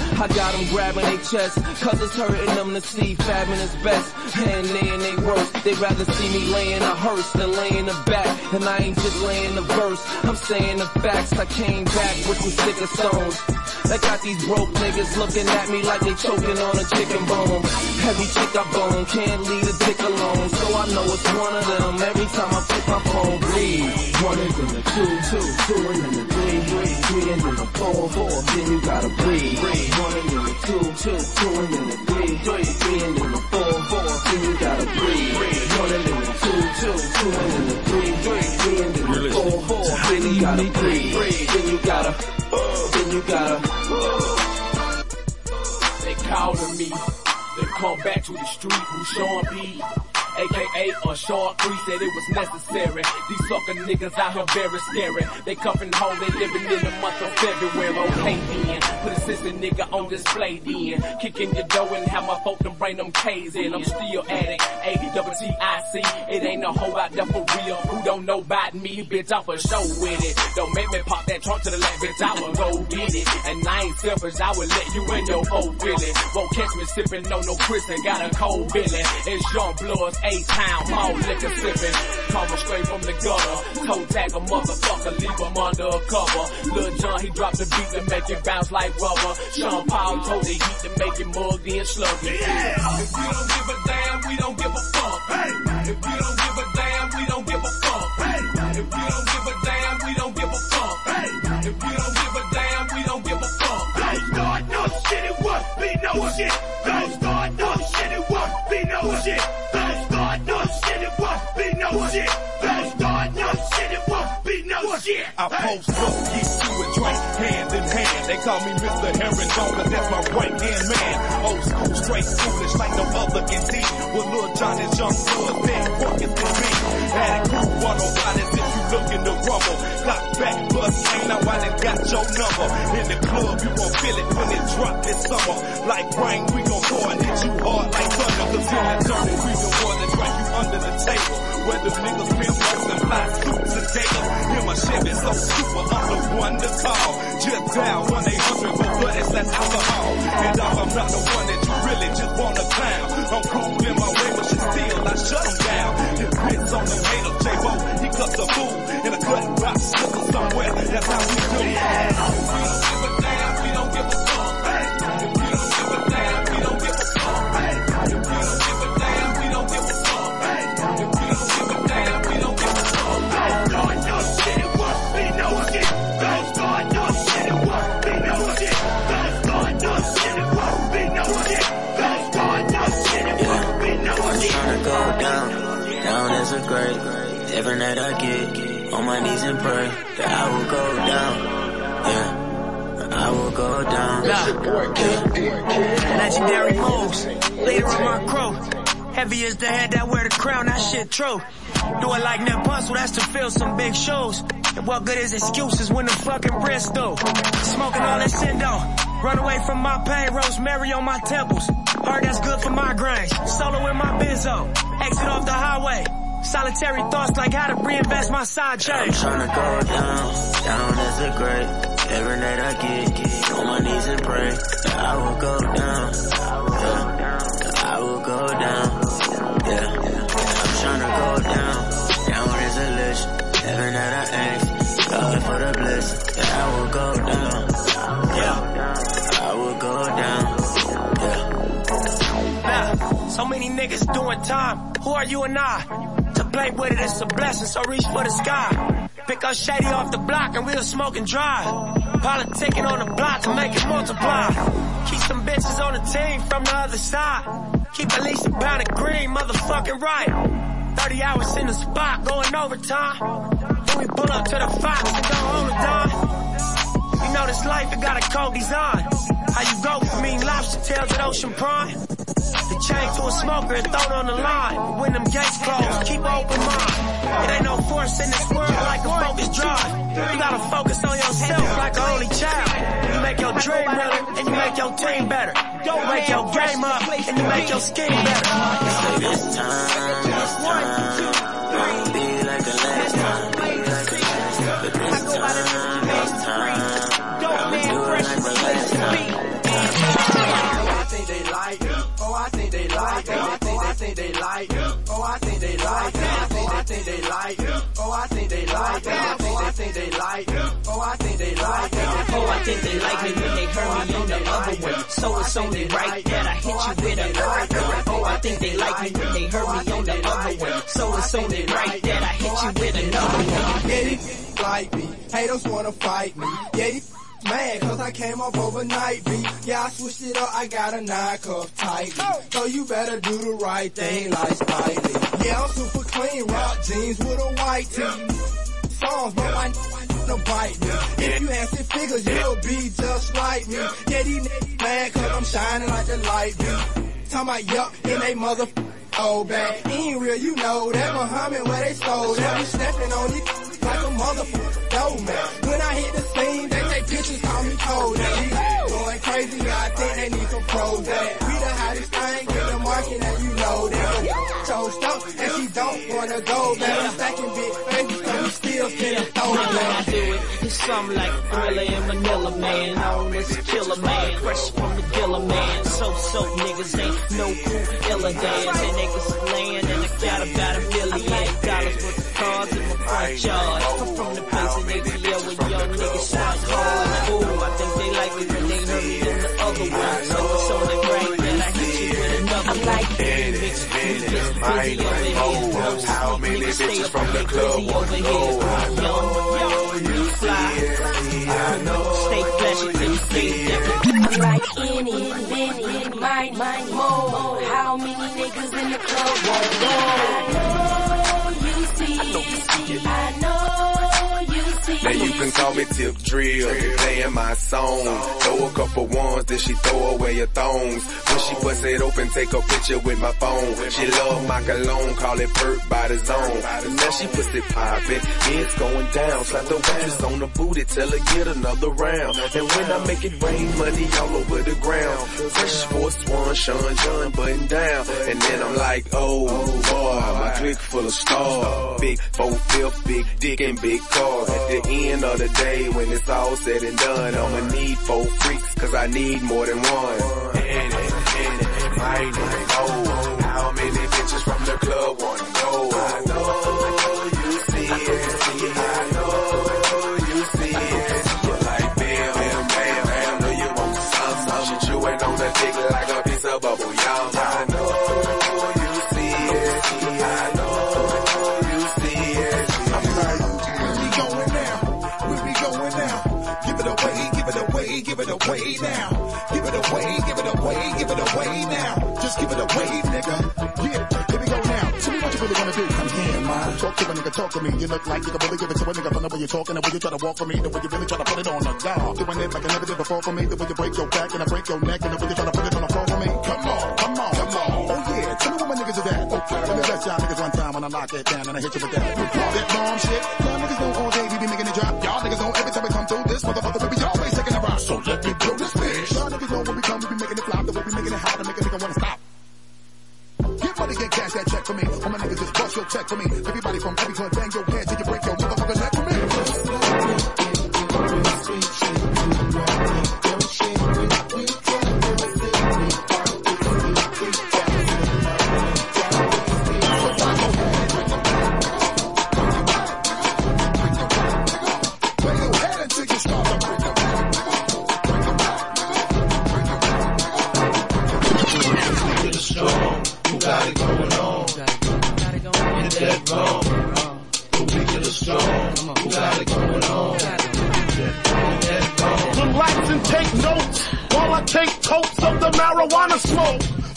I got them grabbing their chest, cause it's hurting them to see fabbing is best. And they and they worst, they rather see me laying a hearse than laying a back. And I ain't just laying a verse, I'm saying the facts. I came back with some sicker stones. That got these broke niggas looking at me like they choking on a chicken bone. Every chick I bone can't leave a dick alone. So I know it's one of them every time I pick my phone. Bleed. One and then a two, two, two and then a three, three, three and then a four, four. Then you gotta breathe. One and then a two, two, two and then a three, three, three and then a four, four. Then you gotta breathe. One and then a two, two, two and then a three, three, three and then a four, four. Then you gotta breathe. Then you gotta, uh, then you gotta. Uh. They calling me come back to the street who Sean B. AKA a short free said it was necessary. These sucker niggas out here very scary. They coming home, they living in the month of February. Okay then, put a sister nigga on display then. Kicking your door and have my folk to bring them K's in. I'm still at it. A double T I C. It ain't no hoe out there for real. Who don't know about me, bitch, I for show with it. Don't make me pop that trunk to the left, bitch, I will go get it. And I ain't selfish, I will let you in your whole feeling. Won't catch me sipping no no Chris got a cold feeling. It's YoungBloodZ A-Town, all liquor sipping. Coming straight from the gutter. Tag a motherfucker, leave him under a cover. Lil Jon, he dropped the beat to make it bounce like rubber. Sean Paul told the heat to make it mugged in sluggy. Yeah! If you don't give a damn, we don't give a fuck. Hey! If you don't give a damn, we don't give a fuck. Hey! If you don't give a damn, we don't give a fuck. Hey! If you don't give a damn, we don't give a fuck. Don't start no shit, it was be no shit. Don't start no shit, it was be no shit. No shit. It was be no shit. I post up, get you a drink, hand in hand. They call me Mr. Herringbone, cause that's my right hand man. Old school, straight foolish, like no other can see. With Lil Jon and Young Blood, then working to me. Had a crew, one on if you looking to rumble. Clock back, bust, ain't now I done got your number. In the club, you gon' feel it when it drop this summer. Like rain, we gon' pour and hit you hard like thunder. Cause in that journey, we the under the table. Where the niggas feel worse than fly suits and tails. Hear my shit Chevy so super, I'm the one to call. Just dial 1-800 for bullets, that's alcohol. And dog, I'm not the one that you really just wanna clown. I'm cool in my way, but shit still, I shut 'em down. His bits on the hater, J-Bo, he cuts a fool in a cut box, somewhere. That's how we do. Yeah. Down as a grave. Every night I get on my knees and pray that I will go down. Yeah, I will go down. Legendary moves, leader of my crew. Heavy as the head that wear the crown, that shit true. Do it like Hustle, that's to fill some big shoes. And what good is excuses when the fucking wrist do? Smoking all that shit though. Run away from my pain, rosemary on my temples. Heard that's good for my migraines. Solo in my benzo. Exit off the highway. Solitary thoughts like how to reinvest my side check. I'm tryna go down, down as a grave. Every night I get, get on my knees and pray I will go down. Yeah, I will go down. Yeah, I'm tryna go down, down as a list. Every night I ask God for the bliss that I will go down. Yeah, I will go down. Nah, so many niggas doing time. Who are you and I? Play with it, it's a blessing, so reach for the sky. Pick up Shady off the block and we'll smoke and drive. Politicking on the block to make it multiply. Keep some bitches on the team from the other side. Keep at least a pound of green, motherfucking right. 30 hours in the spot, going overtime. Then we pull up to the Fox and go hold it down. You know this life, it got a cold design. How you go from eating lobster tails at Ocean Prime? Chain to a smoker and throw it on the line. When them gates close, keep an open mind. It ain't no force in this world like a focus drive. You gotta focus on yourself like an only child. You make your dream realer and you make your team better. Don't make your game up and you make your scheme better. This time, this time, Oh, I think they like it. Oh, I think they like it. Oh, I think they like it. Oh, I think they like it. Oh, I think they like it. Oh, I think they like me when they heard me on the other one. So it's only right that I hit you with a one. Oh, I think they like me when they heard me on the other one. So it's only right that I hit you with another one. Yeah, these like me. Haters wanna fight me. Yeah, these mad cause I came up overnight beat. Yeah, I switched it up, I got a nine cuff tightly. So you better do the right thing like Spidey. Yeah, I'm super clean, rock jeans with a white tee. Songs, but I to bite me. If you had six figures, you'll be just like me. Yeah, these niggas mad cause I'm shining like the light be. Talking about yup, in they mother Oh, old bag. Ain't real, you know that Muhammad where they stole that. We stepping on it like a motherfucker dope man. When I hit the scene, they take pictures, call me cold. Going crazy, I think they need some pros that. We the hottest thing in the market and you know that. Toast up and she don't wanna go back. I'm stacking big baby, so we still How I back. It? Like Thriller and Manila Man. Known as a killer man. Fresh from the Gilla man. So, so niggas ain't no cool illa dance. And niggas laying and I got about a million dollars worth of cars in my front yard. I'm from the place in ATL where young niggas shot hard. Ooh, I think they like it when they heard me in the other one. So it's on the right that I hit you with another I'm like, Minutes, minutes, might oh, how many bitches from the club to go? I know like any, many, might, might, more. How many niggas in the club want I know you see. I know Now you can call me Tip Drill, playing my song. Throw a couple ones, then she throw away her thongs. When she bust it open, take a picture with my phone. She love my cologne, call it Burt by the zone. Now she pussy poppin', it's going down. Slap the watches on the booty, tell her get another round. And when I make it rain, money all over the ground. Fresh Force One, Sean John button down. And then I'm like, oh boy, my clique full of stars. Big four fifth, big dick and big cars. At the end of the day, when it's all said and done, I'ma need four freaks, cause I need more than one. And, and, and, might how many bitches from the club wanna away, give it away now. Just give it away, nigga. Yeah, here we go now. Tell me what you really wanna do. Come here, man. Talk to a nigga, talk to me. You look like you can really give it to a nigga from the way you're talking, the way you try to walk for me, the way you really try to put it on the guard. Doing it like I never did before for me, the way you break your back and I break your neck, and the way you try to put it on the floor for me. Come on, come on, come on. Oh yeah, tell me what my niggas is at. Okay, let me bless y'all niggas one time when I lock it down and I hit you with that. That bomb shit. Y'all niggas know all day we be making it drop. Y'all niggas know every time we come through this motherfucker we be always taking a rock. So let me to make a nigga wanna stop. Get money, get cash, that check for me. All my niggas just bust your check for me. Everybody from every club, bang your head till you break your motherfucking neck for me. strong.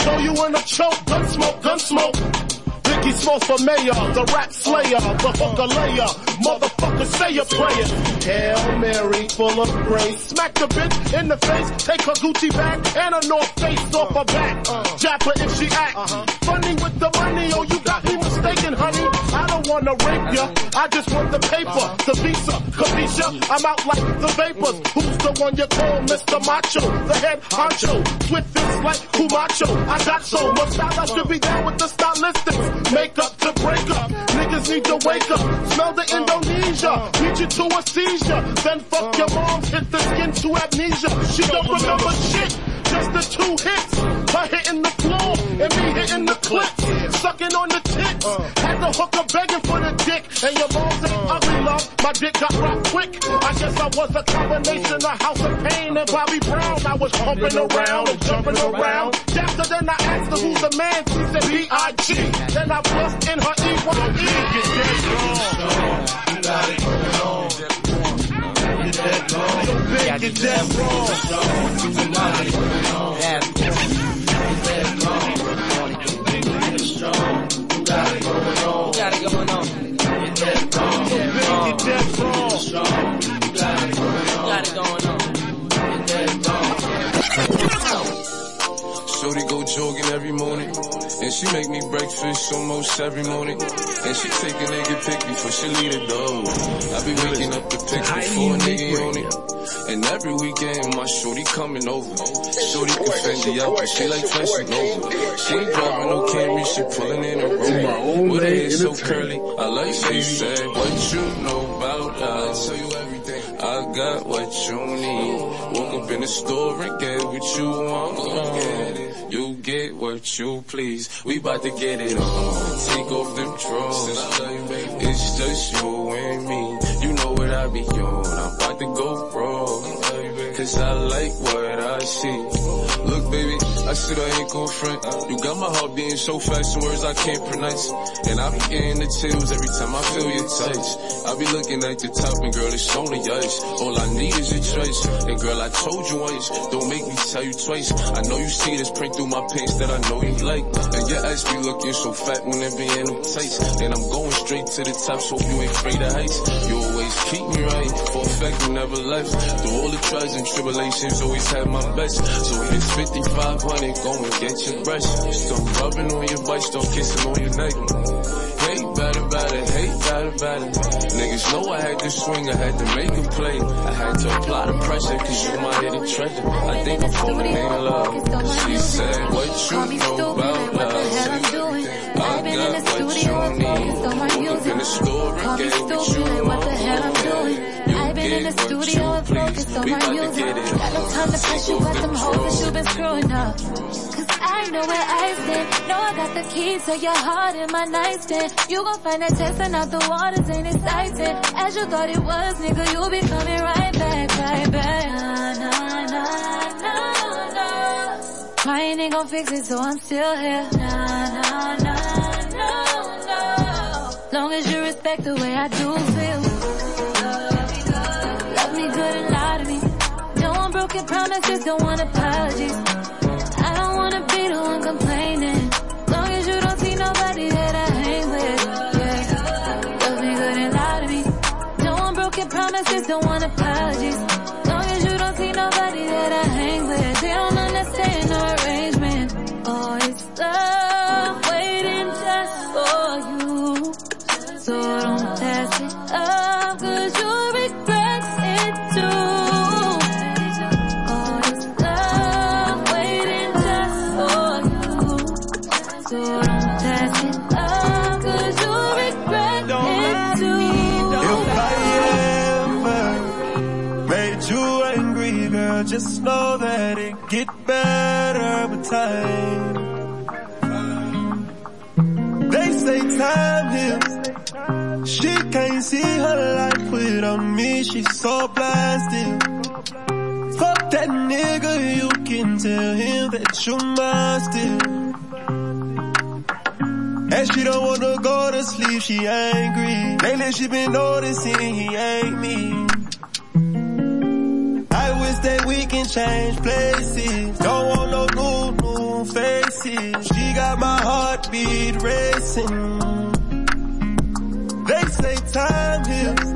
Throw you in a choke, gun smoke, gun smoke. Biggie Smalls for mayor, the rap slayer, the hooker layer, motherfucker say a prayer. Hail Mary, full of grace, smack the bitch in the face, take her Gucci bag and a North Face off her back. Jap her if she act uh-huh. funny with the money, oh you got me mistaken, honey. Wanna rape ya, I just want the paper, the visa, Capisha, I'm out like the vapors. Who's the one you call Mr. Macho, the head honcho, with this like Camacho. I got so much style, I should be down with the stylistics. Make up to break up, niggas need to wake up. Smell the Indonesia, beat you to a seizure. Then fuck your moms, hit the skin to amnesia. She don't remember shit. Just the two hits, her hitting the floor and me hitting the clips, sucking on the tits. Had the hooker begging for the dick, and your mom's ain't ugly, love. My dick got rocked quick. I guess I was a combination of House of Pain and Bobby Brown. I was pumping around and jumping around. After then I asked her who's the man. She said B.I.G. Then I bust in her E-Y-E. Get dead wrong. You got it going on that long. So big is that wrong? To Got it going on. Got it going on. Get that wrong. So big, get that wrong. Got it going on. Got it going on. Get that wrong. Big, get dead wrong. Strong. jogging every morning. And she make me breakfast almost every morning. And she take a nigga pic before she leave the door. I be waking up the pic before a nigga on it. And every weekend my shorty coming over. Shorty can fend Fendi out, but she like fashion over. She ain't driving no Camry, she pulling in a rover. With her hair so curly, I like she said, what you know about us? tell you everything. I got what you need. Woke up in the store and get what you want. You get what you please. We bout to get it on. Take off them drawers. It's just you and me. You know what I be on. I'm about to go wrong. Cause I like what I see. Look baby, I said I ain't gon' front. You got my heart beating so fast, some words I can't pronounce. And I be getting the chills every time I feel your touch. I be looking at the top and girl, it's only us. All I need is your trace. And girl, I told you once, don't make me tell you twice. I know you see this print through my pants that I know you like. And your ass be looking so fat when it be in them tights. And I'm going straight to the top, so you ain't afraid of heights. You always keep me right, for a fact you never left. Through all the trials and tribulations, always had my best. So it's 55 money, go and get your brush. Stop rubbing on your butt, stop kissing on your neck. Hate bad about it, hate bad about it. Niggas know I had to swing, I had to make a play. I had to apply the pressure, cause you my hidden treasure. I think I'm falling in love. She said, what you know about Cause I know where I stand. Know I got the keys to your heart in my nightstand. You gon' find that testing out the waters ain't exciting. As you thought it was, nigga, you'll be coming right back, right back. Nah, nah, nah, nah, nah. Crying ain't gon' fix it, so I'm still here. Nah, nah, nah, no, no. Long as you respect the way I do feel. Love me good Love me good and lie to me. No one broken promises, don't want apologies. The one complaining. Long as you don't see nobody that I hang with. Yeah. Love me good and lie to me. No one broken promises, don't want can't see her life without me. She's so still. Fuck that nigga, you can tell him that you're mine still. And she don't wanna go to sleep, she angry. Lately she been noticing he ain't me. I wish that we can change places. Don't want no new, new faces. She got my heartbeat racing. They say time heals.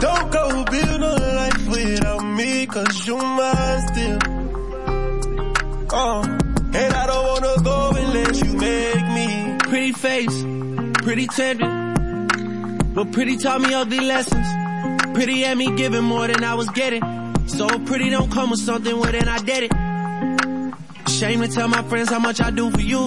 Don't go build a life without me, cause you mine still. Uh, and I don't wanna go unless you make me. Pretty face, pretty tender. But pretty taught me ugly lessons. Pretty had me giving more than I was getting. So pretty don't come with something, well then I did it. Shame to tell my friends how much I do for you.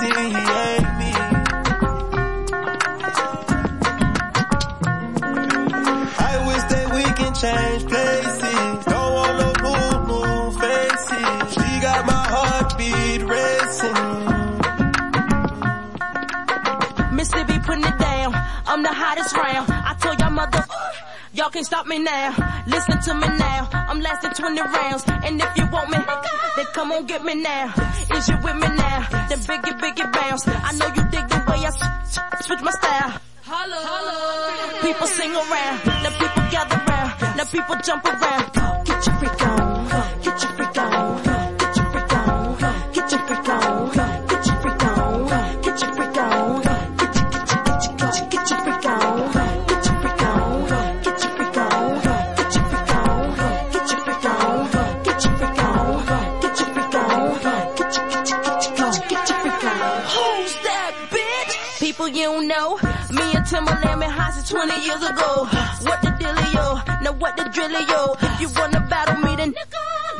Noticing he ain't me. I wish that we can change places. Don't want no new, new faces. She got my heartbeat racing. Mississippi putting it down. I'm the hottest round. I told y'all mother, Y'all can't stop me now. Listen to me now. I'm lasting 20 rounds. And if you want me, then come on get me now. Is you with me now? Then biggie, biggie bounce. I know you dig the way I switch my style. Holla, holla. People sing around. Now people gather round. Now people jump around. Get your freak on. People you know. Me and Timbaland high since 20 years ago. What the dealio? Now what the drillio? If you wanna battle me then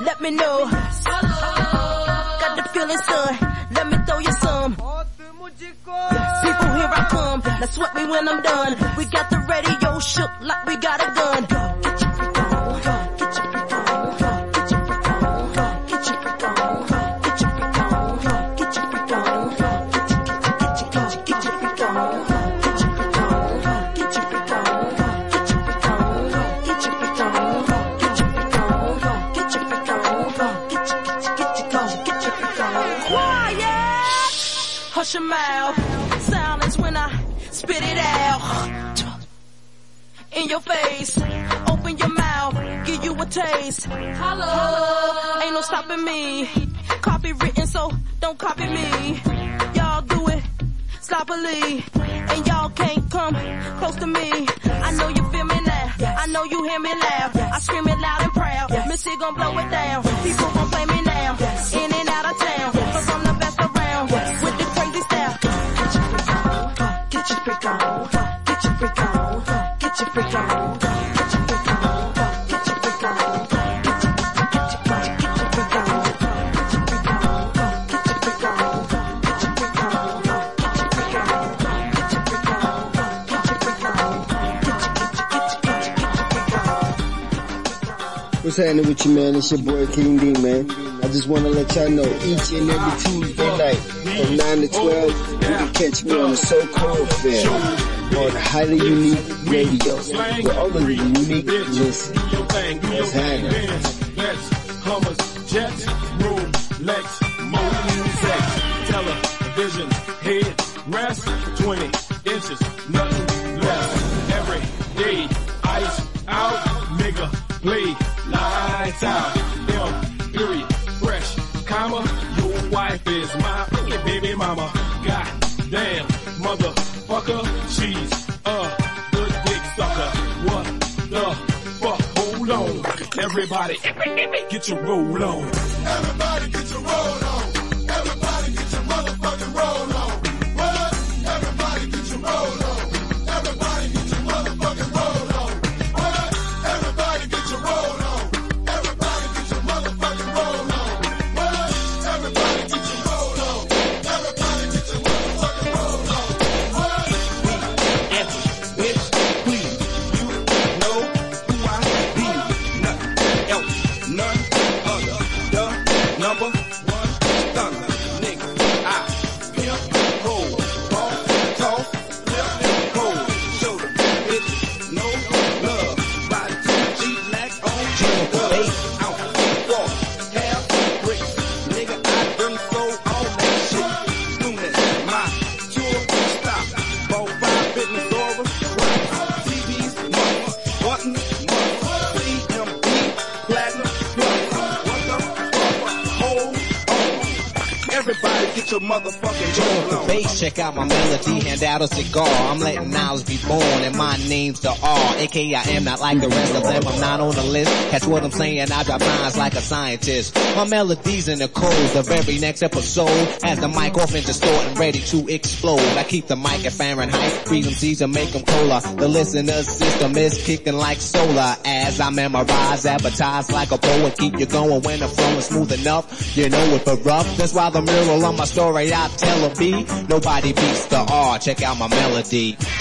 let me know. Got the feeling son. Let me throw you some. People here I come. Now sweat me when I'm done. We got the radio shook like we got a gun. Get your Your mouth. Silence when I spit it out. In your face. Open your mouth. Give you a taste. Holla. Ain't no stopping me. Copy written, so don't copy me. Y'all do it sloppily. And y'all can't come close to me. I know you feel me now. I know you hear me loud. I scream it loud and proud. Missy gon' blow it down. People gon' play me now. In and out of town. What's happening with you, man? It's your boy King D, man. I just want to let y'all know each and every Tuesday night from 9 to 12, you can catch me on the So Cold Affair on Highly Unique Radio where all of the uniqueness is happening. Benz, Hummers, Jets, Rolex, everybody, everybody, get your roll on. Everybody a cigar. I'm letting name's the R. AKA I am not like the rest of them, I'm not on the list. Catch what I'm saying, I drop lines like a scientist. My melodies in the codes, the very next episode. Has the mic off and distorting, ready to explode. I keep the mic at Fahrenheit, freeze them and make them cola. The listener system is kicking like solar. As I memorize, advertise like a poet, keep you going when the flow is smooth enough. You know it but rough, that's why the mural on my story I tell a B. Nobody beats the R, check out my melody.